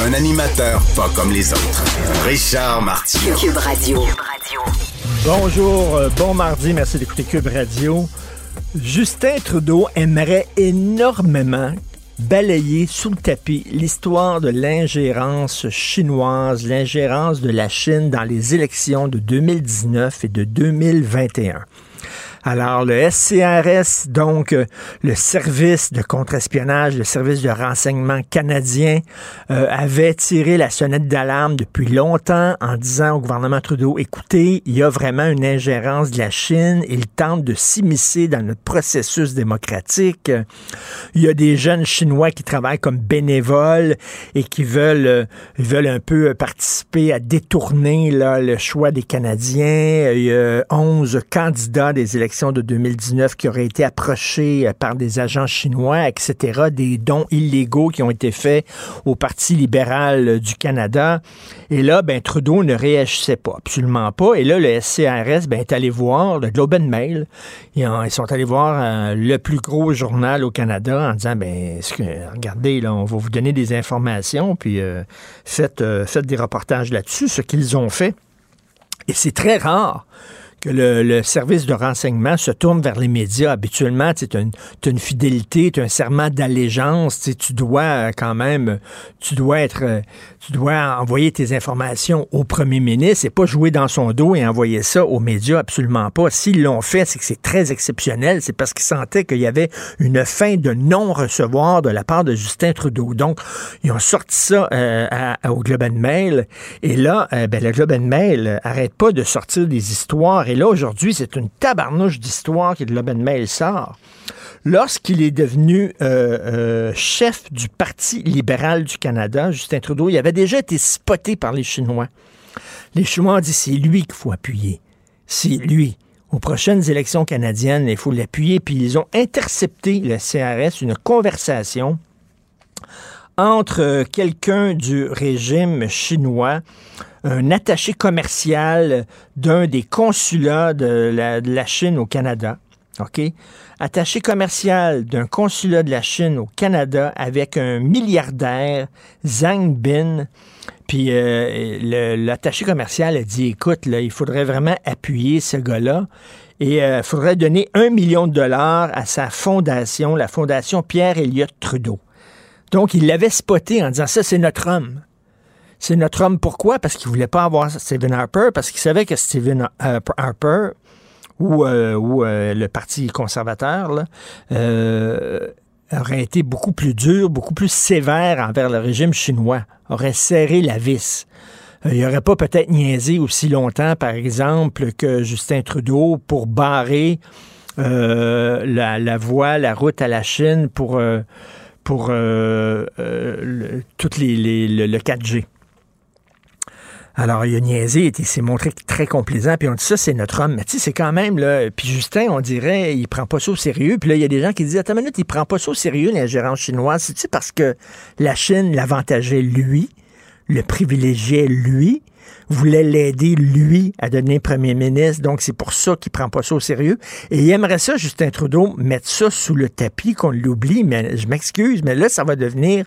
Un animateur pas comme les autres. Richard Martineau. Cube Radio. Bonjour, euh, bon mardi, merci d'écouter Cube Radio. Justin Trudeau aimerait énormément balayer sous le tapis l'histoire de l'ingérence chinoise, l'ingérence de la Chine dans les élections de 2019 et de 2021. Alors, le SCRS, donc euh, le service de contre-espionnage, le service de renseignement canadien, euh, avait tiré la sonnette d'alarme depuis longtemps en disant au gouvernement Trudeau, écoutez, il y a vraiment une ingérence de la Chine, il tente de s'immiscer dans notre processus démocratique. Il y a des jeunes Chinois qui travaillent comme bénévoles et qui veulent, euh, veulent un peu participer à détourner là, le choix des Canadiens. Il y a 11 candidats des élections de 2019 qui auraient été approchés euh, par des agents chinois, etc., des dons illégaux qui ont été faits au Parti libéral euh, du Canada. Et là, ben, Trudeau ne réagissait pas, absolument pas. Et là, le SCRS ben, est allé voir le Globe and Mail. Ils, sont allés voir euh, le plus gros journal au Canada en disant, ben, regardez, là, on va vous donner des informations, puis faites des reportages là-dessus, ce qu'ils ont fait. Et c'est très rare que le, service de renseignement se tourne vers les médias. Habituellement, tu as une, une, fidélité, tu as un serment d'allégeance, tu dois euh, quand même, tu dois être, euh, tu dois envoyer tes informations au premier ministre et pas jouer dans son dos et envoyer ça aux médias, absolument pas. S'ils l'ont fait, c'est que c'est très exceptionnel, c'est parce qu'ils sentaient qu'il y avait une fin de non-recevoir de la part de Justin Trudeau. Donc, ils ont sorti ça euh, au Globe and Mail et là, ben, le Globe and Mail arrête pas de sortir des histoires et là, aujourd'hui, c'est une tabarnouche d'histoire Globe and Mail sort. Lorsqu'il est devenu euh, euh, chef du Parti libéral du Canada, Justin Trudeau, il avait déjà été spoté par les Chinois. Les Chinois ont dit c'est lui qu'il faut appuyer. C'est lui. Aux prochaines élections canadiennes, il faut l'appuyer. Puis ils ont intercepté le CRS, une conversation entre quelqu'un du régime chinois, un attaché commercial d'un des consulats de la, Chine au Canada. OK? Attaché commercial d'un consulat de la Chine au Canada avec un milliardaire, Zhang Bin. Puis euh, l'attaché commercial a dit écoute, là, il faudrait vraiment appuyer ce gars-là. Et il euh, faudrait donner un million de dollars à sa fondation, la fondation Pierre Elliott Trudeau. Donc, il l'avait spoté en disant ça, c'est notre homme. C'est notre homme. Pourquoi? Parce qu'il voulait pas avoir Stephen Harper, parce qu'il savait que Stephen Harper ou, euh, euh, le Parti conservateur euh, aurait été beaucoup plus dur, beaucoup plus sévère envers le régime chinois, aurait serré la vis. Il n'y aurait pas peut-être niaisé aussi longtemps, par exemple, que Justin Trudeau pour barrer la, voie, la route à la Chine pour pour euh, euh, toutes les, le, 4G. Alors, il a niaisé, il s'est montré très complaisant, puis on dit ça, c'est notre homme. Mais tu sais, c'est quand même, là, puis Justin, on dirait, il prend pas ça au sérieux. Puis là, il y a des gens qui disent, attends une minute, il prend pas ça au sérieux, l'ingérence chinoise. C'est-tu parce que la Chine l'avantageait lui, le privilégiait lui, voulait l'aider, lui, à devenir premier ministre. Donc, c'est pour ça qu'il prend pas ça au sérieux. Et il aimerait ça, Justin Trudeau, mettre ça sous le tapis, qu'on l'oublie. Mais je m'excuse, mais là, ça va devenir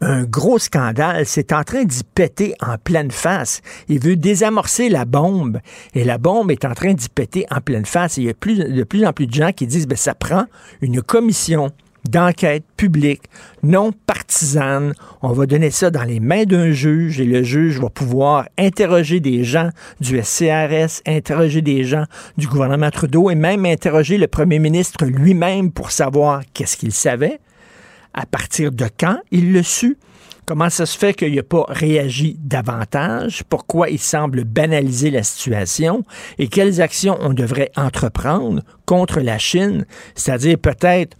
un gros scandale. C'est en train d'y péter en pleine face. Il veut désamorcer la bombe. Et la bombe est en train d'y péter en pleine face. il y a plus, de plus en plus de gens qui disent, ben, ça prend une commission d'enquête publique, non partisane. On va donner ça dans les mains d'un juge et le juge va pouvoir interroger des gens du SCRS, interroger des gens du gouvernement Trudeau et même interroger le premier ministre lui-même pour savoir qu'est-ce qu'il savait, à partir de quand il le su. Comment ça se fait qu'il n'a pas réagi davantage? Pourquoi il semble banaliser la situation? Et quelles actions on devrait entreprendre contre la Chine? C'est-à-dire peut-être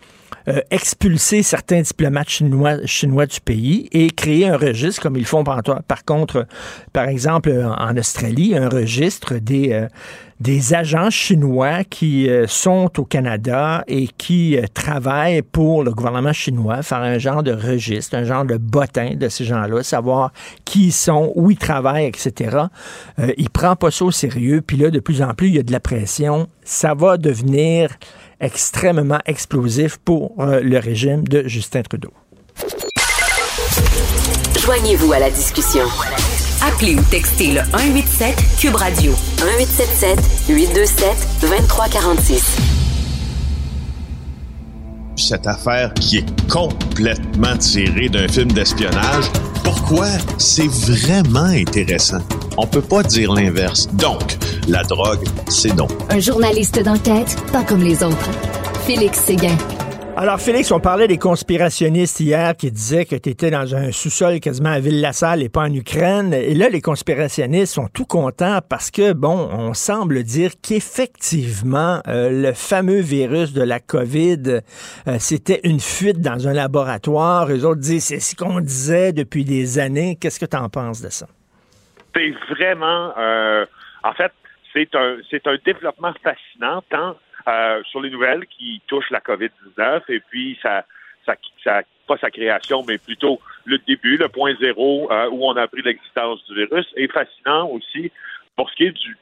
euh, expulser certains diplomates chinois, du pays et créer un registre, comme ils font par, par contre, par exemple, en Australie, un registre des, euh, des agents chinois qui euh, sont au Canada et qui travaillent pour le gouvernement chinois, faire un genre de registre, un genre de bottin de ces gens-là, savoir qui ils sont, où ils travaillent, etc. il prend pas ça au sérieux, puis là, de plus en plus, il y a de la pression. Ça va devenir extrêmement explosif pour euh, le régime de Justin Trudeau. Joignez-vous à la discussion. Appelez ou textez le 187 Cube Radio 1877 827 2346. Cette affaire qui est complètement tirée d'un film d'espionnage, pourquoi c'est vraiment intéressant? On peut pas dire l'inverse. Donc, la drogue, c'est non. Un journaliste d'enquête, pas comme les autres. Félix Séguin. Alors, Félix, on parlait des conspirationnistes hier qui disaient que tu étais dans un sous-sol quasiment à Ville-la-Salle et pas en Ukraine. Et là, les conspirationnistes sont tout contents parce que, bon, on semble dire qu'effectivement, euh, le fameux virus de la COVID, euh, c'était une fuite dans un laboratoire. Eux autres disent, c'est ce qu'on disait depuis des années. Qu'est-ce que tu en penses de ça? C'est vraiment, euh, en fait, c'est un, c'est un développement fascinant, tant euh, sur les nouvelles qui touchent la COVID-19 et puis ça, ça, ça, pas sa création, mais plutôt le début, le point zéro euh, où on a appris l'existence du virus, est fascinant aussi pour ce qui est du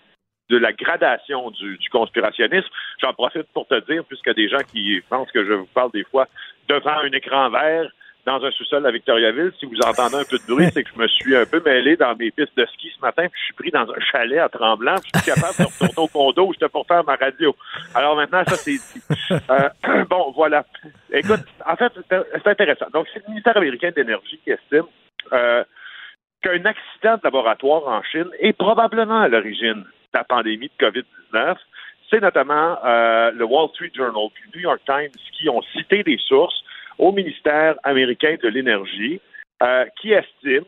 de la gradation du, du conspirationnisme. J'en profite pour te dire, puisque des gens qui pensent que je vous parle des fois devant un écran vert, dans un sous-sol à Victoriaville. Si vous entendez un peu de bruit, c'est que je me suis un peu mêlé dans mes pistes de ski ce matin, puis je suis pris dans un chalet à Tremblant. Je suis capable de retourner au condo où j'étais pour faire ma radio. Alors maintenant, ça c'est dit. Euh, bon, voilà. Écoute, en fait, c'est intéressant. Donc, c'est le ministère américain d'énergie qui estime euh, qu'un accident de laboratoire en Chine est probablement à l'origine de la pandémie de COVID-19. C'est notamment euh, le Wall Street Journal puis le New York Times qui ont cité des sources au ministère américain de l'Énergie, euh, qui estime,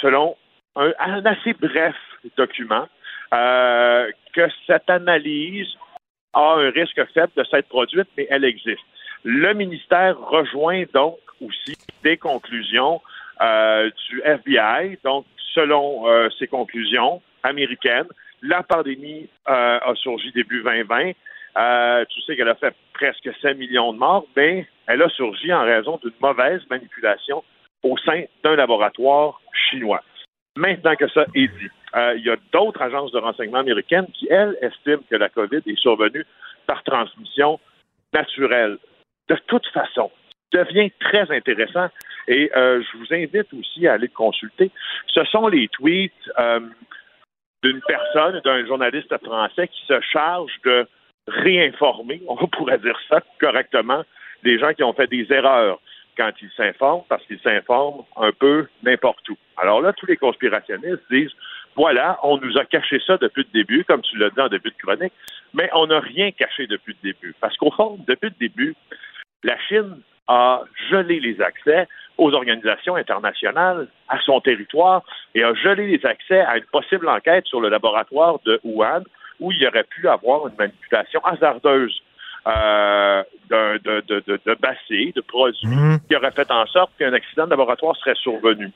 selon un, assez bref document, euh, que cette analyse a un risque faible de s'être produite, mais elle existe. Le ministère rejoint donc aussi des conclusions euh, du FBI. Donc, selon ces conclusions américaines, la pandémie a surgi début 2020. Euh, tu sais qu'elle a fait presque 5 millions de morts, mais elle a surgi en raison d'une mauvaise manipulation au sein d'un laboratoire chinois. Maintenant que ça est dit, euh, il y a d'autres agences de renseignement américaines qui, elles, estiment que la COVID est survenue par transmission naturelle. De toute façon, devient très intéressant et euh, je vous invite aussi à aller consulter. Ce sont les tweets d'une personne, d'un journaliste français qui se charge de réinformer, on pourrait dire ça correctement, des gens qui ont fait des erreurs quand ils s'informent, parce qu'ils s'informent un peu n'importe où. Alors là, tous les conspirationnistes disent, voilà, on nous a caché ça depuis le début, comme tu l'as dit en début de chronique, mais on n'a rien caché depuis le début. Parce qu'au fond, depuis le début, la Chine a gelé les accès aux organisations internationales, à son territoire, et a gelé les accès à une possible enquête sur le laboratoire de Wuhan, où il y aurait pu avoir une manipulation hasardeuse euh, de, de, de, de, bassés, de produits, mhm. qui aurait fait en sorte qu'un accident de laboratoire serait survenu.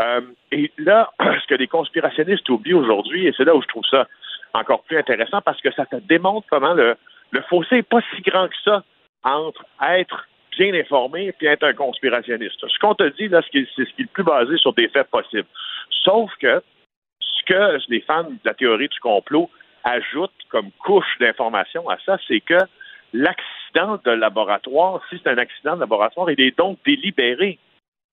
Euh, et là, ce que les conspirationnistes oublient aujourd'hui, et c'est là où je trouve ça encore plus intéressant, parce que ça te démontre comment le, le fossé n'est pas si grand que ça entre être bien informé et être un conspirationniste. Ce qu'on te dit, là, c'est ce qui est le plus basé sur des faits possibles. Sauf que ce que les fans de la théorie du complot ajoute comme couche d'information à ça, c'est que l'accident de laboratoire, si c'est un accident de laboratoire, il est donc délibéré.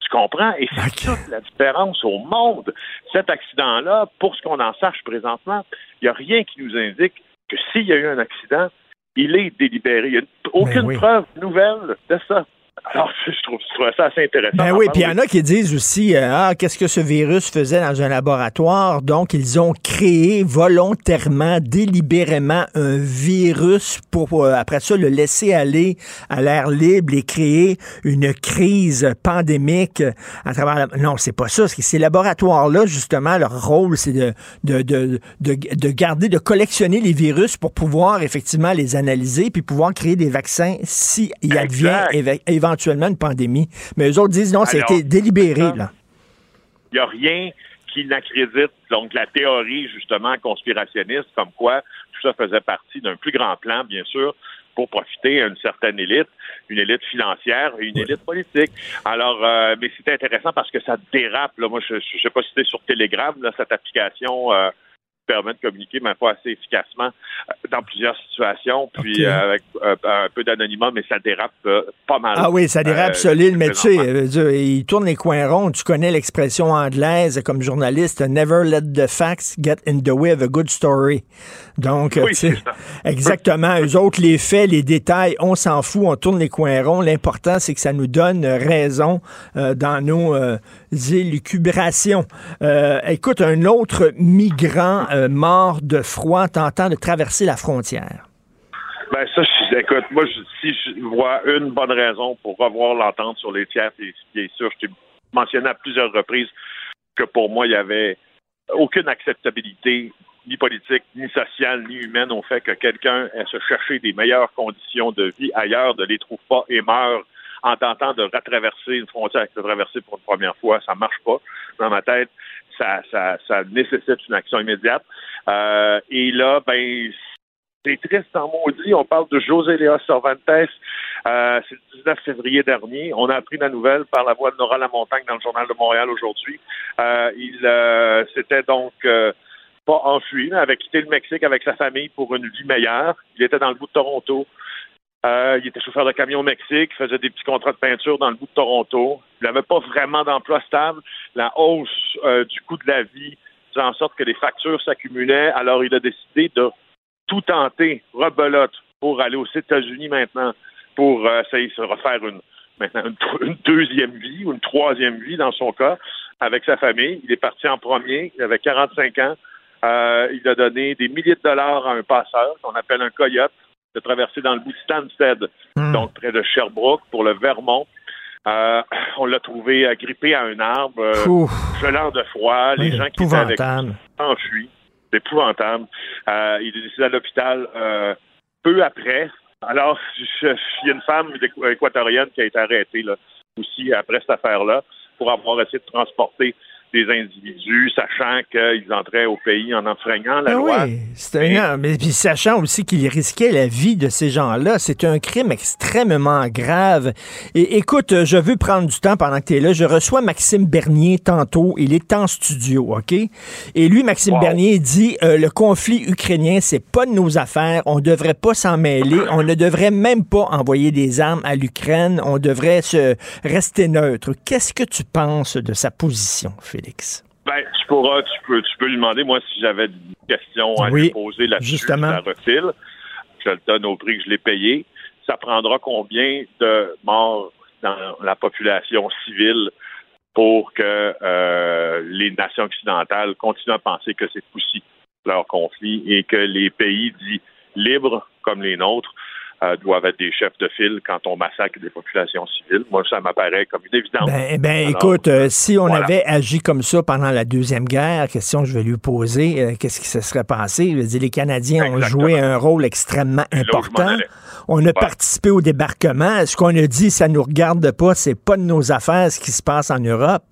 Tu comprends? Et c'est toute la différence au monde. Cet accident-là, pour ce qu'on en sache présentement, il n'y a rien qui nous indique que s'il y a eu un accident, il est délibéré. Il n'y a aucune preuve nouvelle de ça. Alors, je trouve, je trouve ça assez intéressant. Ben oui, puis il y en a qui disent aussi, euh, ah, qu'est-ce que ce virus faisait dans un laboratoire? Donc, ils ont créé volontairement, délibérément, un virus pour, euh, après ça, le laisser aller à l'air libre et créer une crise pandémique à travers la... Non, c'est pas ça. Ces laboratoires-là, justement, leur rôle, c'est de, de, de, de, de garder, de collectionner les virus pour pouvoir effectivement les analyser puis pouvoir créer des vaccins si il advient éve- éventuellement une pandémie. Mais eux autres disent non, été délibéré. Il n'y a rien qui n'accrédite donc la théorie justement conspirationniste comme quoi tout ça faisait partie d'un plus grand plan, bien sûr, pour profiter à une certaine élite, une élite financière et une élite politique. Alors, euh, mais c'est intéressant parce que ça dérape. Là. Moi, je ne sais pas si c'était sur Telegram, là, cette application euh, permet de communiquer, mais pas assez efficacement euh, dans plusieurs situations, puis euh, avec euh, un peu d'anonymat, mais ça dérape euh, pas mal. Ah oui, ça dérape Euh, solide, mais tu sais, dire, il tourne les coins ronds. Tu connais l'expression anglaise comme journaliste, never let the facts get in the way of a good story. Donc, Oui, exactement. Eux autres, les faits, les détails, on s'en fout, on tourne les coins ronds. L'important, c'est que ça nous donne raison dans nos élucubrations. Euh, écoute, un autre migrant euh, mort de froid tentant de traverser la frontière. Ben ça, je, écoute, moi, si je vois une bonne raison pour revoir l'entente sur les tiers, et bien sûr, je t'ai mentionné à plusieurs reprises que pour moi, il y avait aucune acceptabilité, ni politique, ni sociale, ni humaine, au fait que quelqu'un ait se chercher des meilleures conditions de vie ailleurs, ne les trouve pas et meurt en tentant de retraverser une frontière que de traverser pour une première fois. Ça marche pas. Dans ma tête, ça, ça, nécessite une action immédiate. Euh, et là, ben, c'est triste en maudit. On parle de José Léa Cervantes. Euh, c'est le 19 février dernier. On a appris la nouvelle par la voix de Nora Lamontagne dans le Journal de Montréal aujourd'hui. Euh, il s'était donc pas enfui, mais avait quitté le Mexique avec sa famille pour une vie meilleure. Il était dans le bout de Toronto. Euh, il était chauffeur de camion au Mexique, faisait des petits contrats de peinture dans le bout de Toronto. Il n'avait pas vraiment d'emploi stable. La hausse euh, du coût de la vie faisait en sorte que les factures s'accumulaient. Alors, il a décidé de tout tenter, rebelote, pour aller aux États-Unis maintenant, pour euh, essayer de se refaire une, maintenant une, une deuxième vie ou une troisième vie dans son cas, avec sa famille. Il est parti en premier, il avait 45 ans. Il a donné des milliers de dollars à un passeur qu'on appelle un coyote de traverser dans le bout de Stansted, donc près de Sherbrooke, pour le Vermont. Euh, on l'a trouvé agrippé à un arbre, euh, gelant de froid. Les gens qui étaient avec enfui. C'est épouvantable. Euh, il est décédé à l'hôpital euh, peu après. Alors, il y a une femme équ- équatorienne qui a été arrêtée là, aussi après cette affaire-là pour avoir essayé de transporter des individus, sachant qu'ils entraient au pays en enfreignant la Ah loi. oui, c'est un, mais puis sachant aussi qu'il risquait la vie de ces gens-là, c'est un crime extrêmement grave. Et écoute, je veux prendre du temps pendant que tu es là. Je reçois Maxime Bernier tantôt. Il est en studio, OK? Et lui, Maxime Wow. Bernier dit euh, le conflit ukrainien, c'est pas de nos affaires. On devrait pas s'en mêler. On ne devrait même pas envoyer des armes à l'Ukraine. On devrait se rester neutre. Qu'est-ce que tu penses de sa position, Félix? Ben, tu pourras, tu peux, tu peux lui demander, moi, si j'avais une question à Oui, lui poser là-dessus, je la refile. Je le donne au prix que je l'ai payé. Ça prendra combien de morts dans la population civile pour que euh, les nations occidentales continuent à penser que c'est aussi leur conflit et que les pays dits libres comme les nôtres euh, doivent être des chefs de file quand on massacre des populations civiles. Moi, ça m'apparaît comme une évidence. Ben, ben, Alors, écoute, euh, si on voilà. avait agi comme ça pendant la Deuxième Guerre, question que je vais lui poser, euh, qu'est-ce qui se serait passé? Je veux dire, les Canadiens ont joué un rôle extrêmement important. On a participé au débarquement. Ce qu'on a dit, ça nous regarde pas, c'est pas de nos affaires ce qui se passe en Europe.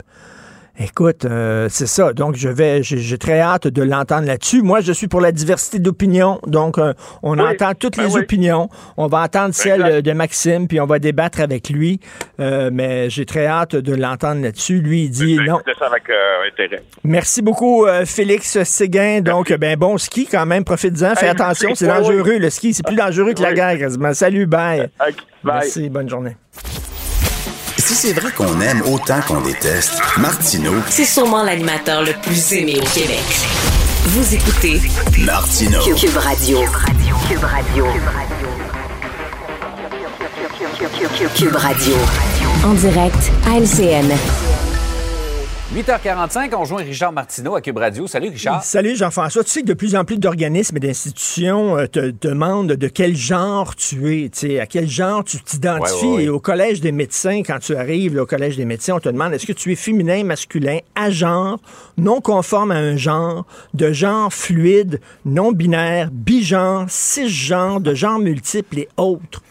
Écoute, euh, c'est ça. Donc, je vais, j'ai très hâte de l'entendre là-dessus. Moi, je suis pour la diversité d'opinions. Donc, euh, on Oui, entend toutes ben les oui. opinions. On va entendre celle Exact. euh, de Maxime, puis on va débattre avec lui. Euh, mais j'ai très hâte de l'entendre là-dessus. Lui, il dit vais non. ça avec euh, intérêt. Merci beaucoup, euh, Félix Séguin. Donc, ben bon ski quand même. Profite-en. Fais attention. C'est dangereux. Le ski, c'est plus dangereux que la guerre quasiment. Salut, bye. Bye. Merci. Bonne journée. Si c'est vrai qu'on aime autant qu'on déteste, Martineau, C'est sûrement l'animateur le plus aimé au Québec. Vous écoutez Martineau. Cube Radio. Cube Radio. Cube Radio. En direct à LCN. 8h45, on rejoint Richard Martineau à Cube Radio. Salut Richard. Salut Jean-François. Tu sais que de plus en plus d'organismes et d'institutions euh, te demandent de quel genre tu es, tu sais, à quel genre tu t'identifies. Ouais, ouais, ouais. Et au Collège des médecins, quand tu arrives là, au Collège des médecins, on te demande est-ce que tu es féminin, masculin, à genre, non conforme à un genre, de genre fluide, non binaire, bigenre, cisgenre, de genre multiple et autres?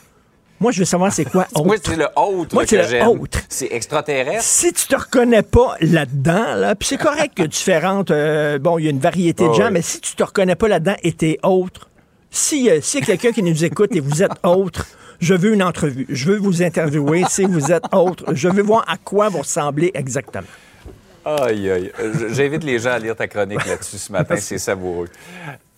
Moi, je veux savoir c'est quoi autre. Moi, c'est le autre Moi, c'est le autre. C'est extraterrestre. Si tu te reconnais pas là-dedans, là, puis c'est correct que rentrer, euh, bon, il y a une variété de gens, oui. mais si tu te reconnais pas là-dedans et t'es autre, si euh, s'il y a quelqu'un qui nous écoute et vous êtes autre, je veux une entrevue. Je veux vous interviewer si vous êtes autre. Je veux voir à quoi vous ressemblez exactement. Aïe, aïe. J'invite les gens à lire ta chronique là-dessus ce matin. C'est savoureux.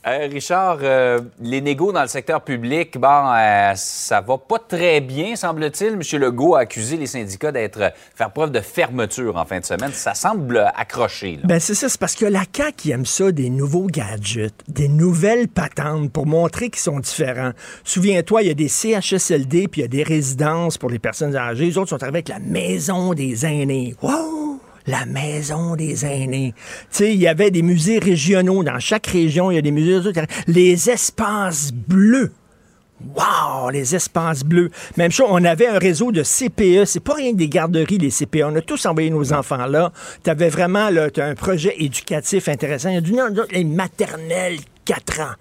Euh, Richard, euh, les négos dans le secteur public, bon, euh, ça va pas très bien, semble-t-il. M. Legault a accusé les syndicats d'être faire preuve de fermeture en fin de semaine. Ça semble accroché. Ben c'est ça, c'est parce que la qui aime ça, des nouveaux gadgets, des nouvelles patentes pour montrer qu'ils sont différents. Souviens-toi, il y a des CHSLD puis il y a des résidences pour les personnes âgées. Les autres sont arrivés avec la maison des aînés. Wow! La maison des aînés. Tu sais, il y avait des musées régionaux. Dans chaque région, il y a des musées. Les espaces bleus. Wow, les espaces bleus. Même chose, on avait un réseau de CPE. C'est pas rien que des garderies, les CPE. On a tous envoyé nos enfants là. Tu avais vraiment là, un projet éducatif intéressant. Il y a du les maternelles, 4 ans.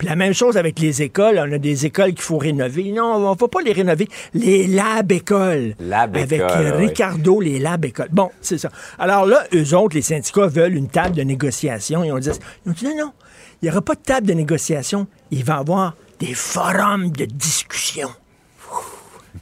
Puis la même chose avec les écoles. On a des écoles qu'il faut rénover. Non, on ne va pas les rénover. Les lab-écoles. Lab Avec école, euh, oui. Ricardo, les lab-écoles. Bon, c'est ça. Alors là, eux autres, les syndicats, veulent une table de négociation. Ils ont dit, ils ont dit non, non, il n'y aura pas de table de négociation. Il va y avoir des forums de discussion.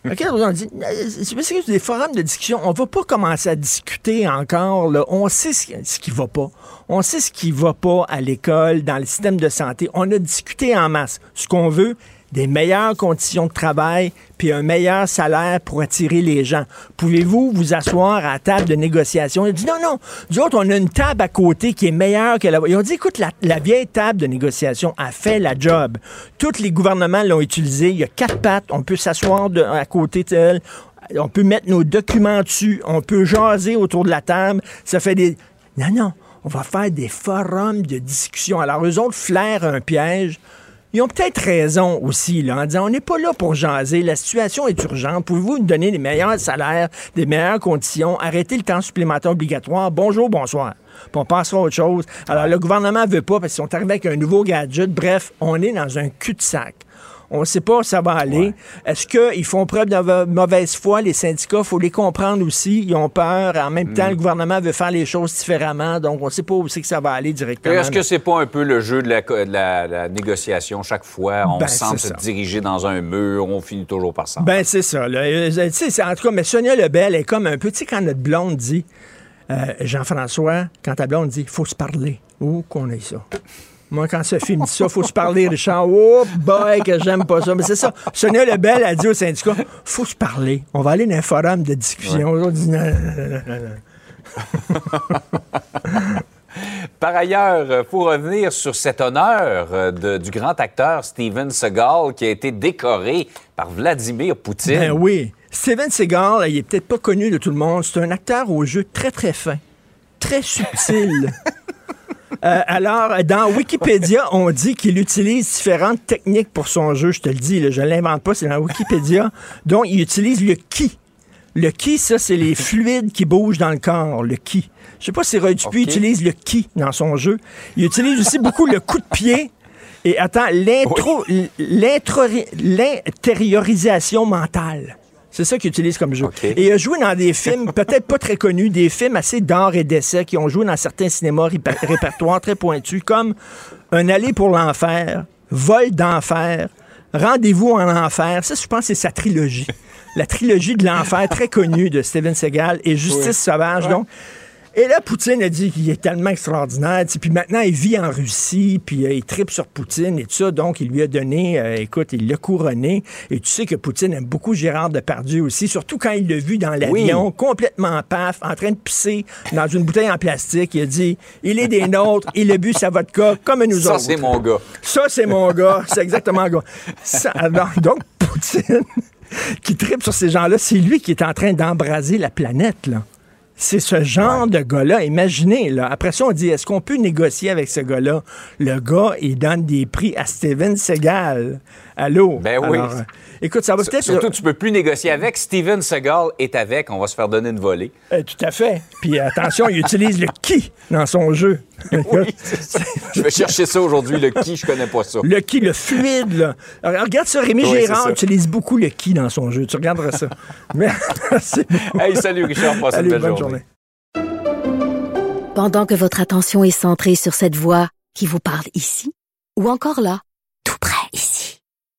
OK, on dit, euh, c'est des forums de discussion. On va pas commencer à discuter encore. là. On sait ce, qui va pas. On sait ce qui va pas à l'école, dans le système de santé. On a discuté en masse. Ce qu'on veut, des meilleures conditions de travail, puis un meilleur salaire pour attirer les gens. Pouvez-vous vous asseoir à la table de négociation? Ils ont dit non, non. Nous autres, on a une table à côté qui est meilleure que la... Ils ont dit, écoute, la, vieille table de négociation a fait la job. Tous les gouvernements l'ont utilisée. Il y a quatre pattes. On peut s'asseoir à côté d'elle. On peut mettre nos documents dessus. On peut jaser autour de la table. Ça fait des... Non, non. On va faire des forums de discussion. Alors, eux autres flairent un piège. Ils ont peut-être raison aussi, là, en disant on n'est pas là pour jaser, la situation est urgente. Pouvez-vous nous donner les meilleurs salaires, des meilleures conditions, arrêter le temps supplémentaire obligatoire, bonjour, bonsoir. Puis on passera à autre chose. Alors, le gouvernement veut pas parce qu'ils sont arrivés avec un nouveau gadget. Bref, on est dans un cul-de-sac. On ne sait pas où ça va aller. Est-ce qu'ils font preuve de mauvaise foi, les syndicats? Il faut les comprendre aussi. Ils ont peur. En même temps, le gouvernement veut faire les choses différemment. Donc, on ne sait pas où c'est que ça va aller directement. Est-ce que c'est pas un peu le jeu de la, co- de la- la négociation? Chaque fois, on Ben, semble se ça. diriger dans un mur, on finit toujours par s'en. Ben, c'est ça. là. Euh, en tout cas, mais Sonia Lebel est comme un peu, tu sais, quand notre blonde dit, euh, Jean-François, quand ta blonde dit, faut se parler. Où qu'on ait ça? Moi, quand Sophie me dit ça, faut se parler, Richard. Oh boy, que j'aime pas ça. Mais c'est ça. Sonia Lebel a dit au syndicat, faut se parler. On va aller dans un forum de discussion. Eux autres disent, non, non, non, non, non. Par ailleurs, il faut revenir sur cet honneur euh, de- du grand acteur Steven Seagal qui a été décoré par Vladimir Poutine. Ben oui. Steven Seagal, il est peut-être pas connu de tout le monde. C'est un acteur au jeu très, très fin, très subtil. Euh, alors, dans Wikipédia, on dit qu'il utilise différentes techniques pour son jeu. Je te le dis, là, je ne l'invente pas, c'est dans Wikipédia. Donc, il utilise le ki. Le ki, ça, c'est les fluides qui bougent dans le corps, le ki. Je sais pas si Roy Dupuis utilise le ki dans son jeu. Il utilise aussi beaucoup le coup de pied. Et attends, l'intériorisation mentale. C'est ça qu'il utilise comme jeu. Et il a joué dans des films peut-être pas très connus, des films assez d'art et d'essai qui ont joué dans certains cinémas répertoires très pointus, comme Un aller pour l'enfer, Vol d'enfer, Rendez-vous en enfer. Ça, je pense que c'est sa trilogie. La trilogie de l'enfer, très connue de Steven Seagal et Justice sauvage. Donc, et là, Poutine a dit qu'il est tellement extraordinaire. Puis maintenant, il vit en Russie, puis euh, il tripe sur Poutine et tout ça. Donc, il lui a donné, euh, écoute, il l'a couronné. Et tu sais que Poutine aime beaucoup Gérard Depardieu aussi, surtout quand il l'a vu dans l'avion, complètement paf, en train de pisser dans une bouteille en plastique. Il a dit, il est des nôtres, il a bu sa vodka comme nous Ça, autres. c'est mon gars. Ça, c'est mon gars. C'est exactement mon gars. Ça, alors, donc, Poutine, qui tripe sur ces gens-là, c'est lui qui est en train d'embraser la planète, là. C'est ce genre de gars-là. Imaginez, là. Après ça, on dit, est-ce qu'on peut négocier avec ce gars-là? Le gars, il donne des prix à Steven Seagal. Allô? Ben oui. Alors, euh, écoute, ça va peut-être... Surtout, tu peux plus négocier avec. Steven Seagal est avec. On va se faire donner une volée. Euh, tout à fait. Puis attention, il utilise le qui dans son jeu. Oui, ça. Je vais chercher ça aujourd'hui, le qui, je connais pas ça. Le qui, le fluide, là. Alors, regarde ça, Rémi Oui, Gérard ça. utilise beaucoup le qui dans son jeu. Tu regarderas ça. Merci. Hey, salut Richard, passe Allez, une belle bonne journée. Pendant que votre attention est centrée sur cette voix qui vous parle ici, ou encore là,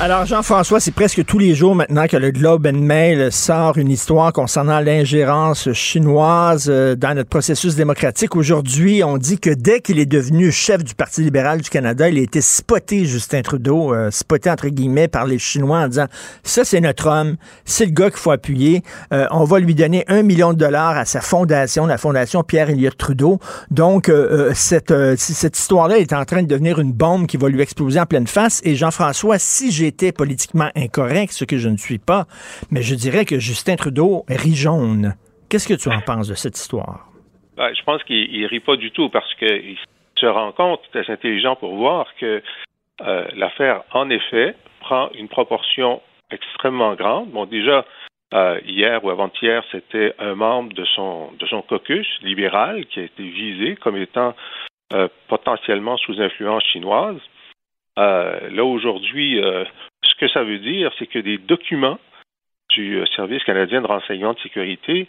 Alors, Jean-François, c'est presque tous les jours maintenant que le Globe and Mail sort une histoire concernant l'ingérence chinoise euh, dans notre processus démocratique. Aujourd'hui, on dit que dès qu'il est devenu chef du Parti libéral du Canada, il a été spoté, Justin Trudeau, euh, spoté entre guillemets par les Chinois en disant, ça c'est notre homme, c'est le gars qu'il faut appuyer, Euh, on va lui donner un million de dollars à sa fondation, la fondation Pierre-Éliott Trudeau. Donc, cette, cette histoire-là est en train de devenir une bombe qui va lui exploser en pleine face. Et Jean-François, si j'étais politiquement incorrect, ce que je ne suis pas, mais je dirais que Justin Trudeau rit jaune. Qu'est-ce que tu en penses de cette histoire? Ben, je pense qu'il il rit pas du tout parce qu'il se rend compte, assez intelligent pour voir que euh, l'affaire, en effet, prend une proportion extrêmement grande. Bon, déjà, euh, hier ou avant-hier, c'était un membre de son, de son caucus libéral qui a été visé comme étant euh, potentiellement sous influence chinoise. Euh, là, aujourd'hui, euh, ce que ça veut dire, c'est que des documents du euh, Service canadien de renseignement de sécurité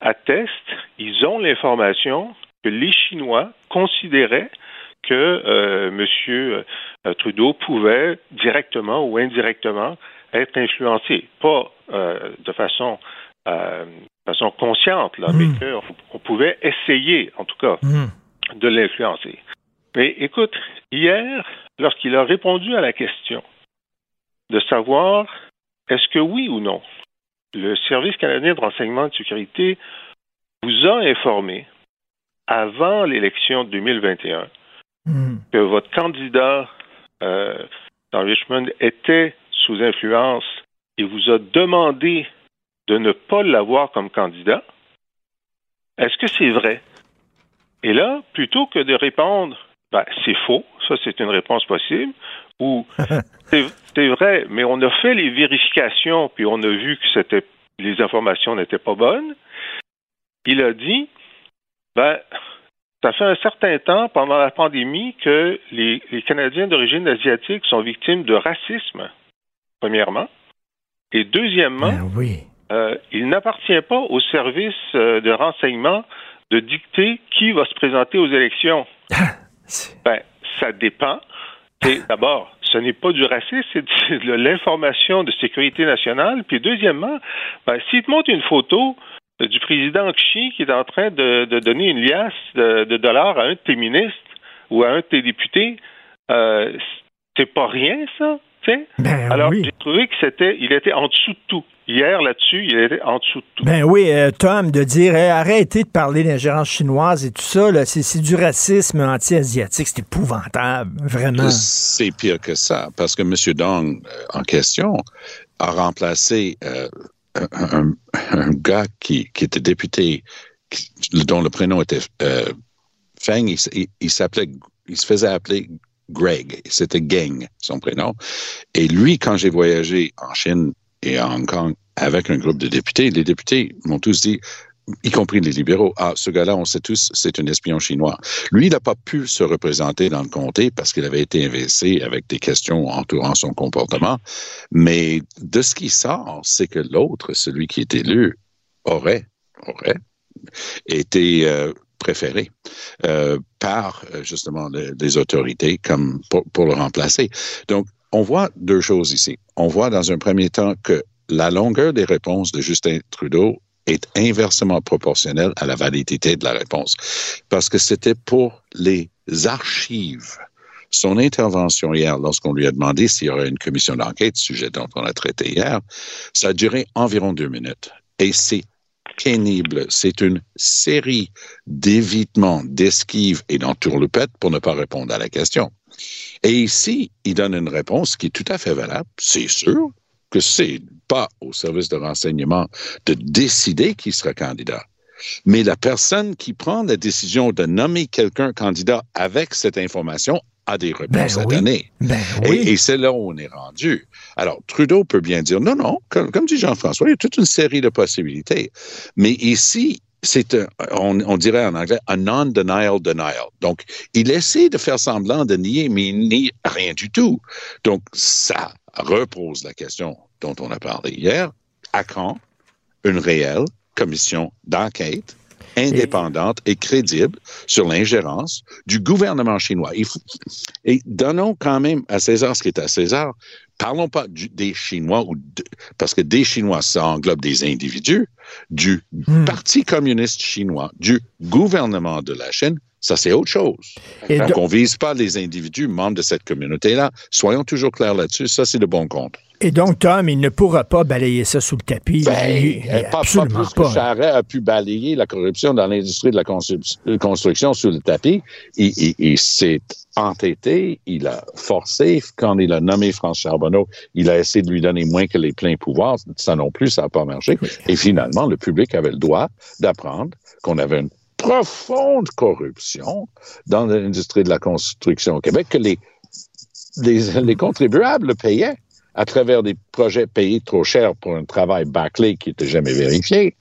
attestent, ils ont l'information que les Chinois considéraient que euh, M. Trudeau pouvait directement ou indirectement être influencé, pas euh, de façon, de façon consciente, là, mais qu'on on pouvait essayer, en tout cas, de l'influencer. Mais écoute, hier, lorsqu'il a répondu à la question de savoir est-ce que oui ou non, le Service canadien de renseignement de sécurité vous a informé avant l'élection de 2021 que votre candidat euh, dans Richmond était sous influence et vous a demandé de ne pas l'avoir comme candidat, est-ce que c'est vrai? Et là, plutôt que de répondre, ben, c'est faux, ça c'est une réponse possible, ou c'est vrai, mais on a fait les vérifications, puis on a vu que c'était les informations n'étaient pas bonnes, il a dit, ben, ça fait un certain temps, pendant la pandémie, que les, les Canadiens d'origine asiatique sont victimes de racisme, premièrement. Et deuxièmement, oui. euh, il n'appartient pas au service euh, de renseignement de dicter qui va se présenter aux élections. ben, ça dépend. D'abord, ce n'est pas du racisme, c'est de, l'information de sécurité nationale. Puis deuxièmement, ben, s'il te montre une photo euh, du président Xi qui est en train de, de donner une liasse de, de dollars à un de tes ministres ou à un de tes députés, euh, c'est pas rien, ça. Ben Alors, oui. j'ai trouvé que c'était, il était en dessous de tout. Hier, là-dessus, il était en dessous de tout. Ben oui, euh, Tom, de dire Hey, arrêtez de parler d'ingérence chinoise et tout ça, c'est, du racisme anti-asiatique, c'est épouvantable, vraiment. C'est pire que ça, parce que M. Dong, euh, en question, a remplacé euh, un, gars qui, qui était député, qui- dont le prénom était euh, Feng. Il, s- il- il s'appelait, il se faisait appeler Greg. C'était Geng, son prénom. Et lui, quand j'ai voyagé en Chine et à Hong Kong avec un groupe de députés, les députés m'ont tous dit y compris les libéraux. Ah, ce gars-là, on sait tous, c'est un espion chinois. Lui, il n'a pas pu se représenter dans le comté parce qu'il avait été investi avec des questions entourant son comportement. Mais de ce qui sort, c'est que l'autre, celui qui est élu, aurait, aurait été euh, préféré euh, par euh, justement les, autorités comme pour, pour le remplacer. Donc, on voit deux choses ici. On voit dans un premier temps que la longueur des réponses de Justin Trudeau est inversement proportionnelle à la validité de la réponse. Parce que c'était pour les archives. Son intervention hier, lorsqu'on lui a demandé s'il y aurait une commission d'enquête, sujet dont on a traité hier, ça a duré environ deux minutes. Et c'est C'est une série d'évitements, d'esquives et d'entourloupettes pour ne pas répondre à la question. Et ici, il donne une réponse qui est tout à fait valable. C'est sûr que c'est pas au service de renseignement de décider qui sera candidat. Mais la personne qui prend la décision de nommer quelqu'un candidat avec cette information a des réponses Ben à oui. donner. Ben Et- oui. Et, c'est là où on est rendu. Alors, Trudeau peut bien dire non, non, comme, comme dit Jean-François, il y a toute une série de possibilités. Mais ici, c'est un, on, on dirait en anglais, un non-denial denial. Donc, il essaie de faire semblant de nier, mais il nie rien du tout. Donc, ça repose la question dont on a parlé hier. À quand une réelle commission d'enquête indépendante et crédible sur l'ingérence du gouvernement chinois. Il faut- et donnons quand même à César ce qui est à César. Parlons pas du- des Chinois, ou de- parce que des Chinois, ça englobe des individus, du Parti communiste chinois, du gouvernement de la Chine, ça c'est autre chose. Et Donc de- on vise pas les individus membres de cette communauté-là. Soyons toujours clairs là-dessus, ça c'est le bon compte. Et donc, Tom, il ne pourra pas balayer ça sous le tapis. Ben, euh, pas, pas absolument plus que Charret a pu balayer la corruption dans l'industrie de la euh, construction sous le tapis. Il, il- il s'est entêté, il a forcé. Quand il a nommé France Charbonneau, il a essayé de lui donner moins que les pleins pouvoirs. Ça non plus, ça n'a pas marché. Et finalement, le public avait le droit d'apprendre qu'on avait une profonde corruption dans l'industrie de la construction au Québec, que les, les, les contribuables le payaient à travers des projets payés trop cher pour un travail bâclé qui n'était jamais vérifié.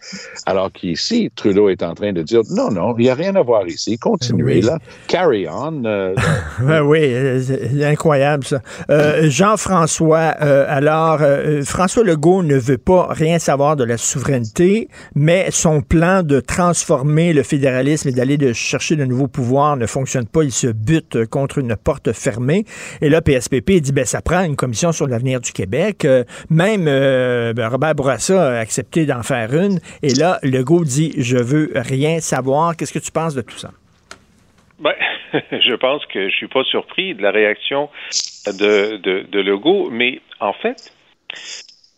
Alors qu'ici, Trudeau est en train de dire non, non, il n'y a rien à voir ici. Continuez Oui. là. Carry on. euh, Ben oui, euh, incroyable ça. Euh, Jean-François, euh, alors, François Legault ne veut pas rien savoir de la souveraineté, mais son plan de transformer le fédéralisme et d'aller de chercher de nouveaux pouvoirs ne fonctionne pas. Il se bute contre une porte fermée. Et là, PSPP dit, ben, ça prend une commission sur l'avenir du Québec. Euh, même euh, ben, Robert Bourassa a accepté d'en faire une. Et là, Legault dit, je veux rien savoir. Qu'est-ce que tu penses de tout ça? Ben, je pense que je suis pas surpris de la réaction de, de, de Legault, mais en fait,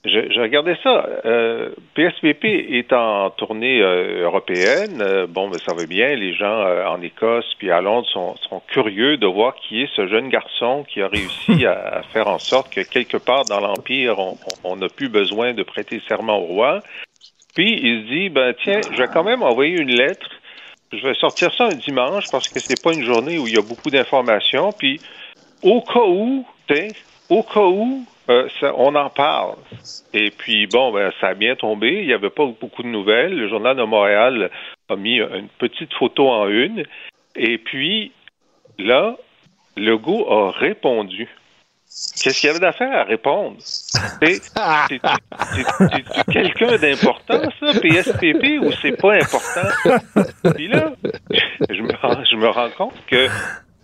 je, je regardais ça. Euh, PSPP est en tournée euh, européenne. Euh, bon, ben, ça va bien. Les gens euh, en Écosse puis à Londres sont, sont curieux de voir qui est ce jeune garçon qui a réussi à, à faire en sorte que quelque part dans l'Empire, on n'a plus besoin de prêter serment au roi. Puis il se dit, ben tiens, je vais quand même envoyer une lettre je vais sortir ça un dimanche parce que c'est pas une journée où il y a beaucoup d'informations. Puis, au cas où, au cas où, euh, on en parle. Et puis, bon, ben, ça a bien tombé. Il n'y avait pas beaucoup de nouvelles. Le Journal de Montréal a mis une petite photo en une. Et puis, là, Legault a répondu. Qu'est-ce qu'il y avait d'affaire à répondre? C'est- quelqu'un d'important, ça, PSPP, ou c'est pas important? Puis là, je me, je me rends compte que,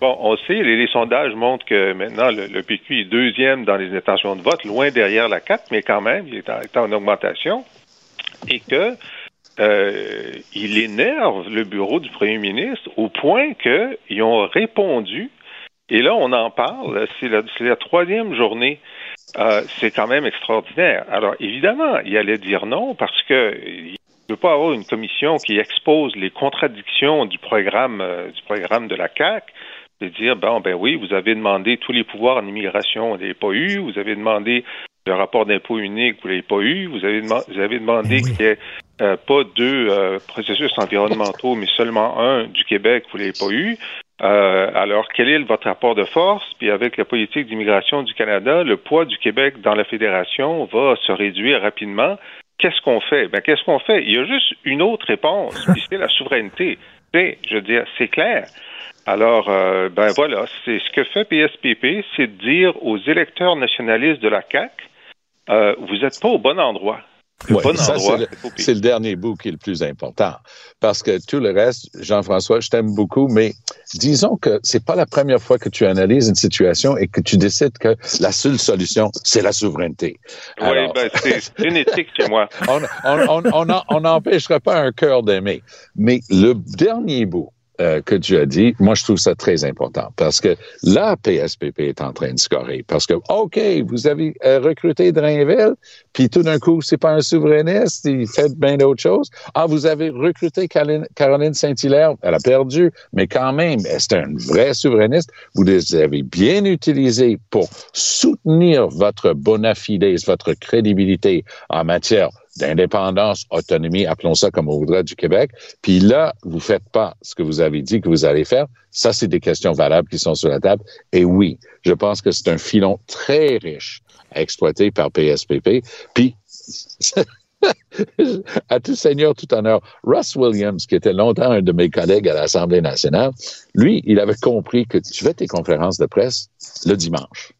bon, on sait, les, sondages montrent que maintenant, le, PQ est deuxième dans les intentions de vote, loin derrière la CAQ, mais quand même, il est en, augmentation. Et que euh, il énerve le bureau du premier ministre au point qu'ils ont répondu et là, on en parle. C'est la, troisième journée. Euh, c'est quand même extraordinaire. Alors, évidemment, il allait dire non parce que il ne peut pas avoir une commission qui expose les contradictions du programme, euh, du programme de la CAC. Dire, bon, ben oui, vous avez demandé tous les pouvoirs en immigration, vous n'avez pas eu. Vous avez demandé le rapport d'impôt unique, vous l'avez pas eu. Vous avez, vous avez demandé qu'il n'y ait euh, pas deux euh, processus environnementaux, mais seulement un du Québec, vous l'avez pas eu. Euh, alors, quel est votre rapport de force? Puis avec la politique d'immigration du Canada, le poids du Québec dans la fédération va se réduire rapidement. qu'est-ce qu'on fait? Ben, qu'est-ce qu'on fait? Il y a juste une autre réponse, puis c'est la souveraineté. Je veux dire, c'est clair. Alors, euh, ben voilà, c'est ce que fait PSPP, c'est de dire aux électeurs nationalistes de la CAQ, euh, vous n'êtes pas au bon endroit. Ouais, ça, c'est le, dernier bout qui est le plus important. Parce que tout le reste, Jean-François, je t'aime beaucoup, mais disons que c'est pas la première fois que tu analyses une situation et que tu décides que la seule solution, c'est la souveraineté. Oui, ben, c'est génétique chez moi. On n'empêchera pas un cœur d'aimer. Mais le dernier bout, euh, que tu as dit, moi, je trouve ça très important parce que la PSPP est en train de scorer. Parce que, OK, vous avez euh, recruté Drainville, puis tout d'un coup, c'est pas un souverainiste, il fait bien d'autres choses. Ah, vous avez recruté Caroline, Saint-Hilaire, elle a perdu, mais quand même, c'est un vrai souverainiste. Vous les avez bien utilisés pour soutenir votre bona fides, votre crédibilité en matière d'indépendance, autonomie, appelons ça comme on voudrait du Québec. Puis là, vous faites pas ce que vous avez dit que vous allez faire. Ça, c'est des questions valables qui sont sur la table. Et oui, je pense que c'est un filon très riche à exploiter par PSPP. Puis, à tout seigneur, tout honneur, Russ Williams, qui était longtemps un de mes collègues à l'Assemblée nationale, lui, il avait compris que tu fais tes conférences de presse le dimanche.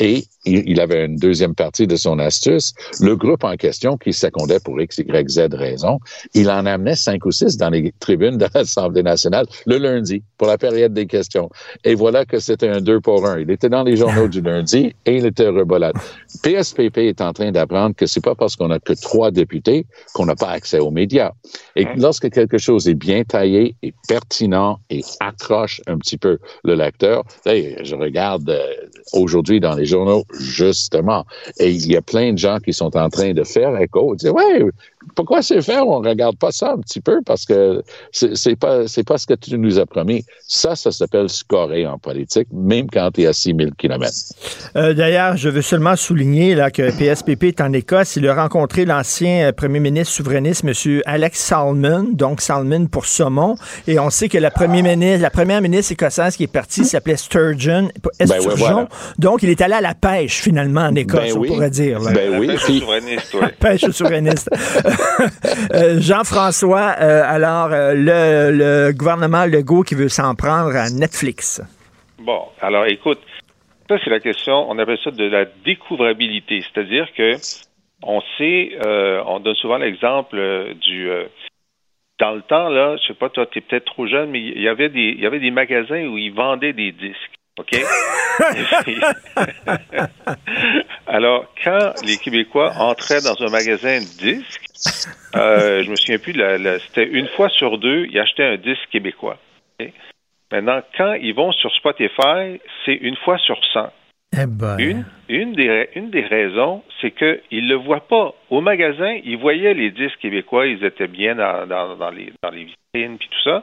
Et il avait une deuxième partie de son astuce. Le groupe en question, qui secondait pour X, Y, Z raison, il en amenait cinq ou six dans les tribunes de l'Assemblée nationale le lundi pour la période des questions. Et voilà que c'était un deux pour un. Il était dans les journaux du lundi et il était rebolade. PSPP est en train d'apprendre que c'est pas parce qu'on a que trois députés qu'on n'a pas accès aux médias. Et lorsque quelque chose est bien taillé et pertinent et accroche un petit peu le lecteur, je regarde euh, aujourd'hui dans les journaux justement. Et il y a plein de gens qui sont en train de faire écho, dire ouais, pourquoi c'est faire On regarde pas ça un petit peu parce que c'est pas c'est pas ce que tu nous as promis. Ça, ça s'appelle scorer en politique, même quand tu es à 6000 km. Euh, D'ailleurs, je veux seulement souligner là, que PSPP est en Écosse. Il a rencontré l'ancien euh, premier ministre souverainiste, M. Alex Salmon, donc Salmon pour saumon. Et on sait que la première ministre, la première ministre écossaise qui est partie s'appelait Sturgeon. Ben Donc, il est allé à la pêche finalement en Écosse, ben on pourrait dire. Ben oui. Pêche souverainiste, oui. pêche souverainiste. Euh, Jean-François, euh, alors, euh, le, le, gouvernement Legault qui veut s'en prendre à Netflix. Bon, alors écoute, ça c'est la question, on appelle ça de la découvrabilité, c'est-à-dire que on sait, on donne souvent l'exemple du... dans le temps, là, je sais pas, toi, tu es peut-être trop jeune, mais il y avait des, il y avait des magasins où ils vendaient des disques. OK? Alors, quand les Québécois entraient dans un magasin de disques, euh, je me souviens plus, c'était une fois sur deux, ils achetaient un disque québécois. Maintenant, quand ils vont sur Spotify, c'est une fois sur 100. Eh ben. Une, une, des, une des raisons, c'est qu'ils ne le voient pas. Au magasin, ils voyaient les disques québécois, ils étaient bien dans, dans, dans les, dans les vitrines, puis tout ça.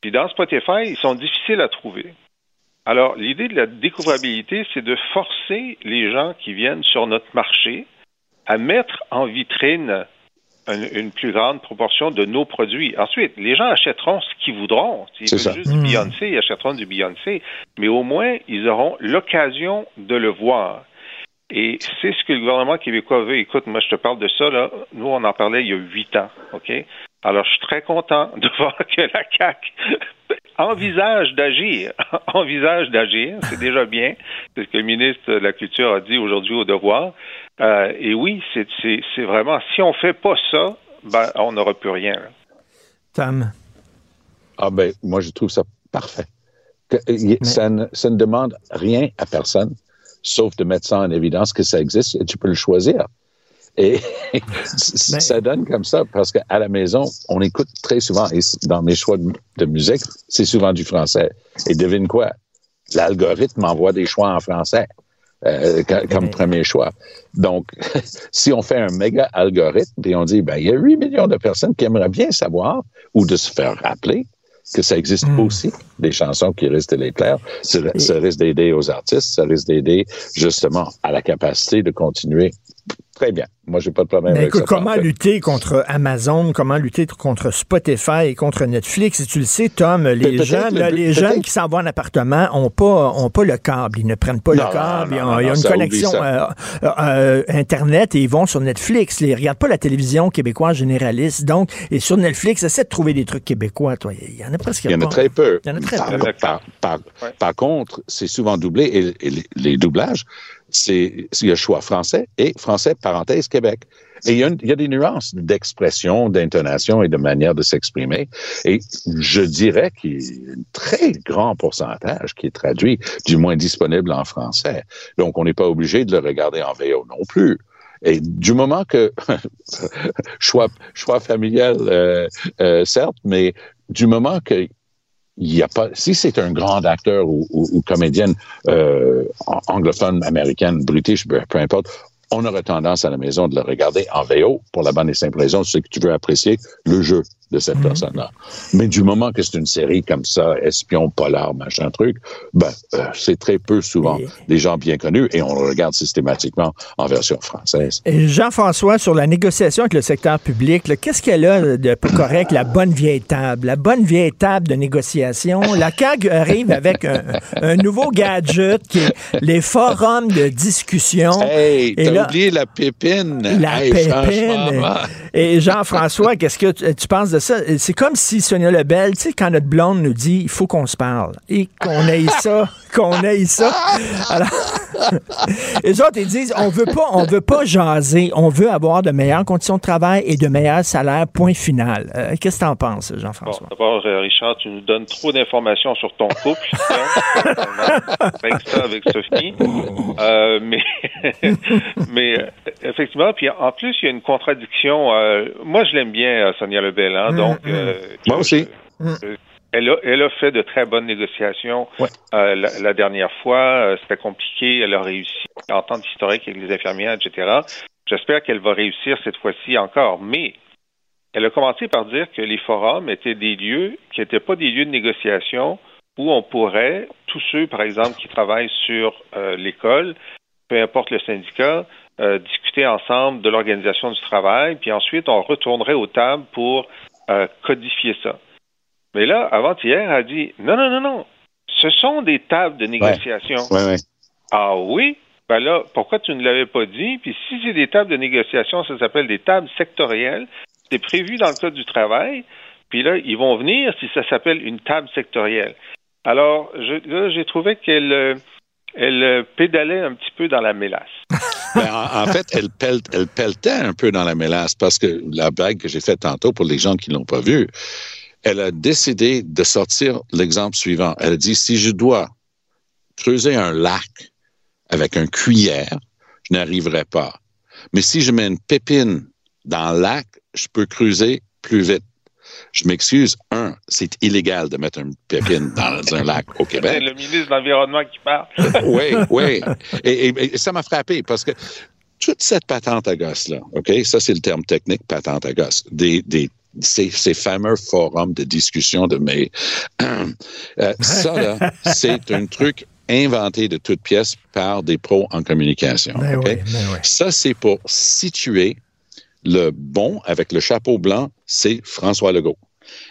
Puis dans Spotify, ils sont difficiles à trouver. Alors, l'idée de la découvrabilité, c'est de forcer les gens qui viennent sur notre marché à mettre en vitrine une, plus grande proportion de nos produits. Ensuite, les gens achèteront ce qu'ils voudront. S'ils veulent juste du mmh. Beyoncé, ils achèteront du Beyoncé. Mais au moins, ils auront l'occasion de le voir. Et c'est ce que le gouvernement québécois veut. Écoute, moi, je te parle de ça, là. Nous, on en parlait il y a huit ans, OK? Alors, je suis très content de voir que la CAQ envisage d'agir. envisage d'agir, c'est déjà bien. C'est ce que le ministre de la Culture a dit aujourd'hui au devoir. Euh, et oui, c'est vraiment, si on fait pas ça, ben, on n'aura plus rien. Tam. Ah ben, moi, je trouve ça parfait. Ça, ne, ça ne demande rien à personne, sauf de mettre ça en évidence que ça existe et tu peux le choisir. Et ça donne comme ça parce qu'à la maison, on écoute très souvent, et dans mes choix de, musique, c'est souvent du français. Et devine quoi? L'algorithme envoie des choix en français. Euh, comme premier choix. Donc, si on fait un méga algorithme et on dit, ben, il y a 8 millions de personnes qui aimeraient bien savoir ou de se faire rappeler que ça existe hmm. aussi, des chansons qui risquent de les plaire. Ça, ça risque d'aider aux artistes, ça risque d'aider justement à la capacité de continuer très bien. Moi, j'ai pas de problème Mais avec écoute, ça. comment lutter contre Amazon, comment lutter contre Spotify et contre Netflix? Et tu le sais, Tom, les jeunes, le là, les jeunes qui s'en vont en appartement ont pas, ont pas le câble. Ils ne prennent pas Non, le câble. non, ils ont, non, ils ont une connexion euh, euh, euh, Internet et ils vont sur Netflix. Ils regardent pas la télévision québécoise généraliste. Donc, et sur Netflix, essaie de trouver des trucs québécois, toi. Il y en a presque Il y en a pas. très peu. Il y en a très par, peu. par- par- par contre, c'est souvent doublé et, et les, les doublages, c'est a choix français et français parenthèse Québec. Et il y a, une- il y a des nuances d'expression, d'intonation et de manière de s'exprimer. Et je dirais qu'il y a un très grand pourcentage qui est traduit, du moins disponible en français. Donc, on n'est pas obligé de le regarder en VO non plus. Et du moment que choix, choix familial, euh, euh, certes, mais du moment que il y a pas, si c'est un grand acteur ou, ou- comédienne euh, an- anglophone, américaine, british, peu importe, on aurait tendance à la maison de le regarder en VO pour la bonne et simple raison, c'est que tu veux apprécier le jeu de cette personne-là. Mais du moment que c'est une série comme ça, espion, polar, machin truc, ben euh, c'est très peu souvent des gens bien connus et on le regarde systématiquement en version française. Jean-François, sur la négociation avec le secteur public, qu'est-ce qu'elle a de pas correct, la bonne vieille table? La bonne vieille table de négociation? La CAG arrive avec un, un nouveau gadget qui est les forums de discussion. Hey, Et là- oublié la pépine. La Hey, pépine. Et Jean-François, qu'est-ce que tu, tu penses de ça? C'est comme si Sonia Lebel, tu sais, quand notre blonde nous dit il faut qu'on se parle et qu'on aille ça, qu'on aille ça. Alors, les autres, ils disent on veut pas, on veut pas jaser, on veut avoir de meilleures conditions de travail et de meilleurs salaires, point final. Euh, Qu'est-ce que t'en penses, Bon, Jean-François? d'abord, euh, Richard, tu nous donnes trop d'informations sur ton couple. avec ça, avec Sophie. Euh, mais, mais euh, effectivement, puis en plus, il y a une contradiction. euh, moi, je l'aime bien, euh, Sonia Lebel. Hein, donc, euh, Moi aussi. euh, elle a, elle a fait de très bonnes négociations euh, la, la dernière fois. Euh, C'était compliqué. Elle a réussi. Entente historique avec les infirmières, etc. J'espère qu'elle va réussir cette fois-ci encore. Mais elle a commencé par dire que les forums étaient des lieux qui n'étaient pas des lieux de négociation où on pourrait, tous ceux, par exemple, qui travaillent sur euh, l'école, peu importe le syndicat, euh, discuter ensemble de l'organisation du travail, puis ensuite on retournerait aux tables pour euh, codifier ça. Mais là, avant-hier, elle a dit non, non, non, non, ce sont des tables de négociation. Ouais, ouais. Ah oui? Ben là, pourquoi tu ne l'avais pas dit? Puis si c'est des tables de négociation, ça s'appelle des tables sectorielles. C'est prévu dans le Code du travail. Puis là, ils vont venir si ça s'appelle une table sectorielle. Alors, je, là, j'ai trouvé qu'elle euh, elle euh, pédalait un petit peu dans la mélasse. Ben, en, fait, elle, pelle, elle pelletait un peu dans la mélasse parce que la blague que j'ai faite tantôt pour les gens qui l'ont pas vue, elle a décidé de sortir l'exemple suivant. Elle a dit, si je dois creuser un lac avec un cuillère, je n'arriverai pas. Mais si je mets une pépine dans le lac, je peux creuser plus vite. Je m'excuse. Un, c'est illégal de mettre une pépine dans un lac au C'est Québec. le ministre de l'Environnement qui parle. oui, oui. Et, et- et ça m'a frappé parce que toute cette patente à gosse-là, OK, ça c'est le terme technique, patente à gosse, des, des, ces, ces fameux forums de discussion de mais euh, ça là, c'est un truc inventé de toutes pièces par des pros en communication. Ben OK? oui, ben oui. Ça c'est pour situer le bon avec le chapeau blanc, c'est François Legault.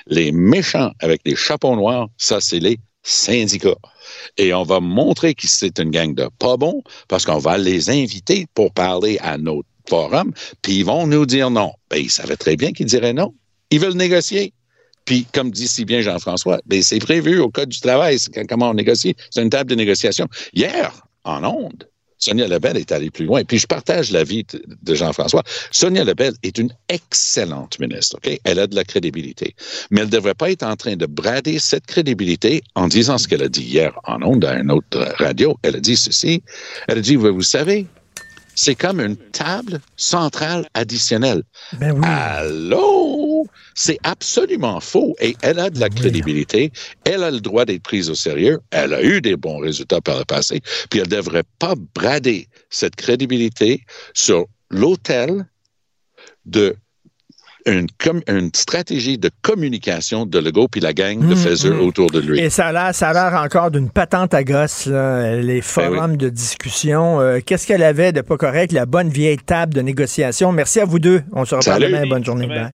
Les méchants avec les chapeaux noirs, ça c'est les syndicats. Et on va montrer que c'est une gang de pas bons parce qu'on va les inviter pour parler à notre forum, puis ils vont nous dire non. Ben, ils savaient très bien qu'ils diraient non. Ils veulent négocier. Puis, comme dit si bien Jean-François, ben, c'est prévu au Code du travail, comment on négocie? C'est une table de négociation. Hier, en ondes, Sonia Lebel est allée plus loin. Puis je partage l'avis de, Jean-François. Sonia Lebel est une excellente ministre. OK? Elle a de la crédibilité. Mais elle ne devrait pas être en train de brader cette crédibilité en disant ce qu'elle a dit hier en ondes à une autre radio. Elle a dit ceci. Elle a dit, vous savez, c'est comme une table centrale additionnelle. Ben oui. Allô? C'est absolument faux. Et elle a de la crédibilité. Elle a le droit d'être prise au sérieux. Elle a eu des bons résultats par le passé. Puis elle ne devrait pas brader cette crédibilité sur l'autel de une, com- une stratégie de communication de Legault puis la gang de Mm, Faiseur mm. autour de lui. Et ça a l'air, ça a l'air encore d'une patente à gosse, là, les forums de discussion. Euh, Qu'est-ce qu'elle avait de pas correct? La bonne vieille table de négociation? Merci à vous deux. On se reparle Salut. demain. Bonne journée. Bye.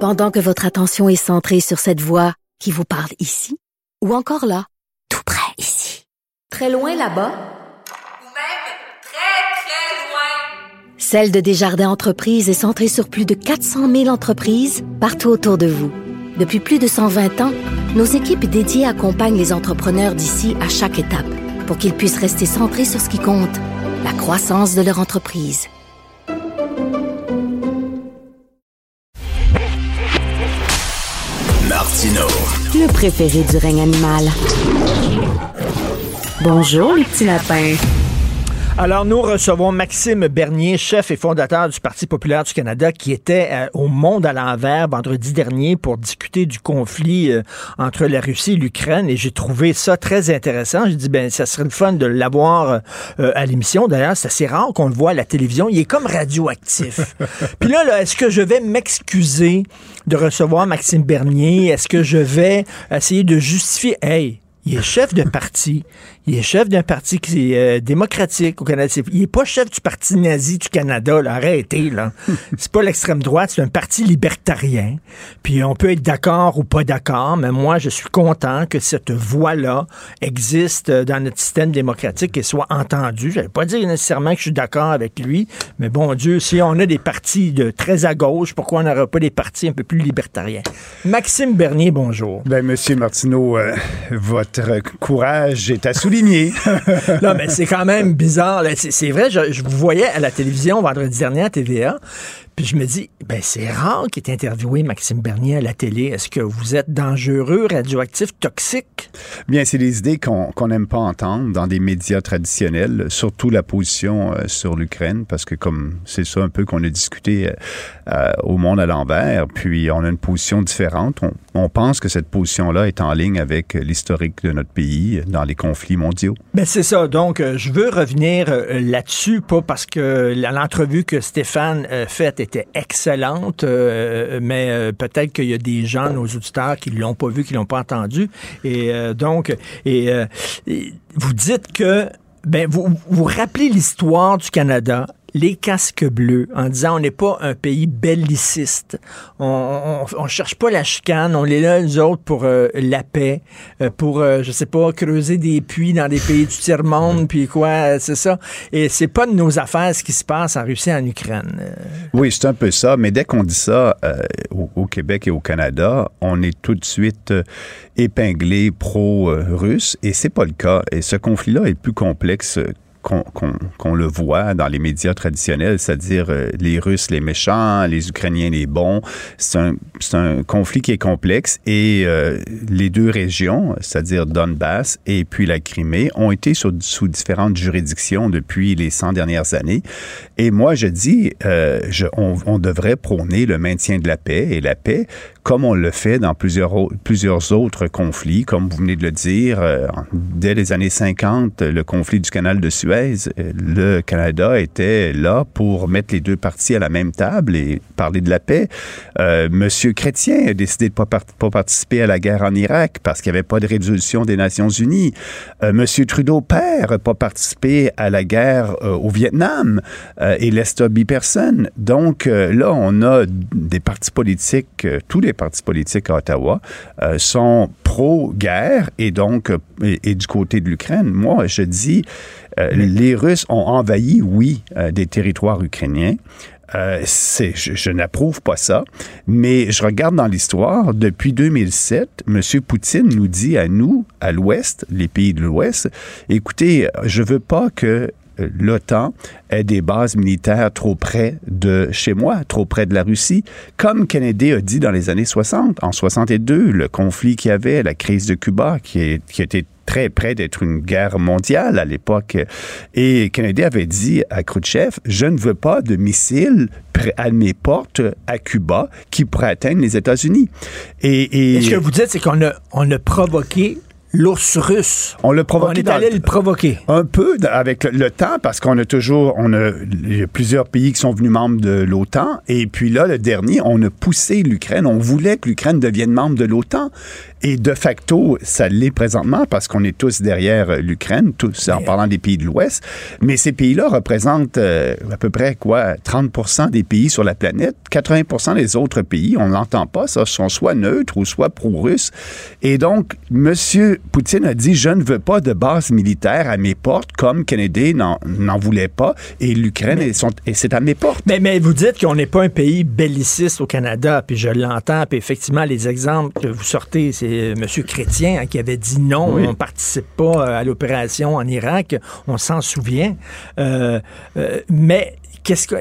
Pendant que votre attention est centrée sur cette voix qui vous parle ici, ou encore là, tout près ici, très loin là-bas, Celle de Desjardins Entreprises est centrée sur plus de 400 000 entreprises partout autour de vous. Depuis plus de 120 ans, nos équipes dédiées accompagnent les entrepreneurs d'ici à chaque étape pour qu'ils puissent rester centrés sur ce qui compte, la croissance de leur entreprise. Martino. Le préféré du règne animal. Bonjour, les petits lapins. Alors, nous recevons Maxime Bernier, chef et fondateur du Parti populaire du Canada, qui était euh, au Monde à l'envers vendredi dernier pour discuter du conflit euh, entre la Russie et l'Ukraine. Et j'ai trouvé ça très intéressant. J'ai dit, ben, ça serait le fun de l'avoir euh, à l'émission. D'ailleurs, c'est assez rare qu'on le voit à la télévision. Il est comme radioactif. Puis là, là est-ce que je vais m'excuser de recevoir Maxime Bernier? Est-ce que je vais essayer de justifier, hey, il est chef de parti. Il est chef d'un parti qui est euh, démocratique au Canada. Il est pas chef du parti nazi du Canada. Là. Arrêtez, là. c'est pas l'extrême droite, c'est un parti libertarien. Puis on peut être d'accord ou pas d'accord, mais moi, je suis content que cette voix-là existe euh, dans notre système démocratique et soit entendue. Je vais pas dire nécessairement que je suis d'accord avec lui, mais bon Dieu, si on a des partis de très à gauche, pourquoi on n'aurait pas des partis un peu plus libertariens? Maxime Bernier, bonjour. Ben, Monsieur Martineau, euh, votre courage est à souligner. non, mais c'est quand même bizarre. C'est vrai, je vous voyais à la télévision vendredi dernier à TVA, puis je me dis, ben c'est rare qu'il ait interviewé Maxime Bernier à la télé. Est-ce que vous êtes dangereux, radioactif, toxique? Bien, c'est des idées qu'on n'aime pas entendre dans des médias traditionnels, surtout la position euh, sur l'Ukraine, parce que comme c'est ça un peu qu'on a discuté euh, euh, au monde à l'envers, puis on a une position différente. On, on pense que cette position-là est en ligne avec l'historique de notre pays dans les conflits mondiaux. Ben c'est ça. Donc, euh, je veux revenir là-dessus, pas parce que l'entrevue que Stéphane a faite était excellente, euh, mais euh, peut-être qu'il y a des gens, nos auditeurs, qui l'ont pas vu, qui l'ont pas entendu. Et euh, donc, et, euh, et vous dites que, ben vous vous rappelez l'histoire du Canada les casques bleus en disant on n'est pas un pays belliciste. On, on, cherche pas la chicane. On est là, nous autres, pour euh, la paix, euh, pour, euh, je sais pas, creuser des puits dans des pays du tiers-monde, puis quoi, euh, c'est ça. Et c'est pas de nos affaires ce qui se passe en Russie et en Ukraine. Oui, c'est un peu ça, mais dès qu'on dit ça au, au Québec et au Canada, on est tout de suite épinglé pro-russe, et c'est pas le cas. Et ce conflit-là est plus complexe qu'on le voit dans les médias traditionnels, c'est-à-dire euh, les Russes les méchants, les Ukrainiens les bons. C'est un, conflit qui est complexe et euh, les deux régions, c'est-à-dire Donbass et puis la Crimée, ont été sous différentes juridictions depuis les 100 dernières années. Et moi, je dis, euh, on, devrait prôner le maintien de la paix et la paix comme on le fait dans plusieurs, plusieurs autres conflits, comme vous venez de le dire, dès les années 50, le conflit du canal de Suez, euh, le Canada était là pour mettre les deux parties à la même table et parler de la paix. Euh, Monsieur Chrétien a décidé de ne pas, par- pas participer à la guerre en Irak parce qu'il n'y avait pas de résolution des Nations Unies. Euh, Monsieur Trudeau père n'a pas participé à la guerre euh, au Vietnam et Lester B. Personne. Donc là, on a des partis politiques, tous les partis politiques à Ottawa sont pro-guerre et donc et du côté de l'Ukraine. Moi, je dis, euh, les Russes ont envahi, oui, euh, des territoires ukrainiens. Euh, je, je n'approuve pas ça, mais je regarde dans l'histoire, depuis 2007, M. Poutine nous dit à nous, à l'Ouest, les pays de l'Ouest, écoutez, je veux pas que l'OTAN ait des bases militaires trop près de chez moi, trop près de la Russie. Comme Kennedy a dit dans les années 60, en 62, le conflit qu'il y avait, la crise de Cuba, qui, était très près d'être une guerre mondiale à l'époque. Et Kennedy avait dit à Khrouchtchev, je ne veux pas de missiles à mes portes à Cuba qui pourraient atteindre les États-Unis. Et, ce que vous dites, c'est qu'on a, on a provoqué l'ours russe. On l'a provoqué. On est allé le provoquer. Un peu avec le, le temps, parce qu'on a toujours, on a, il y a plusieurs pays qui sont venus membres de l'OTAN, et puis là, le dernier, on a poussé l'Ukraine, on voulait que l'Ukraine devienne membre de l'OTAN, et de facto, ça l'est présentement, parce qu'on est tous derrière euh, l'Ukraine, tous en parlant des pays de l'Ouest, mais ces pays-là représentent euh, à peu près, quoi, 30 des pays sur la planète, 80% des autres pays, on n'entend pas, ça, sont soit neutres ou soit pro-russes, et donc, Monsieur Poutine a dit, je ne veux pas de base militaire à mes portes, comme Kennedy n'en voulait pas, et l'Ukraine, et c'est à mes portes. Mais, mais vous dites qu'on n'est pas un pays belliciste au Canada, puis je l'entends, puis effectivement, les exemples que vous sortez, c'est euh, M. Chrétien hein, qui avait dit non, Oui. on ne participe pas euh, à l'opération en Irak, on s'en souvient. Euh, euh, mais qu'est-ce que...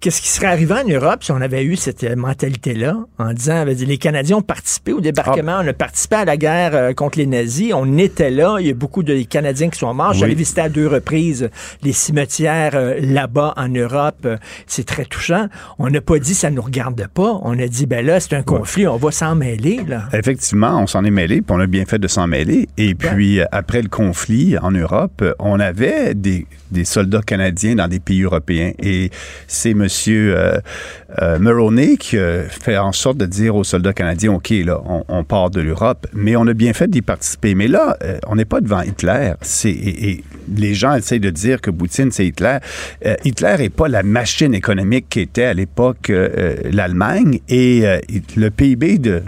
Qu'est-ce qui serait arrivé en Europe si on avait eu cette euh, mentalité-là, en disant, dit, les Canadiens ont participé au débarquement, on a participé à la guerre euh, contre les nazis, on était là, il y a beaucoup de Canadiens qui sont morts. J'avais Oui. visité à deux reprises les cimetières euh, là-bas en Europe, euh, c'est très touchant. On n'a pas dit ça nous regarde pas, on a dit, ben là, c'est un conflit, on va s'en mêler, là. Effectivement, on s'en est mêlé, puis on a bien fait de s'en mêler. Et puis, après le conflit en Europe, on avait des, des soldats canadiens dans des pays européens. Et c'est M. Euh, euh, Mulroney qui euh, fait en sorte de dire aux soldats canadiens, OK, là, on, part de l'Europe, mais on a bien fait d'y participer. Mais là, euh, on n'est pas devant Hitler. C'est, les gens essayent de dire que Poutine, c'est Hitler. Euh, Hitler n'est pas la machine économique qu'était à l'époque euh, euh, l'Allemagne. Et le PIB de,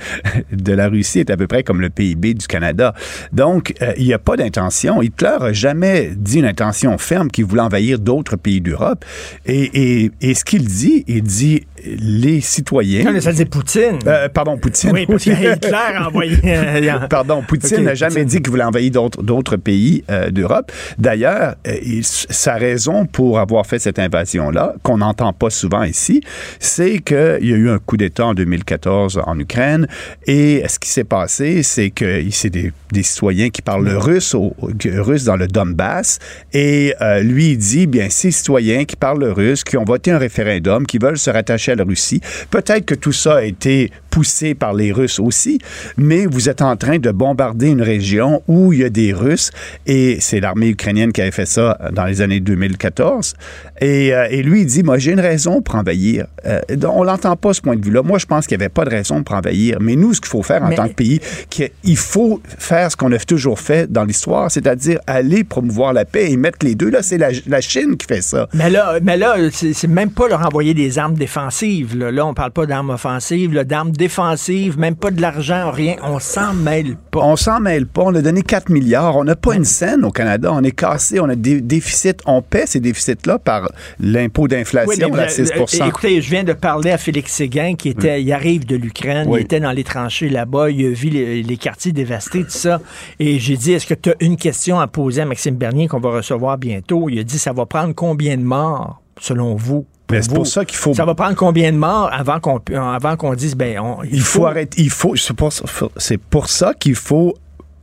de la Russie est à peu près comme le PIB du Canada. Donc, il n'y a pas d'intention. Hitler n'a jamais dit une intention ferme qu'il voulait envahir d'autres pays d'Europe. Et ce qu'il dit, il dit les citoyens. Non, mais ça dit Poutine. Euh, pardon, Poutine. Oui, parce Hitler a envoyé. euh, Pardon, Poutine n'a jamais Poutine. dit qu'il voulait envahir d'autres, pays euh, d'Europe. D'ailleurs, euh, il- sa raison pour avoir fait cette invasion-là, qu'on n'entend pas souvent ici, c'est qu'il y a eu un coup d'État en 2014 en Ukraine. Et ce qui s'est passé, c'est que c'est des, des citoyens qui parlent le russe, au, russe dans le Donbass. Et lui, il dit, bien, ces citoyens qui parlent le russe, qui ont voté un référendum, qui veulent se rattacher la Russie, peut-être que tout ça a été poussé par les Russes aussi, mais vous êtes en train de bombarder une région où il y a des Russes, et c'est l'armée ukrainienne qui avait fait ça dans les années 2014. Et, euh, et lui, il dit, moi, j'ai une raison pour envahir. Euh, on l'entend pas, ce point de vue-là. Moi, je pense qu'il n'y avait pas de raison pour envahir. Mais nous, ce qu'il faut faire en Mais- tant que pays, qu'il- il faut faire ce qu'on a toujours fait dans l'histoire, c'est-à-dire aller promouvoir la paix et mettre les deux. Là, c'est la, la Chine qui fait ça. Mais là, mais là c'est même pas leur envoyer des armes défensives. Là, Là, on parle pas d'armes offensives, d'armes défensives, même pas de l'argent, rien. On s'en mêle pas. On s'en mêle pas. On a donné 4 milliards. On n'a pas une scène au Canada. On est cassé. On a des déficits. On paie ces déficits-là par l'impôt Oui, d'inflation mais, à 6% euh, Écoutez, je viens de parler à Félix Séguin, qui était, il arrive de l'Ukraine, Oui. il était dans les tranchées là-bas, il a vu les, les quartiers dévastés, tout ça. Et j'ai dit, est-ce que tu as une question à poser à Maxime Bernier qu'on va recevoir bientôt? Il a dit, ça va prendre combien de morts, selon vous? Mais c'est pour ça qu'il faut- Ça va prendre combien de morts avant qu'on pu- avant qu'on dise, ben, on- Il faut arrêter. Il faut. C'est pour, c'est pour ça qu'il faut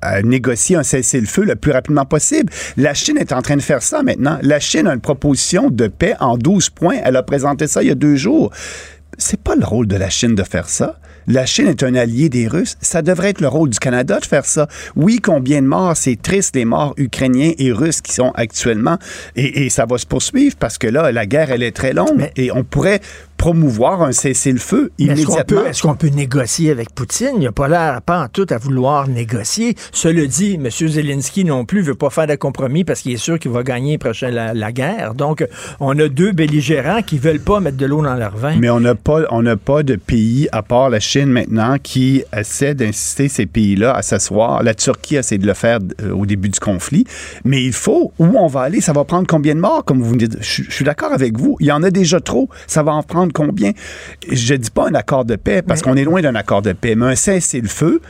euh, négocier un cessez-le-feu le plus rapidement possible. La Chine est en train de faire ça maintenant. La Chine a une proposition de paix en 12 points. Elle a présenté ça il y a deux jours. C'est pas le rôle de la Chine de faire ça. La Chine est un allié des Russes. Ça devrait être le rôle du Canada de faire ça. Oui, combien de morts? C'est triste, les morts ukrainiens et russes qui sont actuellement. Et, et ça va se poursuivre parce que là, la guerre, elle est très longue. Et on pourrait promouvoir un cessez-le-feu Mais Est-ce qu'on immédiatement. peut, est-ce qu'on peut négocier avec Poutine? Il n'a pas l'air, pas en tout, à vouloir négocier. Cela dit, M. Zelensky non plus veut pas faire de compromis parce qu'il est sûr qu'il va gagner prochain la, la guerre. Donc, on a deux belligérants qui veulent pas mettre de l'eau dans leur vin. Mais on n'a pas, on n'a pas de pays, à part la Chine maintenant, qui essaie d'inciter ces pays-là à s'asseoir. La Turquie essaie de le faire euh, au début du conflit. Mais il faut, où on va aller, ça va prendre combien de morts, comme vous me dites. Je suis d'accord avec vous. Il y en a déjà trop. Ça va en prendre combien? Je dis pas un accord de paix, parce qu'on est loin d'un accord de paix, mais un cessez-le-feu.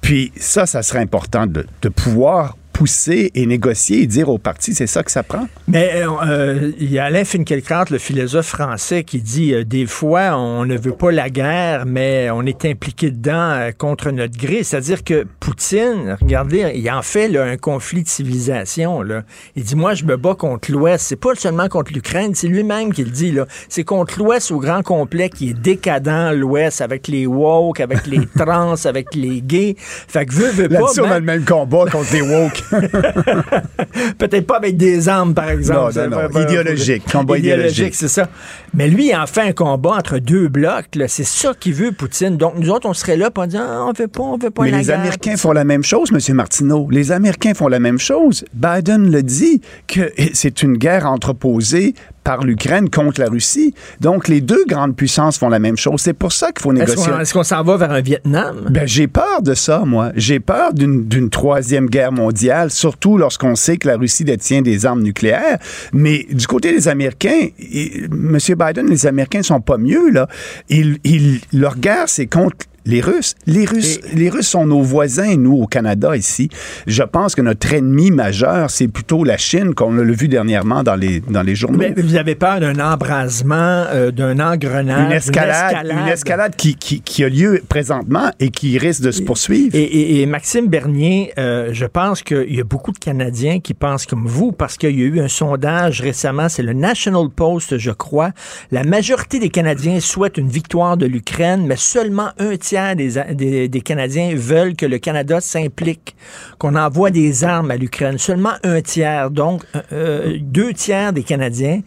Puis ça, ça serait important de, de pouvoir pousser et négocier et dire aux partis, c'est ça que ça prend? Mais euh, euh, il y a Alain Finkielkraut, le philosophe français, qui dit euh, des fois, on ne veut pas la guerre, mais on est impliqué dedans euh, contre notre gré. C'est-à-dire que Poutine, regardez, il en fait là, un conflit de civilisation. Là. Il dit, moi, je me bats contre l'Ouest. C'est pas seulement contre l'Ukraine, c'est lui-même qui le dit. là. C'est contre l'Ouest au grand complet qui est décadent, l'Ouest, avec les woke, avec les trans, avec les gays. Fait que veut, veut pas... Là-dessus, on a même- le même combat contre les woke. Peut-être pas avec des armes, par exemple. Non, non, Idéologique. Combat idéologique. c'est ça. Mais lui, il en fait un combat entre deux blocs. C'est ça qu'il veut, Poutine. Donc, nous autres, on serait là pour dire, ah, on veut pas, on veut pas Mais la les guerre. Américains font la même chose, M. Martineau. Les Américains font la même chose. Biden le dit que c'est une guerre entreposée par l'Ukraine contre la Russie. Donc, les deux grandes puissances font la même chose. C'est pour ça qu'il faut Est-ce négocier. qu'on est-ce qu'on s'en va vers un Vietnam? Ben, j'ai peur de ça, moi. J'ai peur d'une d'une troisième guerre mondiale, surtout lorsqu'on sait que la Russie détient des armes nucléaires. Mais du côté des Américains, et- M. Biden, les Américains sont pas mieux, là. Ils, ils- leur guerre, c'est contre les Russes. Les Russes, les Russes sont nos voisins, nous, au Canada, ici. Je pense que notre ennemi majeur, c'est plutôt la Chine, qu'on l'a vu dernièrement dans les, dans les journaux. Mais vous avez peur d'un embrasement, euh, d'un engrenage, une escalade, une escalade qui, qui, qui a lieu présentement et qui risque de se poursuivre. Et, et- et Maxime Bernier, euh, je pense qu'il y a beaucoup de Canadiens qui pensent comme vous parce qu'il y a eu un sondage récemment, c'est le National Post, je crois. La majorité des Canadiens souhaitent une victoire de l'Ukraine, mais seulement un tiers des, des, Canadiens veulent que le Canada s'implique, qu'on envoie des armes à l'Ukraine. Seulement un tiers. Donc, euh, euh, deux tiers des Canadiens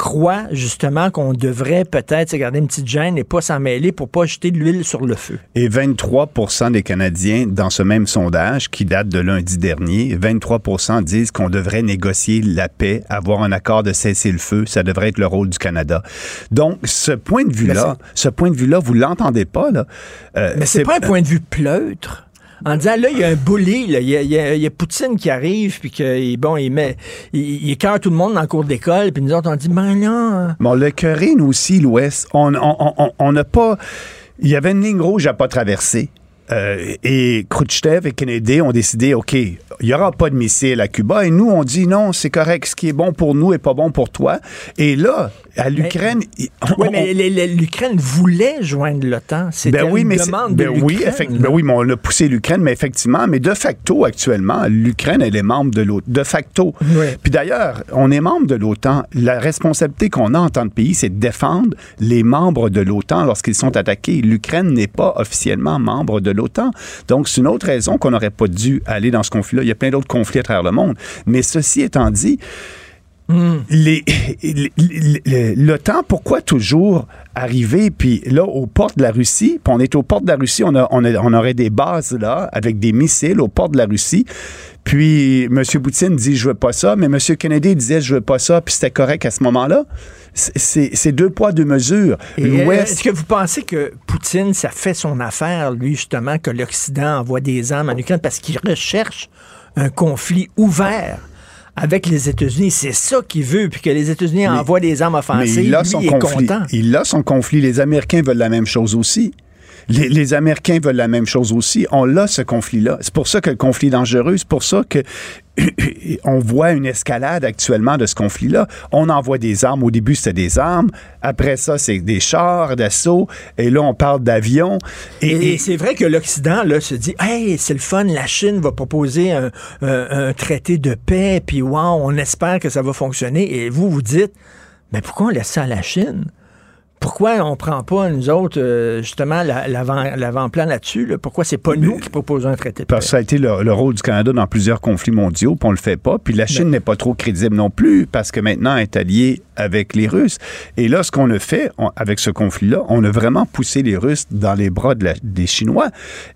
croient justement qu'on devrait peut-être se garder une petite gêne et pas s'en mêler pour pas jeter de l'huile sur le feu. Et 23% des Canadiens, dans ce même sondage qui date de lundi dernier, 23% disent qu'on devrait négocier la paix, avoir un accord de cessez-le-feu. Ça devrait être le rôle du Canada. Donc, ce point de vue-là, ce point de vue-là, vous l'entendez pas, là. Euh, Mais c'est pas un point de vue pleutre. En disant, là, il y a un bully. Il, y y y a Poutine qui arrive, puis que, bon, il met, il, tout le monde dans cours d'école, puis nous autres, on dit, ben non. Bon, le Corée, nous aussi, l'Ouest, on n'a on, on- pas... Il y avait une ligne rouge à pas traverser. Euh, et Khrushchev et Kennedy ont décidé, OK, il n'y aura pas de missiles à Cuba. Et nous, on dit non, c'est correct. Ce qui est bon pour nous est pas bon pour toi. Et là, à l'Ukraine... il- Oui, mais l'Ukraine voulait joindre l'OTAN. C'était ben oui, une mais demande ben de oui, ben oui, mais on a poussé l'Ukraine, mais effectivement, mais de facto, actuellement, l'Ukraine, elle est membre de l'OTAN. De facto. Puis d'ailleurs, on est membre de l'OTAN. La responsabilité qu'on a en tant que pays, c'est de défendre les membres de l'OTAN lorsqu'ils sont attaqués. L'Ukraine n'est pas officiellement membre de l'OTAN. Donc, c'est une autre raison qu'on n'aurait pas dû aller dans ce conflit-là. Il y a plein d'autres conflits à travers le monde. Mais ceci étant dit, les- les- l'OTAN, pourquoi toujours arriver, puis là, aux portes de la Russie, puis on est aux portes de la Russie, on, a, on, a- on aurait des bases là, avec des missiles aux portes de la Russie, puis M. Poutine dit « je veux pas ça », mais M. Kennedy disait « je veux pas ça », puis c'était correct à ce moment-là. C'est- deux poids, deux mesures. Euh. Est-ce que vous pensez que Poutine, ça fait son affaire, lui, justement, que l'Occident envoie des armes en Ukraine parce qu'il recherche un conflit ouvert? Avec les États-Unis? C'est ça qu'il veut, puis que les États-Unis envoient des armes Mais offensives. il a lui, son il est content. Il a son conflit. Les Américains veulent la même chose aussi. Les, les Américains veulent la même chose aussi. On l'a, ce conflit-là. C'est pour ça que le conflit est dangereux. C'est pour ça que on voit une escalade actuellement de ce conflit-là. On envoie des armes. Au début, c'était des armes. Après ça, c'est des chars d'assaut. Et là, on parle d'avions. Et, et c'est vrai que l'Occident là, se dit Hey, c'est le fun, la Chine va proposer un, un- un traité de paix, puis wow, on espère que ça va fonctionner. Et vous, vous dites Mais pourquoi on laisse ça à la Chine? Pourquoi on prend pas, nous autres, euh, justement, la- l'avant- l'avant-plan là-dessus? là? Pourquoi c'est pas nous qui proposons un traité de paix? Parce que ça a été le, le rôle du Canada dans plusieurs conflits mondiaux, puis on le fait pas. Puis la Chine n'est pas trop crédible non plus, parce que maintenant, elle est alliée avec les Russes. Et là, ce qu'on a fait on- avec ce conflit-là, on a vraiment poussé les Russes dans les bras de la- des Chinois,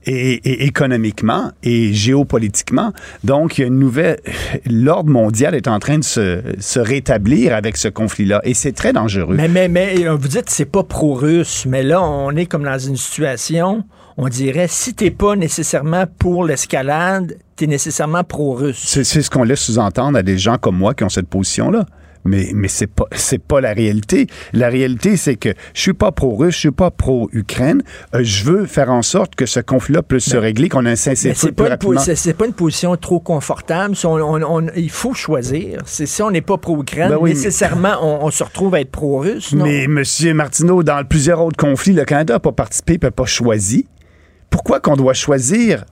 et, et économiquement et géopolitiquement. Donc, il y a une nouvelle... L'ordre mondial est en train de se, se rétablir avec ce conflit-là, et c'est très dangereux. Mais, mais, mais euh, vous dites c'est pas pro-russe, mais là, on est comme dans une situation, on dirait, si t'es pas nécessairement pour l'escalade, t'es nécessairement pro-russe. C'est ce qu'on laisse sous-entendre à des gens comme moi qui ont cette position-là. Mais, mais c'est pas c'est pas la réalité. La réalité, c'est que je suis pas pro-russe, je suis pas pro-Ukraine. Euh, je veux faire en sorte que ce conflit-là puisse se régler, qu'on ait un cessez-le-feu c'est plus pas, une rapidement. po- c'est- c'est pas une position trop confortable. Si on- on- on- il faut choisir. C'est- Si on n'est pas pro-Ukraine, Ben oui, nécessairement, on, on se retrouve à être pro-russe. Mais M. Martineau, dans plusieurs autres conflits, le Canada n'a pas participé, n'a pas choisi. Pourquoi qu'on doit choisir?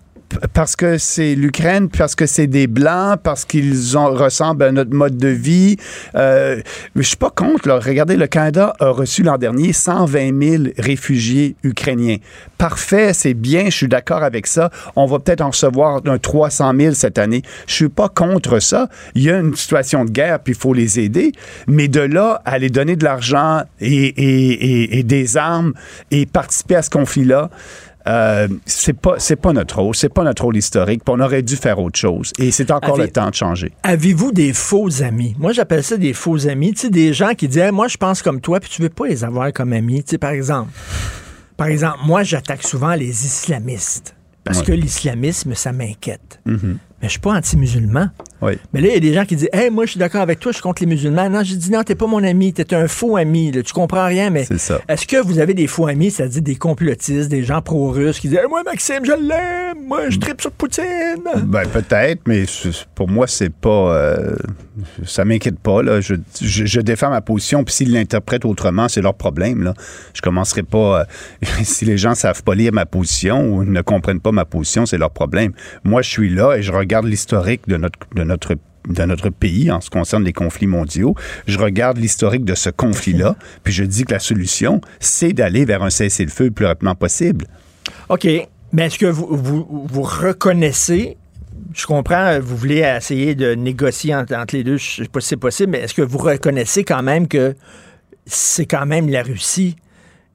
Parce que c'est l'Ukraine, parce que c'est des Blancs, parce qu'ils ressemblent à notre mode de vie. Euh, mais je suis pas contre. Regardez, le Canada a reçu l'an dernier 120 000 réfugiés ukrainiens. Parfait, c'est bien, je suis d'accord avec ça. On va peut-être en recevoir un 300 000 cette année. Je suis pas contre ça. Il y a une situation de guerre, puis il faut les aider. Mais de là à les donner de l'argent et des armes et participer à ce conflit-là, euh, c'est pas c'est pas notre rôle, c'est pas notre rôle historique. puis On aurait dû faire autre chose. Et c'est encore Avez- le temps de changer. Avez-vous des faux amis? Moi, j'appelle ça des faux amis. Tu sais, des gens qui disent, Hey, moi, je pense comme toi, puis tu veux pas les avoir comme amis. Tu sais, par exemple, par exemple, moi, j'attaque souvent les islamistes. Parce Ouais. que l'islamisme, ça m'inquiète. Mhm. Mais je suis pas anti-musulman. Oui. Mais là, il y a des gens qui disent Hey, moi, je suis d'accord avec toi, je suis contre les musulmans. Non, j'ai dit Non, t'es pas mon ami, t'es un faux ami. là, tu comprends rien, mais ça. est-ce que vous avez des faux amis, c'est-à-dire des complotistes, des gens pro-russes qui disent Hey, Moi, Maxime, je l'aime, moi, je tripe sur Poutine. Ben, peut-être, mais pour moi, c'est pas. euh, ça m'inquiète pas. Là. Je, je- je défends ma position, puis s'ils l'interprètent autrement, c'est leur problème. Là. Je commencerai pas. euh, si les gens savent pas lire ma position ou ne comprennent pas ma position, c'est leur problème. Moi, je suis là et je regarde l'historique de notre, de notre de notre pays en ce qui concerne les conflits mondiaux. Je regarde l'historique de ce conflit-là, puis je dis que la solution, c'est d'aller vers un cessez-le-feu le plus rapidement possible. OK. Mais est-ce que vous, vous, vous reconnaissez, je comprends, vous voulez essayer de négocier entre, entre les deux, je sais pas si c'est possible, mais est-ce que vous reconnaissez quand même que c'est quand même la Russie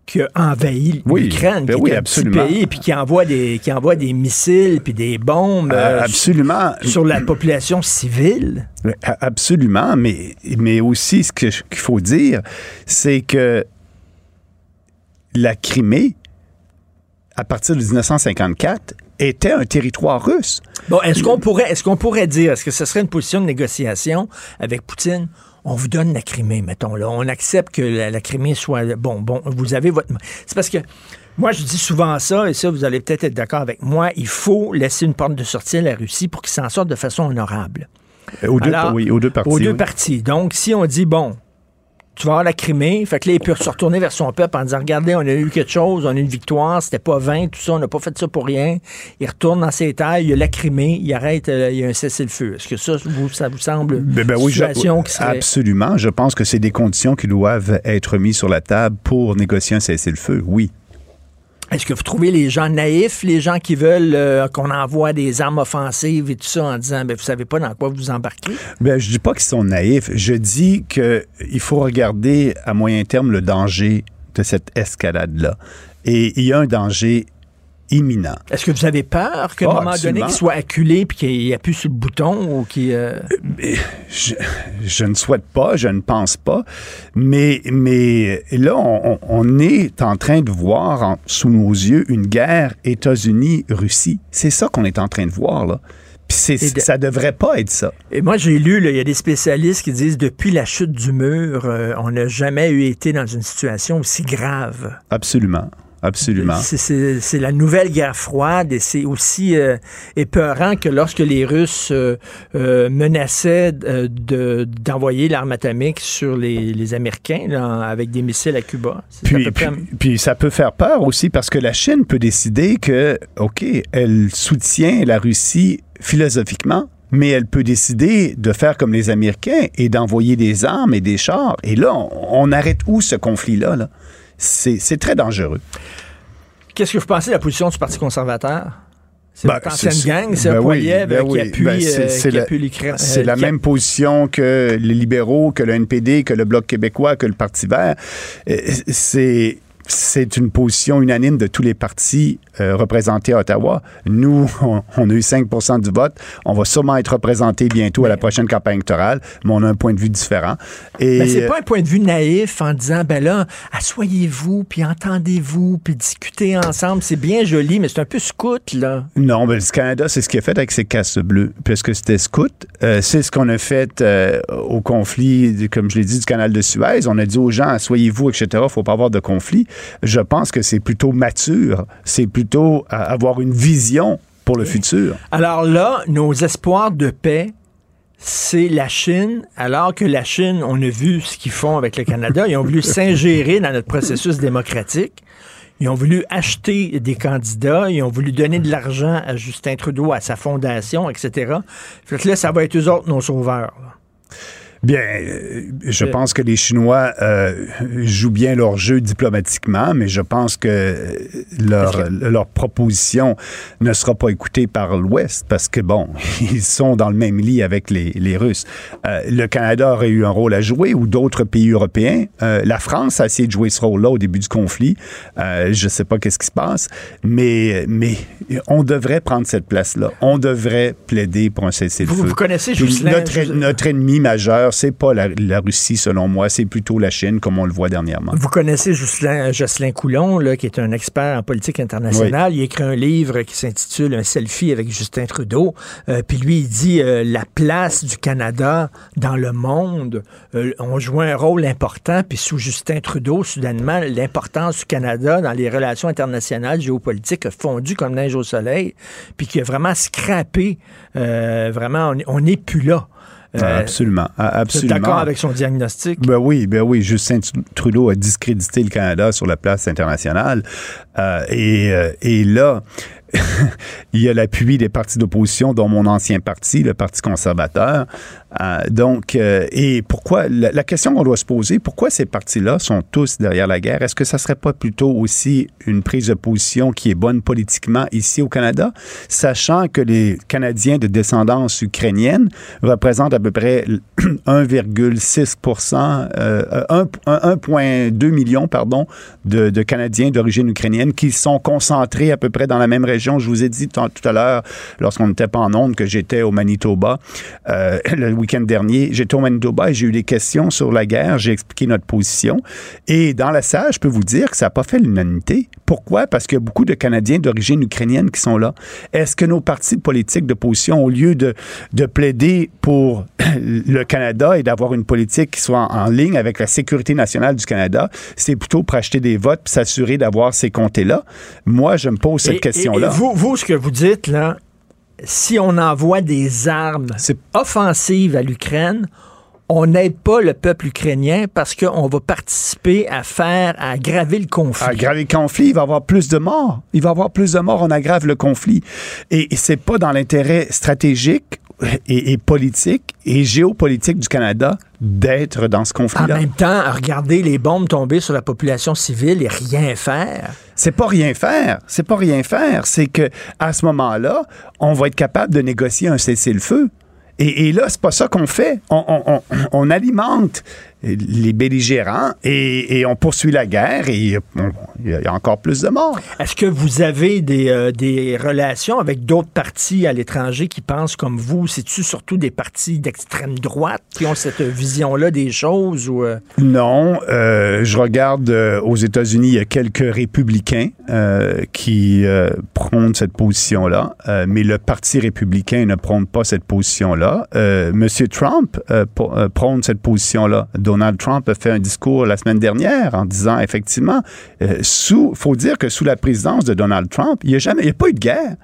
qui a envahi Oui, l'Ukraine, ben qui oui, est un absolument. petit pays, puis qui envoie des, qui envoie des missiles puis des bombes Euh, euh, absolument. sur la population civile? A- Absolument, mais, mais aussi ce qu'il faut dire, c'est que la Crimée, à partir de 1954, était un territoire russe. Bon, est-ce qu'on pourrait, est-ce qu'on pourrait dire, est-ce que ce serait une position de négociation avec Poutine? On vous donne la Crimée, mettons là. On accepte que la, la Crimée soit bon. Bon, vous avez votre. C'est parce que moi, je dis souvent ça, et ça, vous allez peut-être être d'accord avec moi. Il faut laisser une porte de sortie à la Russie pour qu'ils s'en sortent de façon honorable. Aux deux, Alors, oui, aux deux parties. Aux deux oui. parties. Donc, si on dit bon. Tu vas avoir la Crimée, fait que là, il peut se retourner vers son peuple en disant Regardez, on a eu quelque chose, on a eu une victoire, c'était pas vain, tout ça, on n'a pas fait ça pour rien. Il retourne dans ses terres, il y a la Crimée, il arrête, euh, il y a un cessez-le-feu. Est-ce que ça, vous, ça vous semble Ben, ben une oui, je- situation qui serait. absolument. Je pense que c'est des conditions qui doivent être mises sur la table pour négocier un cessez-le-feu, oui. Est-ce que vous trouvez les gens naïfs, les gens qui veulent euh, qu'on envoie des armes offensives et tout ça en disant ben, vous savez pas dans quoi vous embarquez? Ben, je dis pas qu'ils sont naïfs. Je dis qu'il faut regarder à moyen terme le danger de cette escalade-là. Et il y a un danger imminent. Est-ce que vous avez peur qu'à un Ah, moment donné, qu'il soit acculé puis qu'il appuie sur le bouton ou qu'il. euh, Je, je ne souhaite pas, je ne pense pas, mais, mais là, on, est en train de voir en- sous nos yeux une guerre États-Unis-Russie. C'est ça qu'on est en train de voir, là. Puis de- ça devrait pas être ça. Et moi, j'ai lu, il y a des spécialistes qui disent depuis la chute du mur, euh, on n'a jamais eu été dans une situation aussi grave. Absolument. Absolument. C'est- la nouvelle guerre froide et c'est aussi euh, épeurant que lorsque les Russes euh, euh, menaçaient euh, de- d'envoyer l'arme atomique sur les, les Américains là, avec des missiles à Cuba. À Puis, puis, ça peut faire peur aussi parce que la Chine peut décider que, OK, elle soutient la Russie philosophiquement, mais elle peut décider de faire comme les Américains et d'envoyer des armes et des chars. Et là, on, on arrête où ce conflit-là? Là? C'est très dangereux. Qu'est-ce que vous pensez de la position du Parti conservateur? C'est Ben, c'est- gang, c'est ben un oui, ben qui appuie, Ben, c'est- euh, c'est la- appuie l'Ukraine. C'est euh, la qui- même position que les libéraux, que le NPD, que le Bloc québécois, que le Parti vert. Euh, C'est c'est une position unanime de tous les partis euh, représentés à Ottawa. Nous, on, on a eu 5 du vote. On va sûrement être représentés bientôt à la prochaine campagne électorale, mais on a un point de vue différent. Et Mais c'est pas un point de vue naïf en disant, ben là, asseyez-vous, puis entendez-vous, puis discutez ensemble. C'est bien joli, mais c'est un peu scout, là. Non, mais le Canada, c'est ce qu'il a fait avec ses casques bleus, puisque c'était scout. Euh, c'est ce qu'on a fait euh, au conflit, comme je l'ai dit, du canal de Suez. On a dit aux gens, asseyez-vous, etc. Il faut pas avoir de conflit. Je pense que c'est plutôt mature. C'est plutôt euh, avoir une vision pour le futur. Alors là, nos espoirs de paix, c'est la Chine, alors que la Chine, on a vu ce qu'ils font avec le Canada. Ils ont voulu s'ingérer dans notre processus démocratique. Ils ont voulu acheter des candidats, ils ont voulu donner de l'argent à Justin Trudeau, à sa fondation, etc. Fait que là, ça va être eux autres, nos sauveurs. là. Bien, je pense que les Chinois euh, jouent bien leur jeu diplomatiquement, mais je pense que leur, leur proposition ne sera pas écoutée par l'Ouest parce que, bon, ils sont dans le même lit avec les, les Russes. Euh, le Canada aurait eu un rôle à jouer ou d'autres pays européens. Euh, la France a essayé de jouer ce rôle-là au début du conflit. Je ne sais pas qu'est-ce qui se passe, mais, mais on devrait prendre cette place-là. On devrait plaider pour un cessez-le-feu. Vous- vous connaissez Puis Ghislain- notre, notre ennemi majeur, c'est pas la, la Russie, selon moi, c'est plutôt la Chine, comme on le voit dernièrement. Vous connaissez Jocelyn, Jocelyn Coulon, là, qui est un expert en politique internationale. Il a écrit un livre qui s'intitule Un selfie avec Justin Trudeau. Euh, puis lui, il dit euh, la place du Canada dans le monde. Euh, on joue un rôle important. Puis sous Justin Trudeau, soudainement, l'importance du Canada dans les relations internationales géopolitiques a fondu comme neige au soleil. Puis qui a vraiment scrappé. euh, vraiment, on n'est plus là. Euh, absolument, a- vous êtes absolument. d'accord avec son diagnostic? Ben oui, ben oui. Justin Trudeau a discrédité le Canada sur la place internationale. Euh, et, euh, et là, il y a l'appui des partis d'opposition, dont mon ancien parti, le Parti conservateur. Euh, donc, euh, et pourquoi, la, question qu'on doit se poser, pourquoi ces partis-là sont tous derrière la guerre? Est-ce que ça serait pas plutôt aussi une prise de position qui est bonne politiquement ici au Canada, sachant que les Canadiens de descendance ukrainienne représentent à peu près 1,6 euh, 1 1,2 million pardon, de Canadiens d'origine ukrainienne qui sont concentrés à peu près dans la même région. Je vous ai dit tout à l'heure, lorsqu'on n'était pas en onde, que j'étais au Manitoba euh, le week-end dernier. J'étais au Manitoba et j'ai eu des questions sur la guerre. J'ai expliqué notre position. Et dans la salle, je peux vous dire que ça n'a pas fait l'unanimité. Pourquoi? Parce qu'il y a beaucoup de Canadiens d'origine ukrainienne qui sont là. Est-ce que nos partis politiques de position, au lieu de, de plaider pour le Canada et d'avoir une politique qui soit en, en ligne avec la sécurité nationale du Canada, c'est plutôt pour acheter des votes puis s'assurer d'avoir ces comtés-là? Moi, je me pose cette Et- question-là. Vous, vous, ce que vous dites, là, si on envoie des armes offensives à l'Ukraine, on n'aide pas le peuple ukrainien parce qu'on va participer à faire, à aggraver le conflit. aggraver le conflit, il va y avoir plus de morts. Il va y avoir plus de morts, on aggrave le conflit. Et, et c'est pas dans l'intérêt stratégique et, et politique et géopolitique du Canada d'être dans ce En conflit-là. même temps, regarder les bombes tomber sur la population civile et rien faire. C'est pas rien faire. C'est pas rien faire. C'est que à ce moment-là, on va être capable de négocier un cessez-le-feu. Et, et là, c'est pas ça qu'on fait. On, on- on- on alimente les belligérants et, et on poursuit la guerre et il y a encore plus de morts. Est-ce que vous avez des, euh, des relations avec d'autres partis à l'étranger qui pensent comme vous? C'est-tu surtout des partis d'extrême droite qui ont cette vision-là des choses? Ou, euh, Non, euh, je regarde aux États-Unis, il y a quelques républicains qui prônent cette position-là, mais le Parti républicain ne prône pas cette position-là. Monsieur Trump pr- prône cette position-là. Donald Trump a fait un discours la semaine dernière en disant effectivement, euh, faut dire que sous la présidence de Donald Trump, il n'y a jamais, il n'y a pas eu de guerre.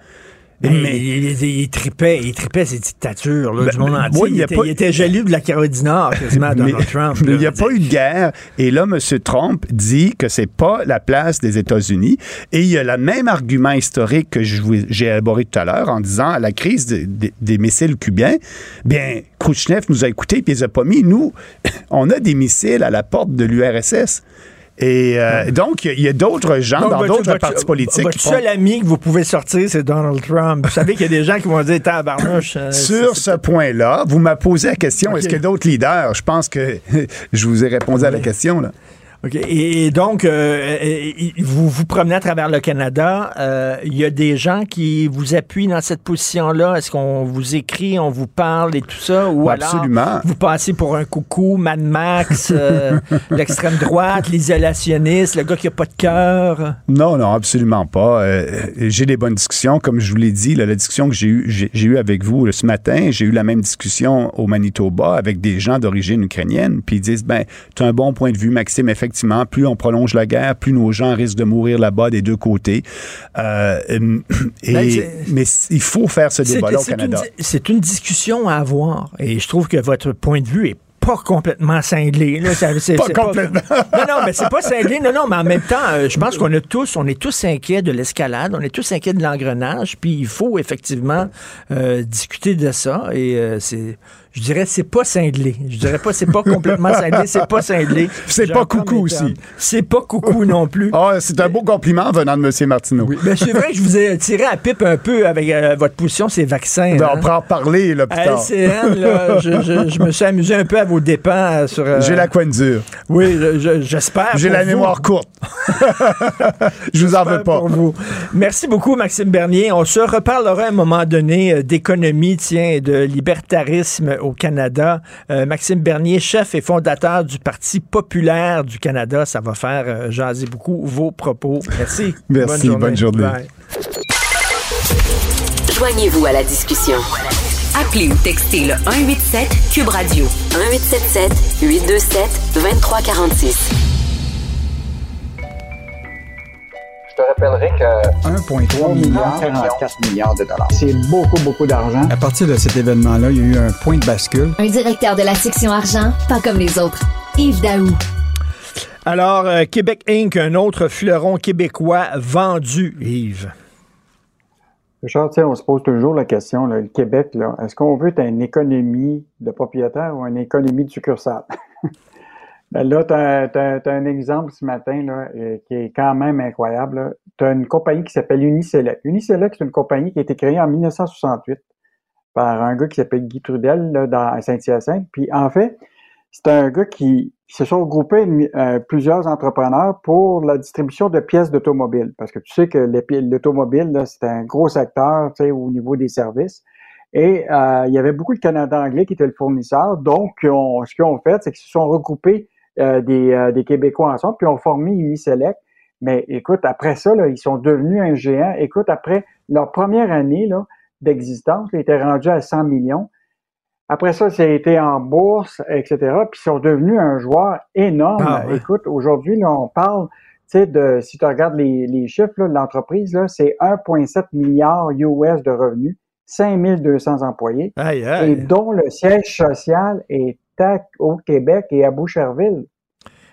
Mais il, il- il tripait, il tripait ces dictatures là, Ben, du monde entier. il était, pas- il était jaloux de la Caroline du Nord, quasiment, Donald Mais- Trump. mais il n'y a pas eu de guerre. Et là, M. Trump dit que c'est pas la place des États-Unis. Et il y a le même argument historique que j'ai élaboré tout à l'heure en disant la crise de- de- des missiles cubains. Bien, Khrushchev nous a écoutés puis il les a pas mis. Nous, on a des missiles à la porte de l'URSS. Et euh, donc, il y a- d'autres gens Donc, dans d'autres partis politiques Votre seul ami que vous pouvez sortir, c'est Donald Trump. Vous savez qu'il y a des gens qui vont dire tabarnouche. euh, Sur ce point-là, vous m'avez posé la question, est-ce qu'il y a d'autres leaders? Je pense que je vous ai répondu à la question. Là. OK. Et, donc, euh, et- vous vous promenez à travers le Canada. euh, Il y a des gens qui vous appuient dans cette position-là? Est-ce qu'on vous écrit, on vous parle et tout ça? Ou Oui, alors, absolument. vous passez pour un coucou, Mad Max, euh, l'extrême droite, l'isolationniste, le gars qui a pas de cœur? Non, non, absolument pas. Euh, j'ai des bonnes discussions. Comme je vous l'ai dit, là, la discussion que j'ai eue eue avec vous là, ce matin, j'ai eu la même discussion au Manitoba avec des gens d'origine ukrainienne. Puis ils disent, ben, tu as un bon point de vue, Maxime, effectivement. Plus on prolonge la guerre, plus nos gens risquent de mourir là-bas des deux côtés. Euh, et, Ben, mais il faut faire ce débat-là au Canada. C'est une discussion à avoir. Et je trouve que votre point de vue est pas complètement cinglé. là. Ça- c'est- Pas complètement. non, non, mais c'est pas cinglé. Non, non, mais en même temps, euh, je pense qu'on a tous, on est tous inquiets de l'escalade, on est tous inquiets de l'engrenage, puis il faut effectivement euh, discuter de ça. Et euh, c'est, je dirais, c'est pas cinglé. Je dirais pas, c'est pas complètement cinglé, c'est pas cinglé. C'est pas coucou aussi. C'est pas coucou non plus. Ah, c'est un beau compliment venant de M. Martineau. Ben, c'est vrai que je vous ai tiré à pipe un peu avec euh, votre position, ces vaccins. Ben, hein. on pourra en parler là, plus À tard. LCN, là, je, je- je me suis amusé un peu à vos dépens sur. euh, J'ai la coin dure. Oui, je- je- j'espère. J'ai la vous. mémoire courte. je vous en veux pas. Pour vous. Merci beaucoup, Maxime Bernier. On se reparlera à un moment donné euh, d'économie, tiens, de libertarisme au Canada. Euh, Maxime Bernier, chef et fondateur du Parti populaire du Canada. Ça va faire euh, jaser beaucoup vos propos. Merci. Merci, bonne journée. Bye. Joignez-vous à la discussion. Appelez ou textez le 187 Cube Radio 1877 827 2346. Te rappellerai que 1,3 milliard, 44 milliards de dollars. C'est beaucoup, beaucoup d'argent. À partir de cet événement-là, il y a eu un point de bascule. Un directeur de la section argent, pas comme les autres. Yves Daou. Alors, euh, Québec Inc., un autre fleuron québécois vendu, Yves. Richard, tu sais, on se pose toujours la question, là, le Québec, là, est-ce qu'on veut être une économie de propriétaire ou une économie de succursale? ben là, tu as, un exemple ce matin là, euh, qui est quand même incroyable. Tu as une compagnie qui s'appelle Uniselect. Uniselect, c'est une compagnie qui a été créée en 1968 par un gars qui s'appelle Guy Trudel là, dans, Saint-Hyacinthe. Puis en fait, c'est un gars qui, se sont regroupés euh, plusieurs entrepreneurs pour la distribution de pièces d'automobile. Parce que tu sais que l'automobile, c'est un gros secteur au niveau des services. Et euh, il y avait beaucoup de Canada anglais qui étaient le fournisseur. Donc, on- ce qu'ils ont fait, c'est qu'ils se sont regroupés euh, des, euh, des Québécois ensemble, puis ont formé Uniselect. Mais écoute, après ça, là, ils sont devenus un géant. Écoute, après leur première année là, d'existence, ils étaient rendus à 100 millions. Après ça, ça a été en bourse, etc. Puis ils sont devenus un joueur énorme. Ah ouais. Écoute, aujourd'hui, là, on parle, tu sais, de, si tu regardes les, les chiffres là, de l'entreprise, là, c'est 1,7 milliard US de revenus, 5200 employés, et dont le siège social est au Québec et à Boucherville.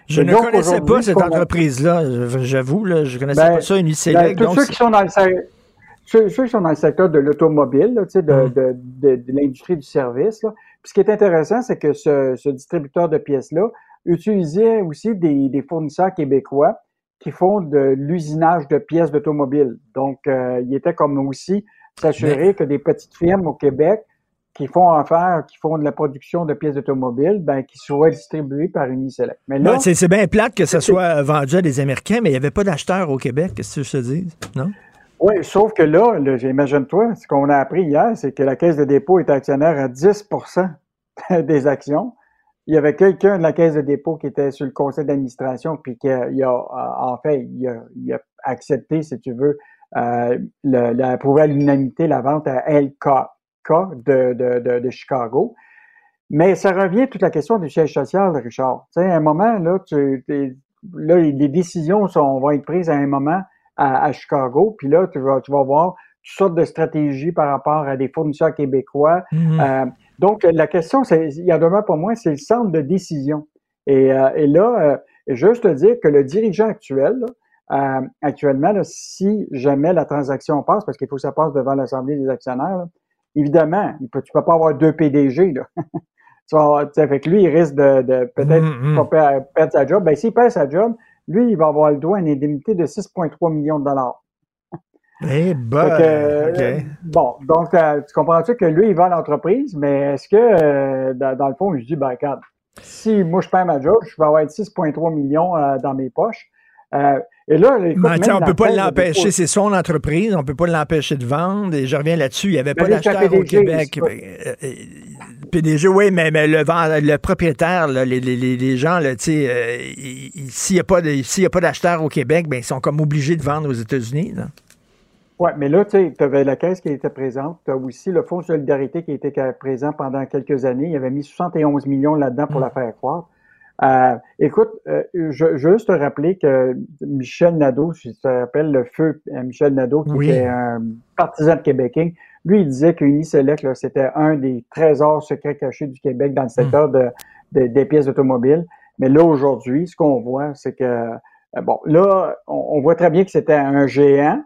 Je ne connaissais pas cette entreprise-là. J'avoue, là, je connaissais Ben, pas ça, ben, tous donc ceux qui sont dans le ceux, ceux qui sont dans le secteur de l'automobile, là, de, Mm. de, de, de l'industrie du service. Là. Puis ce qui est intéressant, c'est que ce, ce distributeur de pièces-là utilisait aussi des, des fournisseurs québécois qui font de l'usinage de pièces d'automobile. Donc, euh, il était comme aussi s'assurer que des petites firmes au Québec qui font affaire, qui font de la production de pièces d'automobile, ben, qui soient distribuées par Uniselect. Mais là, Ben, c'est c'est bien plate que ça soit vendu à des Américains, mais il n'y avait pas d'acheteurs au Québec, qu'est-ce que je te dis? Non? Oui, sauf que là, là imagine-toi, ce qu'on a appris hier, c'est que la Caisse de dépôt est actionnaire à 10% des actions. Il y avait quelqu'un de la Caisse de dépôt qui était sur le conseil d'administration, puis qui a, il a, en fait, il a, il a accepté, si tu veux, euh, le, le- approuvé à l'unanimité la vente à LK de, de, de, de Chicago. Mais ça revient à toute la question du siège social, Richard. Tu sais, à un moment, là, tu, là, les décisions sont, vont être prises à un moment à, à Chicago, puis là, tu vas, tu vas voir toutes sortes de stratégies par rapport à des fournisseurs québécois. Mhm. Euh, donc, la question, c'est, il y en demeure pour moi, c'est le centre de décision. Et, euh, et là, euh, juste te dire que le dirigeant actuel, là, euh, actuellement, là, si jamais la transaction passe, parce qu'il faut que ça passe devant l'Assemblée des actionnaires, évidemment, il peut, tu peux pas avoir deux PDG. Là. tu vas que lui, il risque de, de peut-être Mhm. pas perdre, sa job. Ben, s'il perd sa job, lui, il va avoir le droit à une indemnité de 6,3 millions de dollars. Eh ben, euh, OK. Bon, donc, euh, tu comprends-tu que lui, il vend l'entreprise, mais est-ce que, euh, dans, dans le fond, il se dit, ben, regarde, si moi je perds ma job, je vais avoir 6,3 millions euh, dans mes poches. Euh, et là, écoute, ben, on ne peut pas l'empêcher, c'est son entreprise, on ne peut pas l'empêcher de vendre. Et je reviens là-dessus, il n'y avait pas d'acheteur au Québec. PDG, euh, oui, mais, le, le propriétaire, les, gens, s'il n'y a pas d'acheteur au Québec, ben, ils sont comme obligés de vendre aux États-Unis. Oui, mais là, tu sais, tu avais la caisse qui était présente. Tu as aussi le Fonds de solidarité qui était présent pendant quelques années. Il avait mis 71 millions là-dedans pour mm. la faire croire. Euh, écoute, euh, je, veux juste te rappeler que Michel Nadeau, si tu te rappelles le feu euh, Michel Nadeau, qui était un partisan de Québec lui, il disait qu'Uniselect, c'était un des trésors secrets cachés du Québec dans le secteur mm. de, des pièces automobiles. Mais là, aujourd'hui, ce qu'on voit, c'est que, bon, là, on voit très bien que c'était un géant,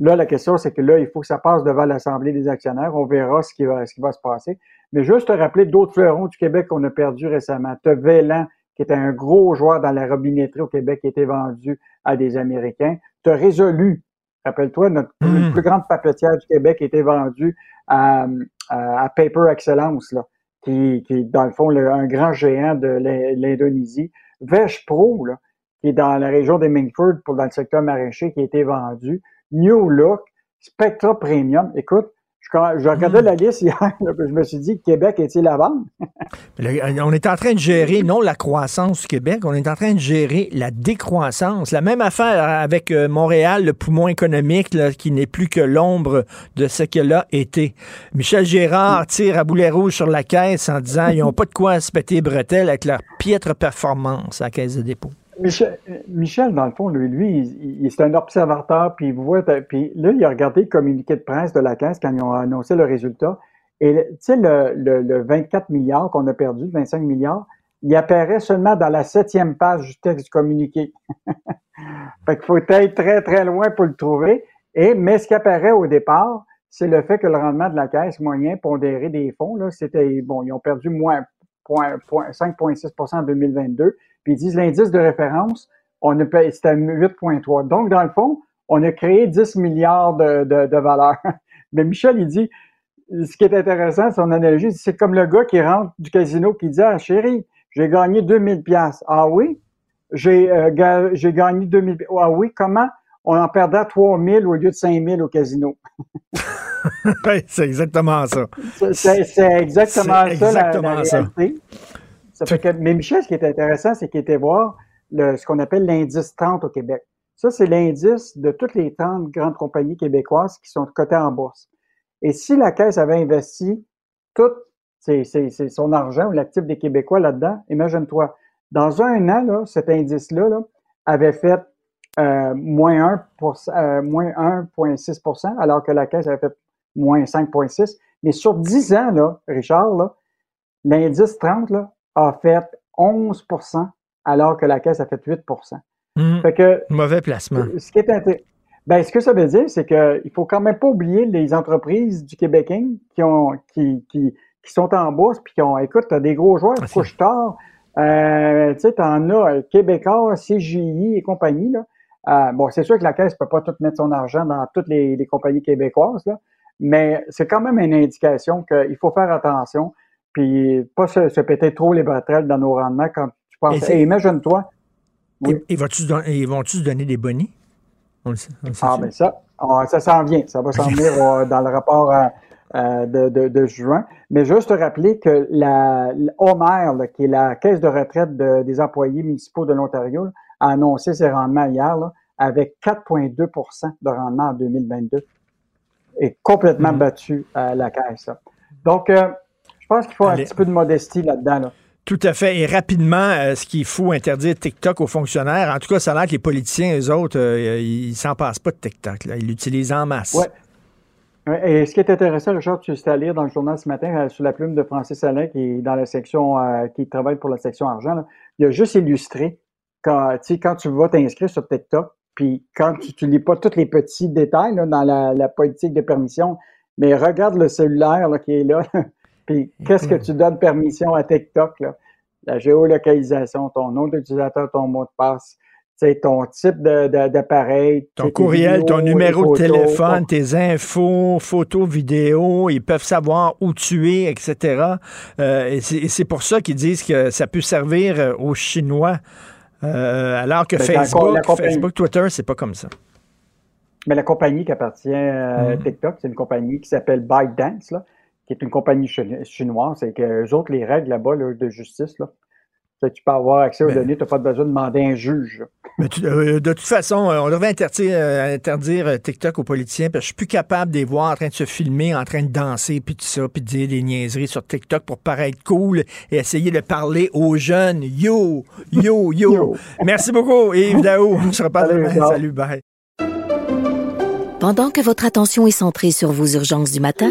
Là, la question, c'est que là, il faut que ça passe devant l'Assemblée des actionnaires. On verra ce qui va, ce qui va se passer. Mais juste te rappeler d'autres fleurons du Québec qu'on a perdus récemment. Tu as qui était un gros joueur dans la robinetterie au Québec, qui était vendu à des Américains. Tu as Résolu. Rappelle-toi, notre mm. plus grande papetière du Québec était vendue à, à, Paper Excellence, là, qui, qui est dans le fond un grand géant de l'Indonésie. Vesh Pro, là, qui est dans la région des Mingford, pour dans le secteur maraîcher, qui a été vendu. New Look, Spectra Premium. Écoute, je, regardais hmm. la liste hier, je me suis dit, Québec est-il à vendre? on est en train de gérer, non la croissance du Québec, on est en train de gérer la décroissance. La même affaire avec euh, Montréal, le poumon économique, qui n'est plus que l'ombre de ce qu'elle a été. Michel Gérard hmm. tire à boulet rouge sur la caisse en disant, ils n'ont pas de quoi se péter bretelles avec leur piètre performance à la caisse de dépôt. Michel, dans le fond, lui, lui il, c'est un observateur, puis il voit, puis là, il a regardé le communiqué de presse de la Caisse quand ils ont annoncé le résultat. Et tu sais, le, 24 milliards qu'on a perdu, 25 milliards, il apparaît seulement dans la septième page du texte du communiqué. fait qu'il faut être très, très loin pour le trouver. Et, mais ce qui apparaît au départ, c'est le fait que le rendement de la caisse moyen pondéré des fonds, là, c'était, bon, ils ont perdu moins 5,6% en 2022. Puis ils disent l'indice de référence, on a c'était à 8,3. Donc, dans le fond, on a créé 10 milliards de, de, de valeur. Mais Michel, il dit, ce qui est intéressant, son analogie, c'est comme le gars qui rentre du casino qui dit, ah chérie, j'ai gagné 2000 pièces. Ah oui? J'ai euh, j'ai gagné 2000 Ah oui? Comment? On en perdait 3000 au lieu de 5000 au casino. c'est exactement ça. C'est exactement, exactement ça, la, réalité. Mais Michel, ce qui est intéressant, c'est qu'il était voir ce qu'on appelle l'indice 30 au Québec. Ça, c'est l'indice de toutes les 30 grandes compagnies québécoises qui sont cotées en bourse. Et si la Caisse avait investi tout son argent ou l'actif des Québécois là-dedans, imagine-toi, dans un an, là, cet indice-là là, avait fait euh, moins 1,6 euh, moins 1,6 alors que la Caisse avait fait moins 5,6 Mais sur 10 ans, là, Richard, l'indice 30 là, a fait 11 alors que la caisse a fait 8 mmh. fait que, Mauvais placement. Ce, qui est ben, ce que ça veut dire, c'est qu'il faut quand même pas oublier les entreprises du Québec qui, ont, qui, qui, qui sont en bourse puis qui ont, écoute, tu as des gros joueurs, ah, tard, euh, tu sais, en as Québécois, CGI et compagnie, là. Euh, bon, c'est sûr que la Caisse peut pas tout mettre son argent dans toutes les, les compagnies québécoises, là, mais c'est quand même une indication qu'il faut faire attention puis pas se, péter trop les bretelles dans nos rendements quand tu penses. Et, imagine-toi. Oui. Et, vont-tu se donner des bonnies? ah, ben ça, ça s'en vient. Ça va s'en venir euh, dans le rapport euh, euh, de, juin. Mais juste te rappeler que la, la qui est la caisse de retraite des employés municipaux de l'Ontario, a annoncé ses rendements hier avec 4,2% de rendement en 2022. Et complètement mm-hmm. battu à la caisse. Donc, je pense qu'il faut un petit peu de modestie là-dedans. Tout à fait. Et rapidement, euh, ce qu'il faut interdire TikTok aux fonctionnaires, en tout cas, ça a l'air que les politiciens, eux autres, euh, ils s'en passent pas de TikTok. Ils l'utilisent en masse. Oui. Et ce qui est intéressant, Richard, tu à lire dans le journal ce matin, euh, sous la plume de Francis Alain, qui est dans la section, qui travaille pour la section argent, il a juste illustré quand, quand tu vas t'inscrire sur TikTok, puis quand tu, ne lis pas tous les petits détails dans la, la, politique de permission, mais regarde le cellulaire qui est là. Puis qu'est-ce que tu donnes permission à TikTok? Là? La géolocalisation, ton nom d'utilisateur, ton mot de passe, c'est ton type d'appareil. Ton courriel, ton numéro de téléphone, tes infos, photos, vidéos, ils peuvent savoir où tu es, etc. Euh, et c'est pour ça qu'ils disent que ça peut servir euh, aux Chinois, euh, alors que Facebook, Facebook, Twitter, c'est pas comme ça. Mais la compagnie qui appartient à mm-hmm. TikTok, c'est une compagnie qui s'appelle ByteDance, là, qui est une compagnie chinoise. C'est que autres, les règles là-bas de justice, là, tu peux avoir accès aux données, tu n'as pas besoin de demander un juge. Mais euh, de toute façon, euh, on devrait interdire, euh, interdire TikTok aux politiciens parce que je suis plus capable de les voir en train de se filmer, en train de danser, puis tout ça, puis de dire des niaiseries sur TikTok pour paraître cool et essayer de parler aux jeunes. Yo, yo, yo. Merci beaucoup, Yves Daou. On se reparle demain. Salut, bye. Pendant que votre attention est centrée sur vos urgences du matin,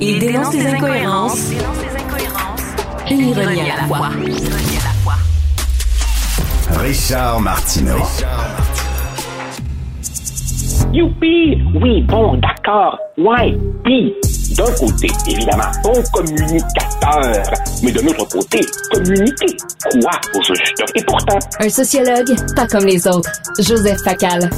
il dénonce les incohérences, une ironie à la fois. Richard Martineau. Youpi! Oui, bon, d'accord. Ouais, puis, d'un côté, évidemment, bon communicateur, mais de l'autre côté, communiquer quoi? Au juste? Et pourtant... Un sociologue, pas comme les autres. Joseph Facal.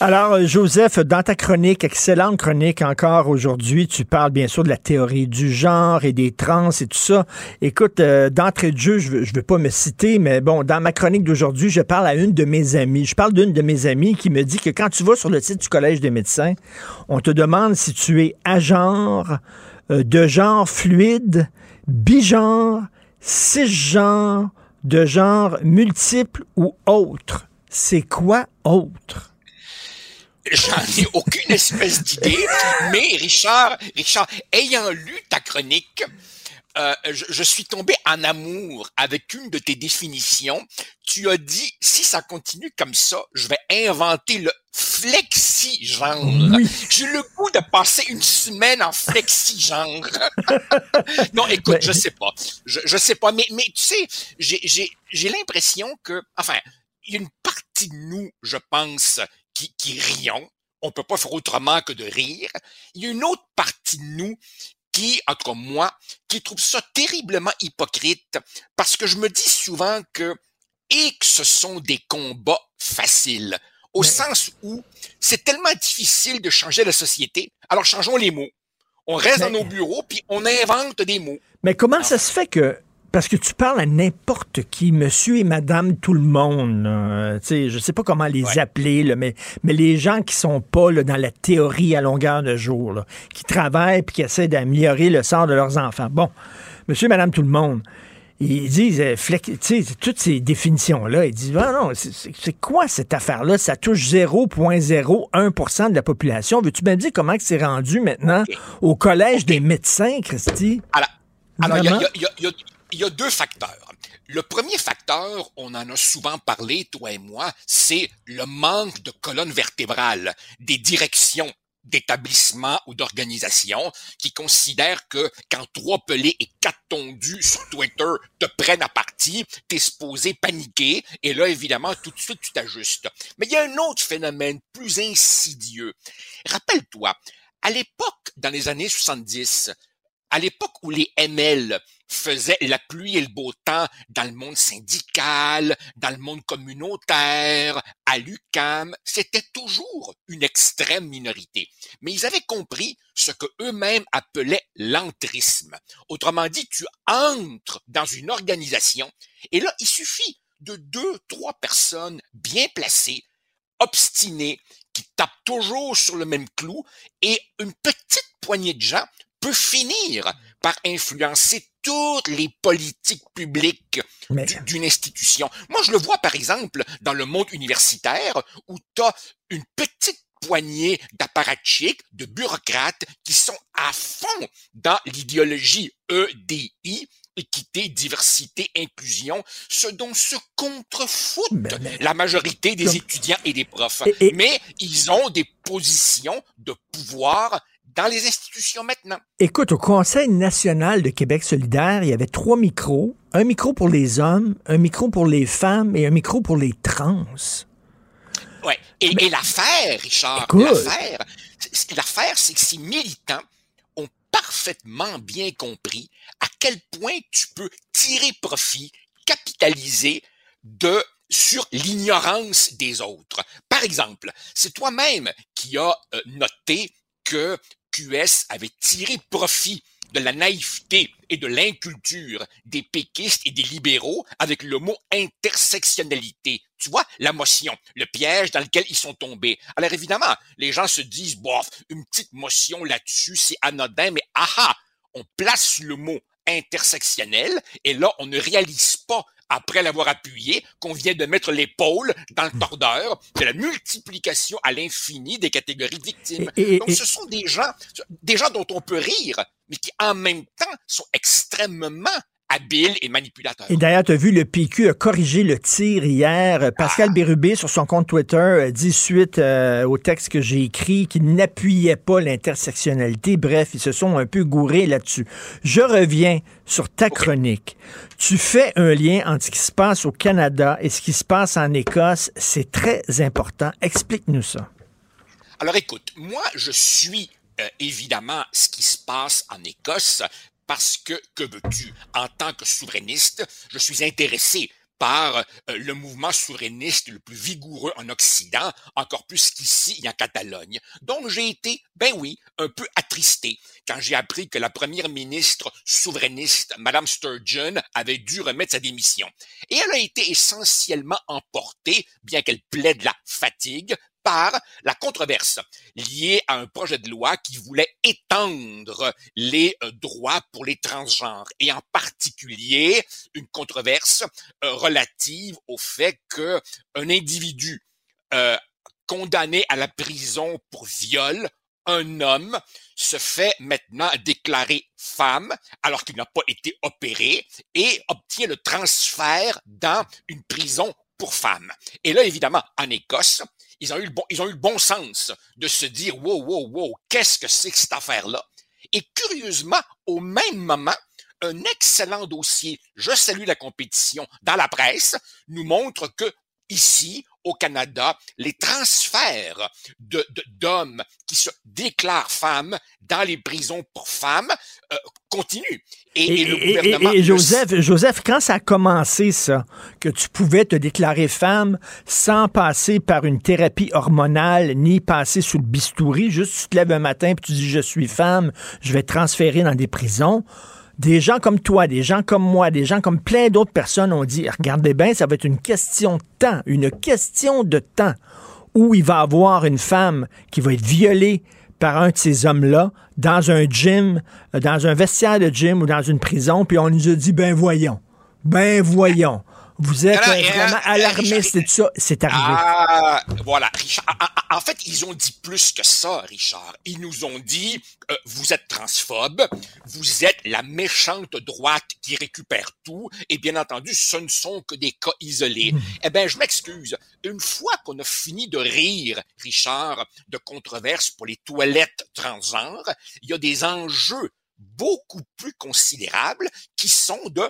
Alors, euh, Joseph, dans ta chronique, excellente chronique encore aujourd'hui, tu parles bien sûr de la théorie du genre et des trans et tout ça. Écoute, euh, d'entrée de jeu, je ne veux, pas me citer, mais bon, dans ma chronique d'aujourd'hui, je parle à une de mes amies. Je parle d'une de mes amies qui me dit que quand tu vas sur le site du Collège des médecins, on te demande si tu es à genre, euh, de genre fluide, bigenre, cisgenre, de genre multiple ou autre. C'est quoi autre? J'en ai aucune espèce d'idée, mais Richard, Richard, ayant lu ta chronique, euh, je, suis tombé en amour avec une de tes définitions. Tu as dit, si ça continue comme ça, je vais inventer le flexi-genre. J'ai le goût de passer une semaine en flexi-genre. non, écoute, je sais pas. Je, je sais pas, mais, mais tu sais, j'ai l'impression que, enfin, il y a une partie de nous, je pense, qui, qui rions. On peut pas faire autrement que de rire. Il y a une autre partie de nous qui, entre moi, qui trouve ça terriblement hypocrite parce que je me dis souvent que et que ce sont des combats faciles, au sens où c'est tellement difficile de changer la société. Alors changeons les mots. On reste dans nos bureaux puis on invente des mots. Mais comment ça se fait que parce que tu parles à n'importe qui, monsieur et madame tout le monde. Je je sais pas comment les appeler, mais, mais les gens qui sont pas dans la théorie à longueur de jour, qui travaillent et qui essaient d'améliorer le sort de leurs enfants. Bon, monsieur et madame tout le monde, ils disent, euh, toutes ces définitions-là, ils disent, ah non, c'est quoi cette affaire-là? Ça touche 0,01% de la population. Veux-tu me dire comment c'est rendu maintenant au Collège des médecins, Christy? Alors, il y a il y a deux facteurs. Le premier facteur, on en a souvent parlé, toi et moi, c'est le manque de colonne vertébrale des directions d'établissements ou d'organisations qui considèrent que quand trois pelés et quatre tondus sur Twitter te prennent à partie, t'es supposé paniquer et là, évidemment, tout de suite, tu t'ajustes. Mais il y a un autre phénomène plus insidieux. Rappelle-toi, à l'époque, dans les années 70, à l'époque où les ML faisaient la pluie et le beau temps dans le monde syndical, dans le monde communautaire, à l'UCAM, c'était toujours une extrême minorité. Mais ils avaient compris ce que eux-mêmes appelaient l'entrisme. Autrement dit, tu entres dans une organisation et là, il suffit de deux, trois personnes bien placées, obstinées, qui tapent toujours sur le même clou et une petite poignée de gens peut finir par influencer toutes les politiques publiques d'une institution. Moi, je le vois, par exemple, dans le monde universitaire, où tu as une petite poignée d'apparatchiks, de bureaucrates qui sont à fond dans l'idéologie EDI, équité, diversité, inclusion, ce dont se contrefoutent Ben, ben, la majorité des étudiants et des profs. Et- et- Mais ils ont des positions de pouvoir dans les institutions maintenant. Écoute, au Conseil national de Québec solidaire, il y avait trois micros. Un micro pour les hommes, un micro pour les femmes et un micro pour les trans. Ouais. Et, et l'affaire, Richard, l'affaire, c'est- l'affaire, c'est que ces militants ont parfaitement bien compris à quel point tu peux tirer profit, capitaliser de sur l'ignorance des autres. Par exemple, c'est toi-même qui as euh, noté que Avait tiré profit de la naïveté et de l'inculture des péquistes et des libéraux avec le mot intersectionnalité. Tu vois, la motion, le piège dans lequel ils sont tombés. Alors évidemment, les gens se disent, bof, une petite motion là-dessus, c'est anodin, mais aha, on place le mot intersectionnel et là, on ne réalise pas après l'avoir appuyé, qu'on vient de mettre l'épaule dans le tordeur de la multiplication à l'infini des catégories de victimes. Et- et- Donc, ce sont des gens, des gens dont on peut rire, mais qui en même temps sont extrêmement habiles et manipulateurs. Et d'ailleurs, tu as vu, le PQ a corrigé le tir hier. Ah. Pascal Bérubé, sur son compte Twitter, dit suite euh, au texte que j'ai écrit qu'il n'appuyait pas l'intersectionnalité. Bref, ils se sont un peu gourés là-dessus. Je reviens sur ta chronique. Tu fais un lien entre ce qui se passe au Canada et ce qui se passe en Écosse. C'est très important. Explique-nous ça. Alors écoute, moi je suis euh, évidemment ce qui se passe en Écosse parce que, que veux-tu, en tant que souverainiste, je suis intéressé par euh, le mouvement souverainiste le plus vigoureux en Occident, encore plus qu'ici et en Catalogne. Donc j'ai été, ben oui, un peu attristé quand j'ai appris que la première ministre souverainiste, Madame Sturgeon, avait dû remettre sa démission. Et elle a été essentiellement emportée, bien qu'elle plaide la fatigue, par la controverse liée à un projet de loi qui voulait étendre les euh, droits pour les transgenres et en particulier une controverse euh, relative au fait que un individu euh, condamné à la prison pour viol un homme se fait maintenant déclarer femme alors qu'il n'a pas été opéré et obtient le transfert dans une prison pour femmes. Et là, évidemment, en Écosse, ils ont eu le bon, ils ont eu le bon sens de se dire, wow, wow, wow, qu'est-ce que c'est que cette affaire-là? Et curieusement, au même moment, un excellent dossier, je salue la compétition, dans la presse, nous montre que ici, au Canada, les transferts de, d'hommes qui se déclarent femmes dans les prisons pour femmes euh, continuent. Et, Et, et le et- et- gouvernement... et le Joseph, Joseph, quand ça a commencé, ça, que tu pouvais te déclarer femme sans passer par une thérapie hormonale, ni passer sous le bistouri, juste tu te lèves un matin et tu dis je suis femme, je vais te transférer dans des prisons. Des gens comme toi, des gens comme moi, des gens comme plein d'autres personnes ont dit, regardez bien, ça va être une question de temps, une question de temps où il va avoir une femme qui va être violée par un de ces hommes-là dans un gym, euh, dans un vestiaire de gym ou dans une prison, puis on nous a dit, ben voyons, ben voyons, vous êtes euh, vraiment euh, alarmiste et tout ça. C'est arrivé. Ah, voilà, Richard. En- en- En fait, ils ont dit plus que ça, Richard. Ils nous ont dit, euh, vous êtes transphobe, vous êtes la méchante droite qui récupère tout, et bien entendu, ce ne sont que des cas isolés. Eh ben, je m'excuse. Une fois qu'on a fini de rire, Richard, de controverses pour les toilettes transgenres, il y a des enjeux beaucoup plus considérables qui sont de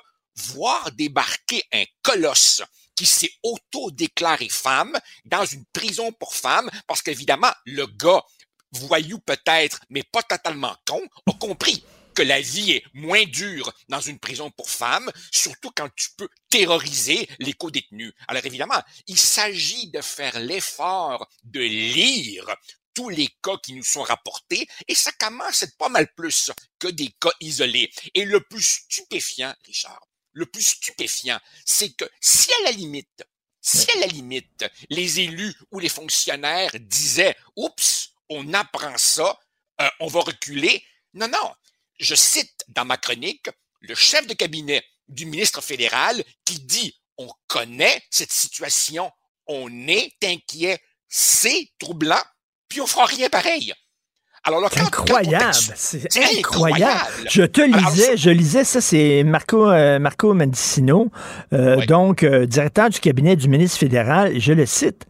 voir débarquer un colosse qui s'est auto-déclaré femme dans une prison pour femmes parce qu'évidemment, le gars, voyou peut-être, mais pas totalement con, a compris que la vie est moins dure dans une prison pour femmes, surtout quand tu peux terroriser les co-détenus. Alors évidemment, il s'agit de faire l'effort de lire tous les cas qui nous sont rapportés, et ça commence à être pas mal plus que des cas isolés. Et le plus stupéfiant, Richard, le plus stupéfiant, c'est que si à la limite, si à la limite, les élus ou les fonctionnaires disaient, oups, on apprend ça, euh, on va reculer. Non, non. Je cite dans ma chronique le chef de cabinet du ministre fédéral qui dit, on connaît cette situation, on est inquiet, c'est troublant, puis on fera rien pareil. Alors incroyable, c'est incroyable. Je te lisais, je lisais ça, c'est Marco euh, Marco Mendicino, euh, donc euh, directeur du cabinet du ministre fédéral, et je le cite.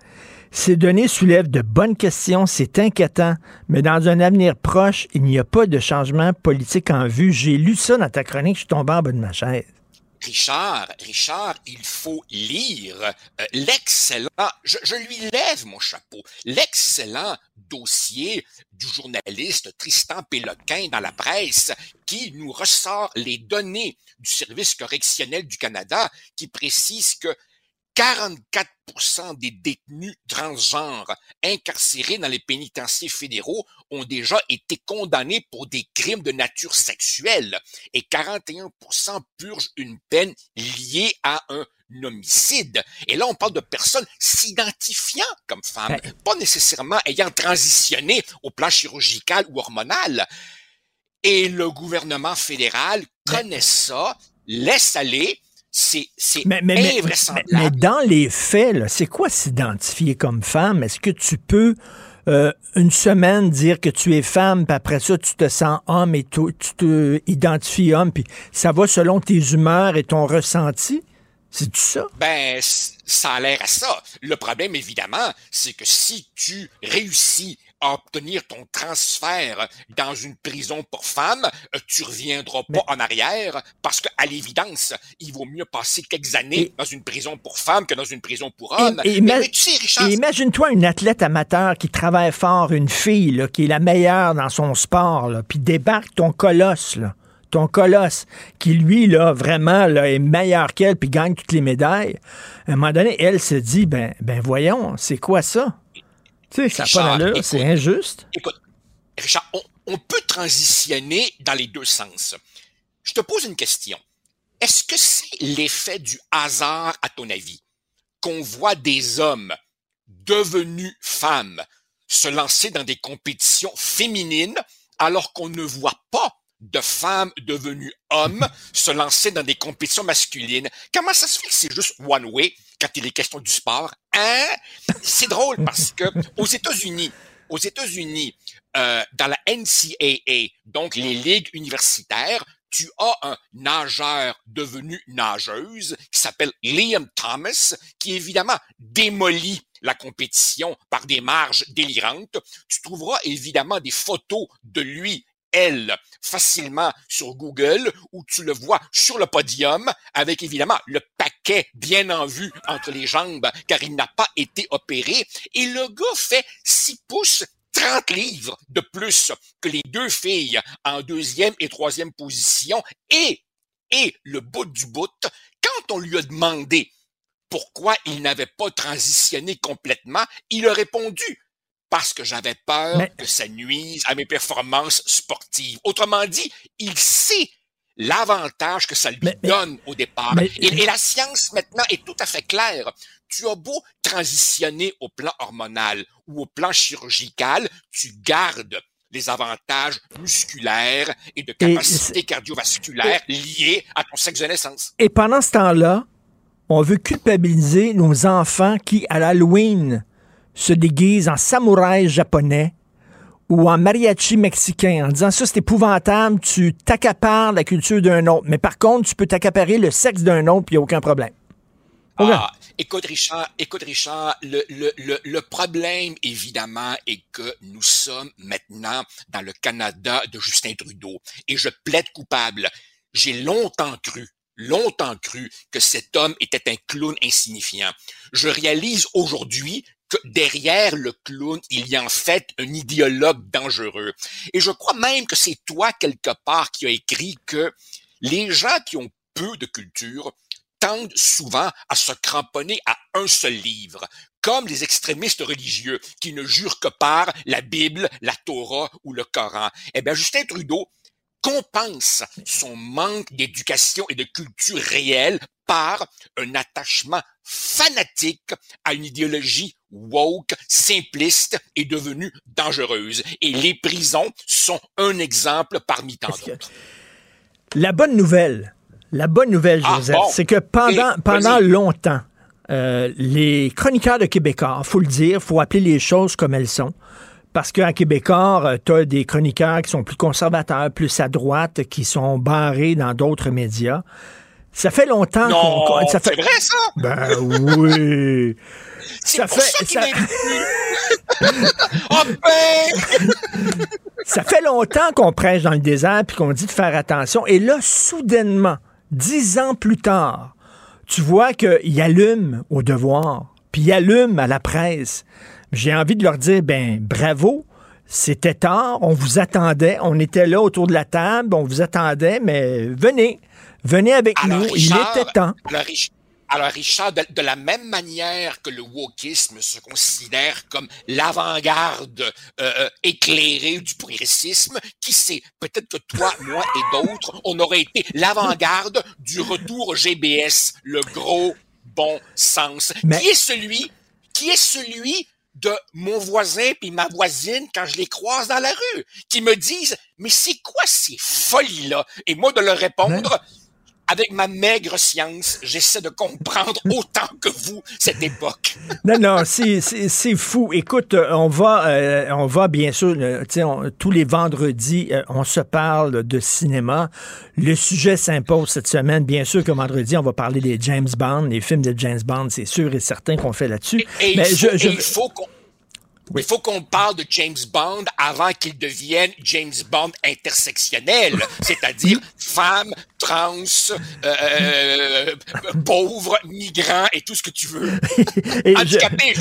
Ces données soulèvent de bonnes questions, c'est inquiétant, mais dans un avenir proche, il n'y a pas de changement politique en vue. J'ai lu ça dans ta chronique, je suis tombé en bas de ma chaise. Richard, Richard, il faut lire euh, l'excellent, je, je lui lève mon chapeau, l'excellent dossier du journaliste Tristan Péloquin dans la presse qui nous ressort les données du service correctionnel du Canada qui précise que 44% des détenus transgenres incarcérés dans les pénitenciers fédéraux ont déjà été condamnés pour des crimes de nature sexuelle et 41% purgent une peine liée à un homicide. Et là, on parle de personnes s'identifiant comme femmes, pas nécessairement ayant transitionné au plan chirurgical ou hormonal. Et le gouvernement fédéral connaît ça, laisse aller, c'est Mais, mais, mais- invraisemblable. mais- mais dans les faits, c'est quoi s'identifier comme femme? Est-ce que tu peux euh, une semaine dire que tu es femme, puis après ça, tu te sens homme et tu, tu te identifies homme, puis ça va selon tes humeurs et ton ressenti? C'est tout ça? Ben, ça a l'air à ça. Le problème, évidemment, c'est que si tu réussis à obtenir ton transfert dans une prison pour femmes, euh, tu reviendras pas en arrière parce que, à l'évidence, il vaut mieux passer quelques années dans une prison pour femmes que dans une prison pour hommes. Et- et mais, ima- mais tu sais, Richard, et imagine-toi une athlète amateur qui travaille fort, une fille là, qui est la meilleure dans son sport, là, puis débarque ton colosse, là, ton colosse, qui lui, là, vraiment, là, est meilleur qu'elle, puis gagne toutes les médailles. À un moment donné, elle se dit, ben, ben voyons, c'est quoi ça? Tu sais, ça n'a pas c'est injuste. Écoute, Richard, on, on peut transitionner dans les deux sens. Je te pose une question. Est-ce que c'est l'effet du hasard, à ton avis, qu'on voit des hommes devenus femmes se lancer dans des compétitions féminines alors qu'on ne voit pas de femmes devenues hommes se lancer dans des compétitions masculines? Comment ça se fait que c'est juste one way quand il est question du sport? Hein? C'est drôle parce que aux États-Unis, aux États-Unis, euh, dans la NCAA, donc les ligues universitaires, tu as un nageur devenu nageuse qui s'appelle Liam Thomas, qui évidemment démolit la compétition par des marges délirantes. Tu trouveras évidemment des photos de lui elle facilement sur Google où tu le vois sur le podium avec évidemment le paquet bien en vue entre les jambes car il n'a pas été opéré. Et le gars fait 6 pouces 30 livres de plus que les deux filles en deuxième et troisième position. Et et le bout du bout quand on lui a demandé pourquoi il n'avait pas transitionné complètement, il a répondu parce que j'avais peur Mais- que ça nuise à mes performances sportives. Autrement dit, il sait l'avantage que ça lui donne au départ. mais- et, et la science maintenant est tout à fait claire. Tu as beau transitionner au plan hormonal ou au plan chirurgical, tu gardes les avantages musculaires et de capacité cardiovasculaire liés à ton sexe de naissance. Et pendant ce temps-là, on veut culpabiliser nos enfants qui, à l'Halloween, se déguisent en samouraï japonais ou en mariachi mexicain en disant ça c'est épouvantable, tu t'accapares la culture d'un autre. Mais par contre, tu peux t'accaparer le sexe d'un autre, puis il n'y a aucun problème. Ah, écoute Richard, écoute Richard, le, le, le, le problème évidemment est que nous sommes maintenant dans le Canada de Justin Trudeau et je plaide coupable. J'ai longtemps cru, longtemps cru que cet homme était un clown insignifiant. Je réalise aujourd'hui derrière le clown, il y a en fait un idéologue dangereux. Et je crois même que c'est toi quelque part qui as écrit que les gens qui ont peu de culture tendent souvent à se cramponner à un seul livre, comme les extrémistes religieux qui ne jurent que par la Bible, la Torah ou le Coran. Eh bien, Justin Trudeau compense son manque d'éducation et de culture réelle par un attachement fanatique à une idéologie woke, simpliste et devenue dangereuse. Et les prisons sont un exemple parmi tant d'autres. La bonne nouvelle, la bonne nouvelle, Ah, Joseph, bon. c'est que pendant, Et, pendant vas-y. longtemps, euh, les chroniqueurs de Québécois, faut le dire, faut appeler les choses comme elles sont. Parce qu'en Québécois, tu as des chroniqueurs qui sont plus conservateurs, plus à droite, qui sont barrés dans d'autres médias. Ça fait longtemps qu'on. Ça fait... C'est vrai, ça? Ben oui. ça fait. Ça... oh ben! ça fait longtemps qu'on prêche dans le désert puis qu'on dit de faire attention. Et là, soudainement, dix ans plus tard, tu vois qu'il allume au devoir, puis il allume à la presse. J'ai envie de leur dire, ben bravo, c'était tard, on vous attendait, on était là autour de la table, on vous attendait, mais venez, venez avec nous, il était temps. Alors, Richard, de, la même manière que le wokisme se considère comme l'avant-garde euh, euh, éclairée du progressisme, qui sait, peut-être que toi, moi et d'autres, on aurait été l'avant-garde du retour au GBS, le gros bon sens, qui est celui, qui est celui de mon voisin puis ma voisine quand je les croise dans la rue, qui me disent mais c'est quoi ces folies là Et moi de leur répondre avec ma maigre science, j'essaie de comprendre autant que vous cette époque. non, non, c'est fou. Écoute, euh, on va, euh, on va bien sûr, euh, on, tous les vendredis, on se parle de cinéma. Le sujet s'impose cette semaine. Bien sûr que vendredi, on va parler des James Bond, les films de James Bond, c'est sûr et certain qu'on fait là-dessus. Mais il faut, je, il faut qu'on il faut qu'on parle de James Bond avant qu'il devienne James Bond intersectionnel, c'est-à-dire femme, trans, euh, euh, pauvre, migrant et tout ce que tu veux. Handicapé,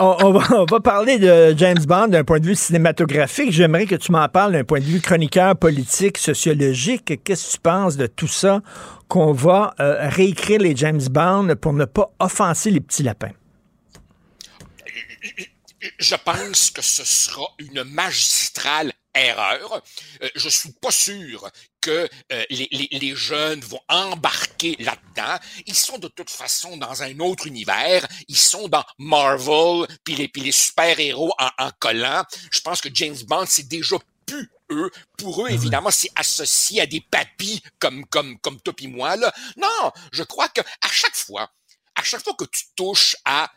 on, on, va, on va parler de James Bond d'un point de vue cinématographique. J'aimerais que tu m'en parles d'un point de vue chroniqueur, politique, sociologique. Qu'est-ce que tu penses de tout ça qu'on va euh, réécrire les James Bond pour ne pas offenser les petits lapins? Je pense que ce sera une magistrale erreur. Euh, je suis pas sûr que euh, les, les, les, jeunes vont embarquer là-dedans. Ils sont de toute façon dans un autre univers. Ils sont dans Marvel, puis les, puis les super-héros en, en collant. Je pense que James Bond, c'est déjà plus eux. Pour eux, évidemment, c'est associé à des papis comme, comme, comme toi et moi, là. Non, je crois que à chaque fois, à chaque fois que tu touches à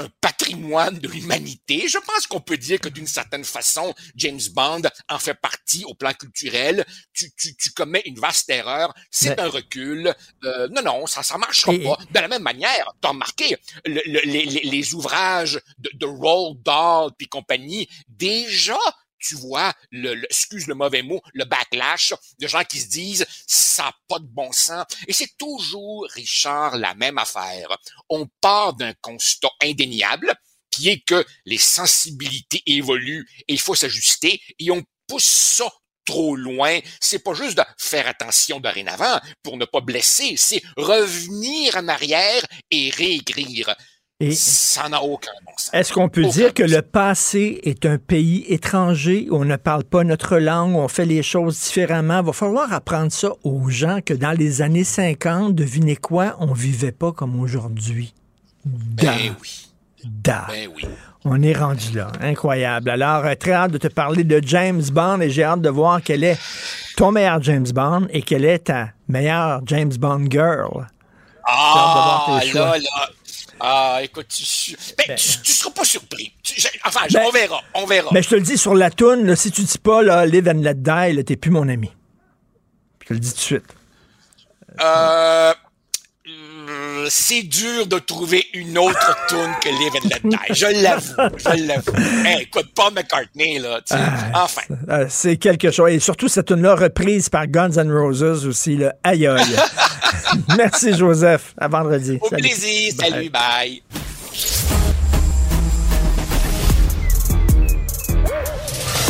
un patrimoine de l'humanité. Je pense qu'on peut dire que d'une certaine façon, James Bond en fait partie au plan culturel. Tu, tu, tu commets une vaste erreur, c'est un recul. Euh, non, non, ça ça marchera pas. De la même manière, t'as remarqué, le, les, les, ouvrages de, de Roald Dahl puis compagnie, déjà tu vois, le, excuse le mauvais mot, le backlash de gens qui se disent ça n'a pas de bon sens. Et c'est toujours, Richard, la même affaire. On part d'un constat indéniable qui est que les sensibilités évoluent et il faut s'ajuster et on pousse ça trop loin. C'est pas juste de faire attention dorénavant pour ne pas blesser, c'est revenir en arrière et réécrire. Et ça n'a aucun sens. Est-ce qu'on peut dire que le passé est un pays étranger où on ne parle pas notre langue, où on fait les choses différemment? Il va falloir apprendre ça aux gens que dans les années 50, devinez quoi, on vivait pas comme aujourd'hui. Ben oui. Da. Ben oui. On est rendu là. Incroyable. Alors, euh, très hâte de te parler de James Bond et j'ai hâte de voir quel est ton meilleur James Bond et quelle est ta meilleure James Bond girl. Ah, là, là. Ah, écoute, tu, ben, ben, tu, seras pas surpris. enfin, ben, on verra, on verra. Mais je te le dis sur la toune, si tu dis pas là, live and let die, t'es plus mon ami. Je te le dis tout de suite. Euh, c'est dur de trouver une autre tune que Live and Let Die. Je l'avoue, je l'avoue. Hey, écoute, Paul McCartney, là, ah, enfin. Euh, c'est quelque chose. Et surtout, cette tune-là reprise par Guns N' Roses aussi, là. Aïe, aïe. Merci, Joseph. À vendredi. Au plaisir. Salut, bye.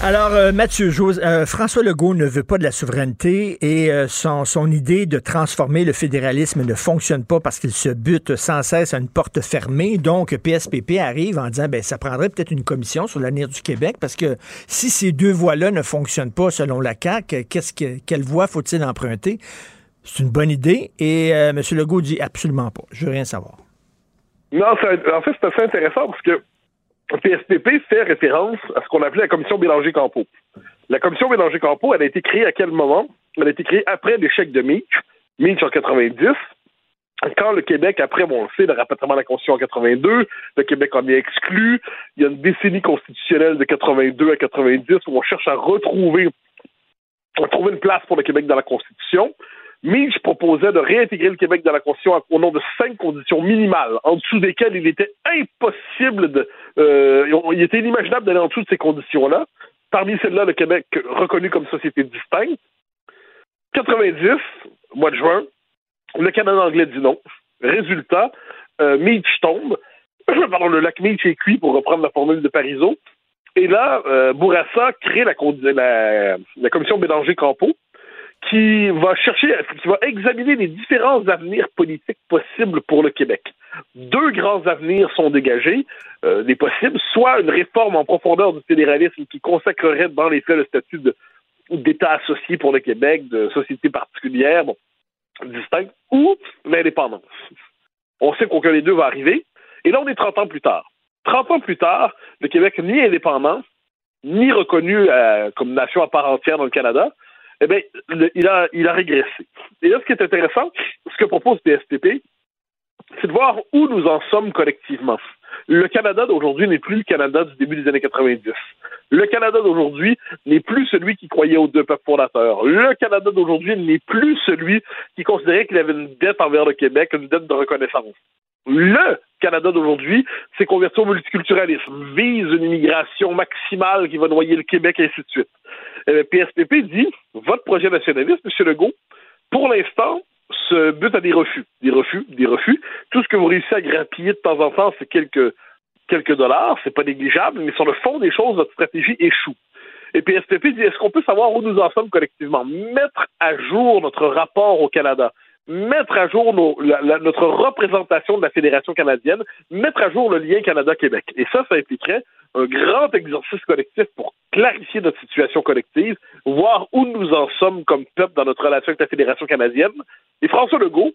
Alors, euh, Mathieu, euh, François Legault ne veut pas de la souveraineté et euh, son, idée de transformer le fédéralisme ne fonctionne pas parce qu'il se bute sans cesse à une porte fermée. Donc, PSPP arrive en disant, ben, ça prendrait peut-être une commission sur l'avenir du Québec parce que si ces deux voies-là ne fonctionnent pas selon la CAQ, qu'est-ce que, quelle voie faut-il emprunter? C'est une bonne idée et M. Legault dit absolument pas. Je veux rien savoir. Non, en fait, c'est assez intéressant parce que PSPP fait référence à ce qu'on appelait la commission Bélanger-Campo. La commission Bélanger-Campo, elle a été créée à quel moment? Elle a été créée après l'échec de Meach, Meach en 90, quand le Québec, après, bon, on le sait, le rapatriement de la Constitution en 82, le Québec en est exclu, il y a une décennie constitutionnelle de 82 à 90 où on cherche à retrouver, à trouver une place pour le Québec dans la Constitution. Mitch proposait de réintégrer le Québec dans la Constitution au nom de cinq conditions minimales, en dessous desquelles il était impossible de, il était inimaginable d'aller en dessous de ces conditions-là. Parmi celles-là, le Québec reconnu comme société distincte. 90, mois de juin, le Canada anglais dit non. Résultat, euh, Meach tombe. Pardon, le lac Meach est cuit pour reprendre la formule de Parizeau. Et là, euh, Bourassa crée la commission Bélanger-Campo qui va chercher, qui va examiner les différents avenirs politiques possibles pour le Québec. Deux grands avenirs sont dégagés, euh, des possibles, soit une réforme en profondeur du fédéralisme qui consacrerait dans les faits le statut d'État associé pour le Québec, de société particulière, bon, distincte, ou l'indépendance. On sait qu'aucun des deux va arriver, et là on est 30 ans plus tard. 30 ans plus tard, le Québec ni indépendant, ni reconnu euh, comme nation à part entière dans le Canada, eh bien, il a, il a régressé. Et là, ce qui est intéressant, ce que propose PSPP, c'est de voir où nous en sommes collectivement. Le Canada d'aujourd'hui n'est plus le Canada du début des années 90. Le Canada d'aujourd'hui n'est plus celui qui croyait aux deux peuples fondateurs. Le Canada d'aujourd'hui n'est plus celui qui considérait qu'il avait une dette envers le Québec, une dette de reconnaissance. Le Canada d'aujourd'hui s'est converti au multiculturalisme, vise une immigration maximale qui va noyer le Québec, et ainsi de suite. PSPP euh, dit, votre projet nationaliste, M. Legault, pour l'instant, se bute à des refus, des refus, des refus. Tout ce que vous réussissez à grappiller de temps en temps, c'est quelques, quelques dollars, c'est pas négligeable, mais sur le fond des choses, votre stratégie échoue. Et PSPP dit, est-ce qu'on peut savoir où nous en sommes collectivement? Mettre à jour notre rapport au Canada mettre à jour notre représentation de la Fédération canadienne, mettre à jour le lien Canada-Québec. Et ça, ça impliquerait un grand exercice collectif pour clarifier notre situation collective, voir où nous en sommes comme peuple dans notre relation avec la Fédération canadienne. Et François Legault,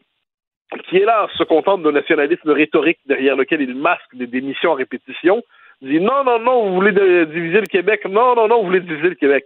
qui est là, se contente d'un nationalisme rhétorique derrière lequel il masque des démissions en répétition, dit non, non, non, vous voulez diviser le Québec, non, non, non, vous voulez diviser le Québec.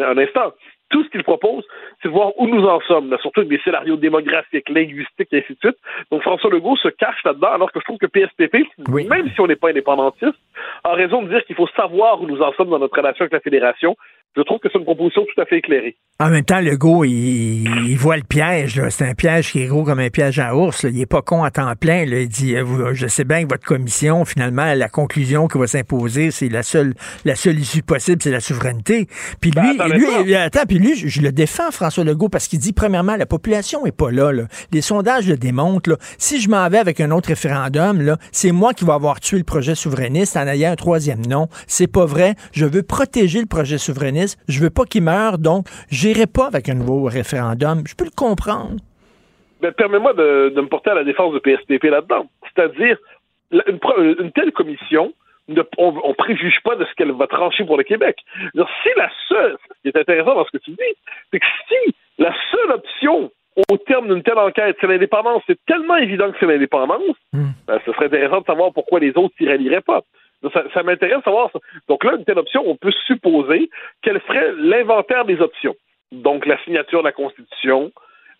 Un instant, tout ce qu'il propose, c'est de voir où nous en sommes, surtout avec des scénarios démographiques, linguistiques et ainsi de suite. Donc François Legault se cache là-dedans, alors que je trouve que PSPP, même si on n'est pas indépendantiste, a raison de dire qu'il faut savoir où nous en sommes dans notre relation avec la fédération, je trouve que c'est une proposition tout à fait éclairée. En même temps, Legault, il, il voit le piège. C'est un piège qui est gros comme un piège à ours. Il est pas con à temps plein. Il dit, je sais bien que votre commission, finalement, la conclusion qui va s'imposer, c'est la seule, la seule issue possible, c'est la souveraineté. Puis ben, lui, lui, attends, puis lui, je, le défends, François Legault, parce qu'il dit, premièrement, la population est pas là. Les sondages le démontrent. Si je m'en vais avec un autre référendum, c'est moi qui vais avoir tué le projet souverainiste en ayant un troisième nom. C'est pas vrai. Je veux protéger le projet souverainiste je veux pas qu'il meure, donc j'irai pas avec un nouveau référendum. Je peux le comprendre. Mais permets-moi de, me porter à la défense de PSPP là-dedans. C'est-à-dire, une, telle commission, on ne préjuge pas de ce qu'elle va trancher pour le Québec. si la seule, ce qui est intéressant dans ce que tu dis, c'est que si la seule option au terme d'une telle enquête, c'est l'indépendance, c'est tellement évident que c'est l'indépendance, hmm. ben, ce serait intéressant de savoir pourquoi les autres s'y rallieraient pas. Ça, m'intéresse de savoir ça. Donc là, une telle option, on peut supposer qu'elle ferait l'inventaire des options. Donc la signature de la Constitution,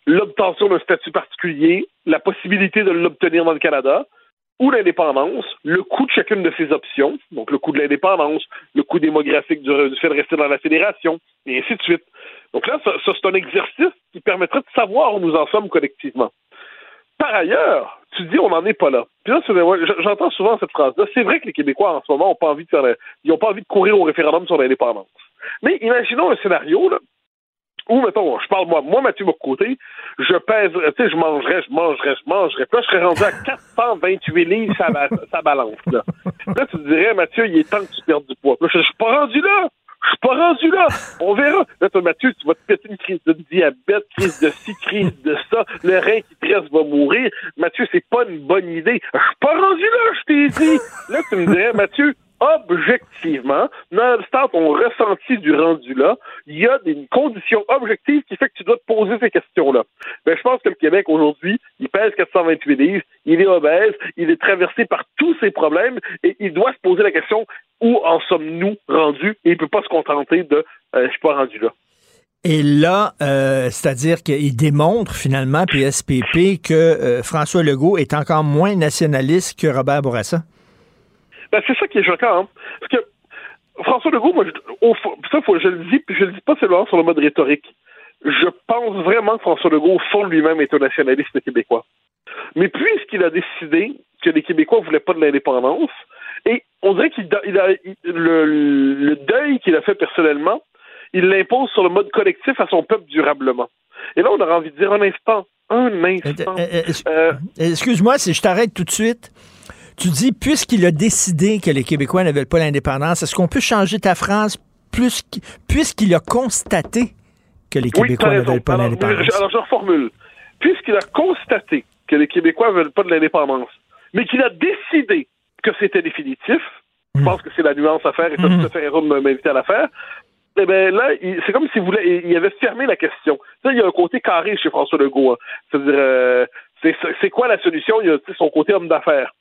l'obtention d'un statut particulier, la possibilité de l'obtenir dans le Canada, ou l'indépendance, le coût de chacune de ces options, donc le coût de l'indépendance, le coût démographique du, fait de rester dans la fédération, et ainsi de suite. Donc là, ça c'est un exercice qui permettrait de savoir où nous en sommes collectivement. Par ailleurs, tu dis on n'en est pas là. Puis là, j'entends souvent cette phrase-là. C'est vrai que les Québécois en ce moment n'ont pas envie de pas envie de courir au référendum sur l'indépendance. Mais imaginons un scénario là, où, mettons, je parle moi, moi, Mathieu Bocoté, je pèse, tu sais, je mangerais, je mangerais, je mangerais. Puis là, je serais rendu à 428 livres sa, balance. Là. là, tu dirais, Mathieu, il est temps que tu perdes du poids. Là, je, je suis pas rendu là. Je suis pas rendu là. On verra. Là, toi, Mathieu, tu vas te péter une crise de diabète, crise de ci, crise de ça. Le rein qui te reste va mourir. Mathieu, c'est pas une bonne idée. Je suis pas rendu là, je t'ai dit. Là, tu me dirais, Mathieu, objectivement, non-stop ton ressenti du rendu là, il y a des conditions objectives qui fait que tu dois te poser ces questions-là. Ben, je pense que le Québec, aujourd'hui, il pèse 428 livres, il est obèse, il est traversé par tous ces problèmes et il doit se poser la question où en sommes-nous rendus? Et il peut pas se contenter de euh, je suis pas rendu là. Et là, euh, c'est-à-dire qu'il démontre finalement, PSPP, que euh, François Legault est encore moins nationaliste que Robert Bourassa. Ben, c'est ça qui est choquant. Hein. Parce que François Legault, moi, je, au, ça, faut, je le dis, puis je le dis pas seulement sur le mode rhétorique. Je pense vraiment que François Legault, au fond lui-même, est un nationaliste québécois. Mais puisqu'il a décidé que les Québécois ne voulaient pas de l'indépendance, et on dirait qu'il a, le, le deuil qu'il a fait personnellement, il l'impose sur le mode collectif à son peuple durablement. Et là, on aurait envie de dire un instant, un instant. Euh, euh, excuse-moi si je t'arrête tout de suite. Tu dis, puisqu'il a décidé que les Québécois ne veulent pas l'indépendance, est-ce qu'on peut changer ta phrase puisqu'il a constaté que les Québécois ne veulent pas l'indépendance? Alors, je reformule. Puisqu'il a constaté que les Québécois ne veulent pas de l'indépendance, mais qu'il a décidé que c'était définitif, je hmm. pense que c'est la nuance à faire et ça, mmh. fait erreur de m'inviter à la faire eh ben là, c'est comme s'il voulait, il avait fermé la question. Ça, il y a un côté carré chez François Legault. Hein. C'est-à-dire, euh, c'est quoi la solution? Il y a son côté homme d'affaires.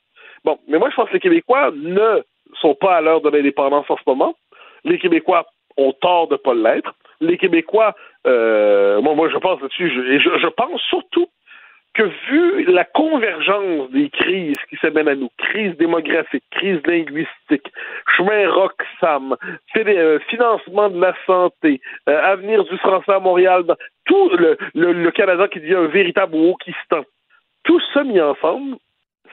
Bon, mais moi, je pense que les Québécois ne sont pas à l'heure de l'indépendance en ce moment. Les Québécois ont tort de ne pas l'être. Les Québécois, euh, moi, je pense là-dessus, je, je pense surtout que vu la convergence des crises qui s'amènent à nous, crise démographique, crise linguistique, chemin Roxham, euh, financement de la santé, euh, avenir du français à Montréal, tout le, le, Canada qui devient un véritable wokistan, tout ça mis ensemble,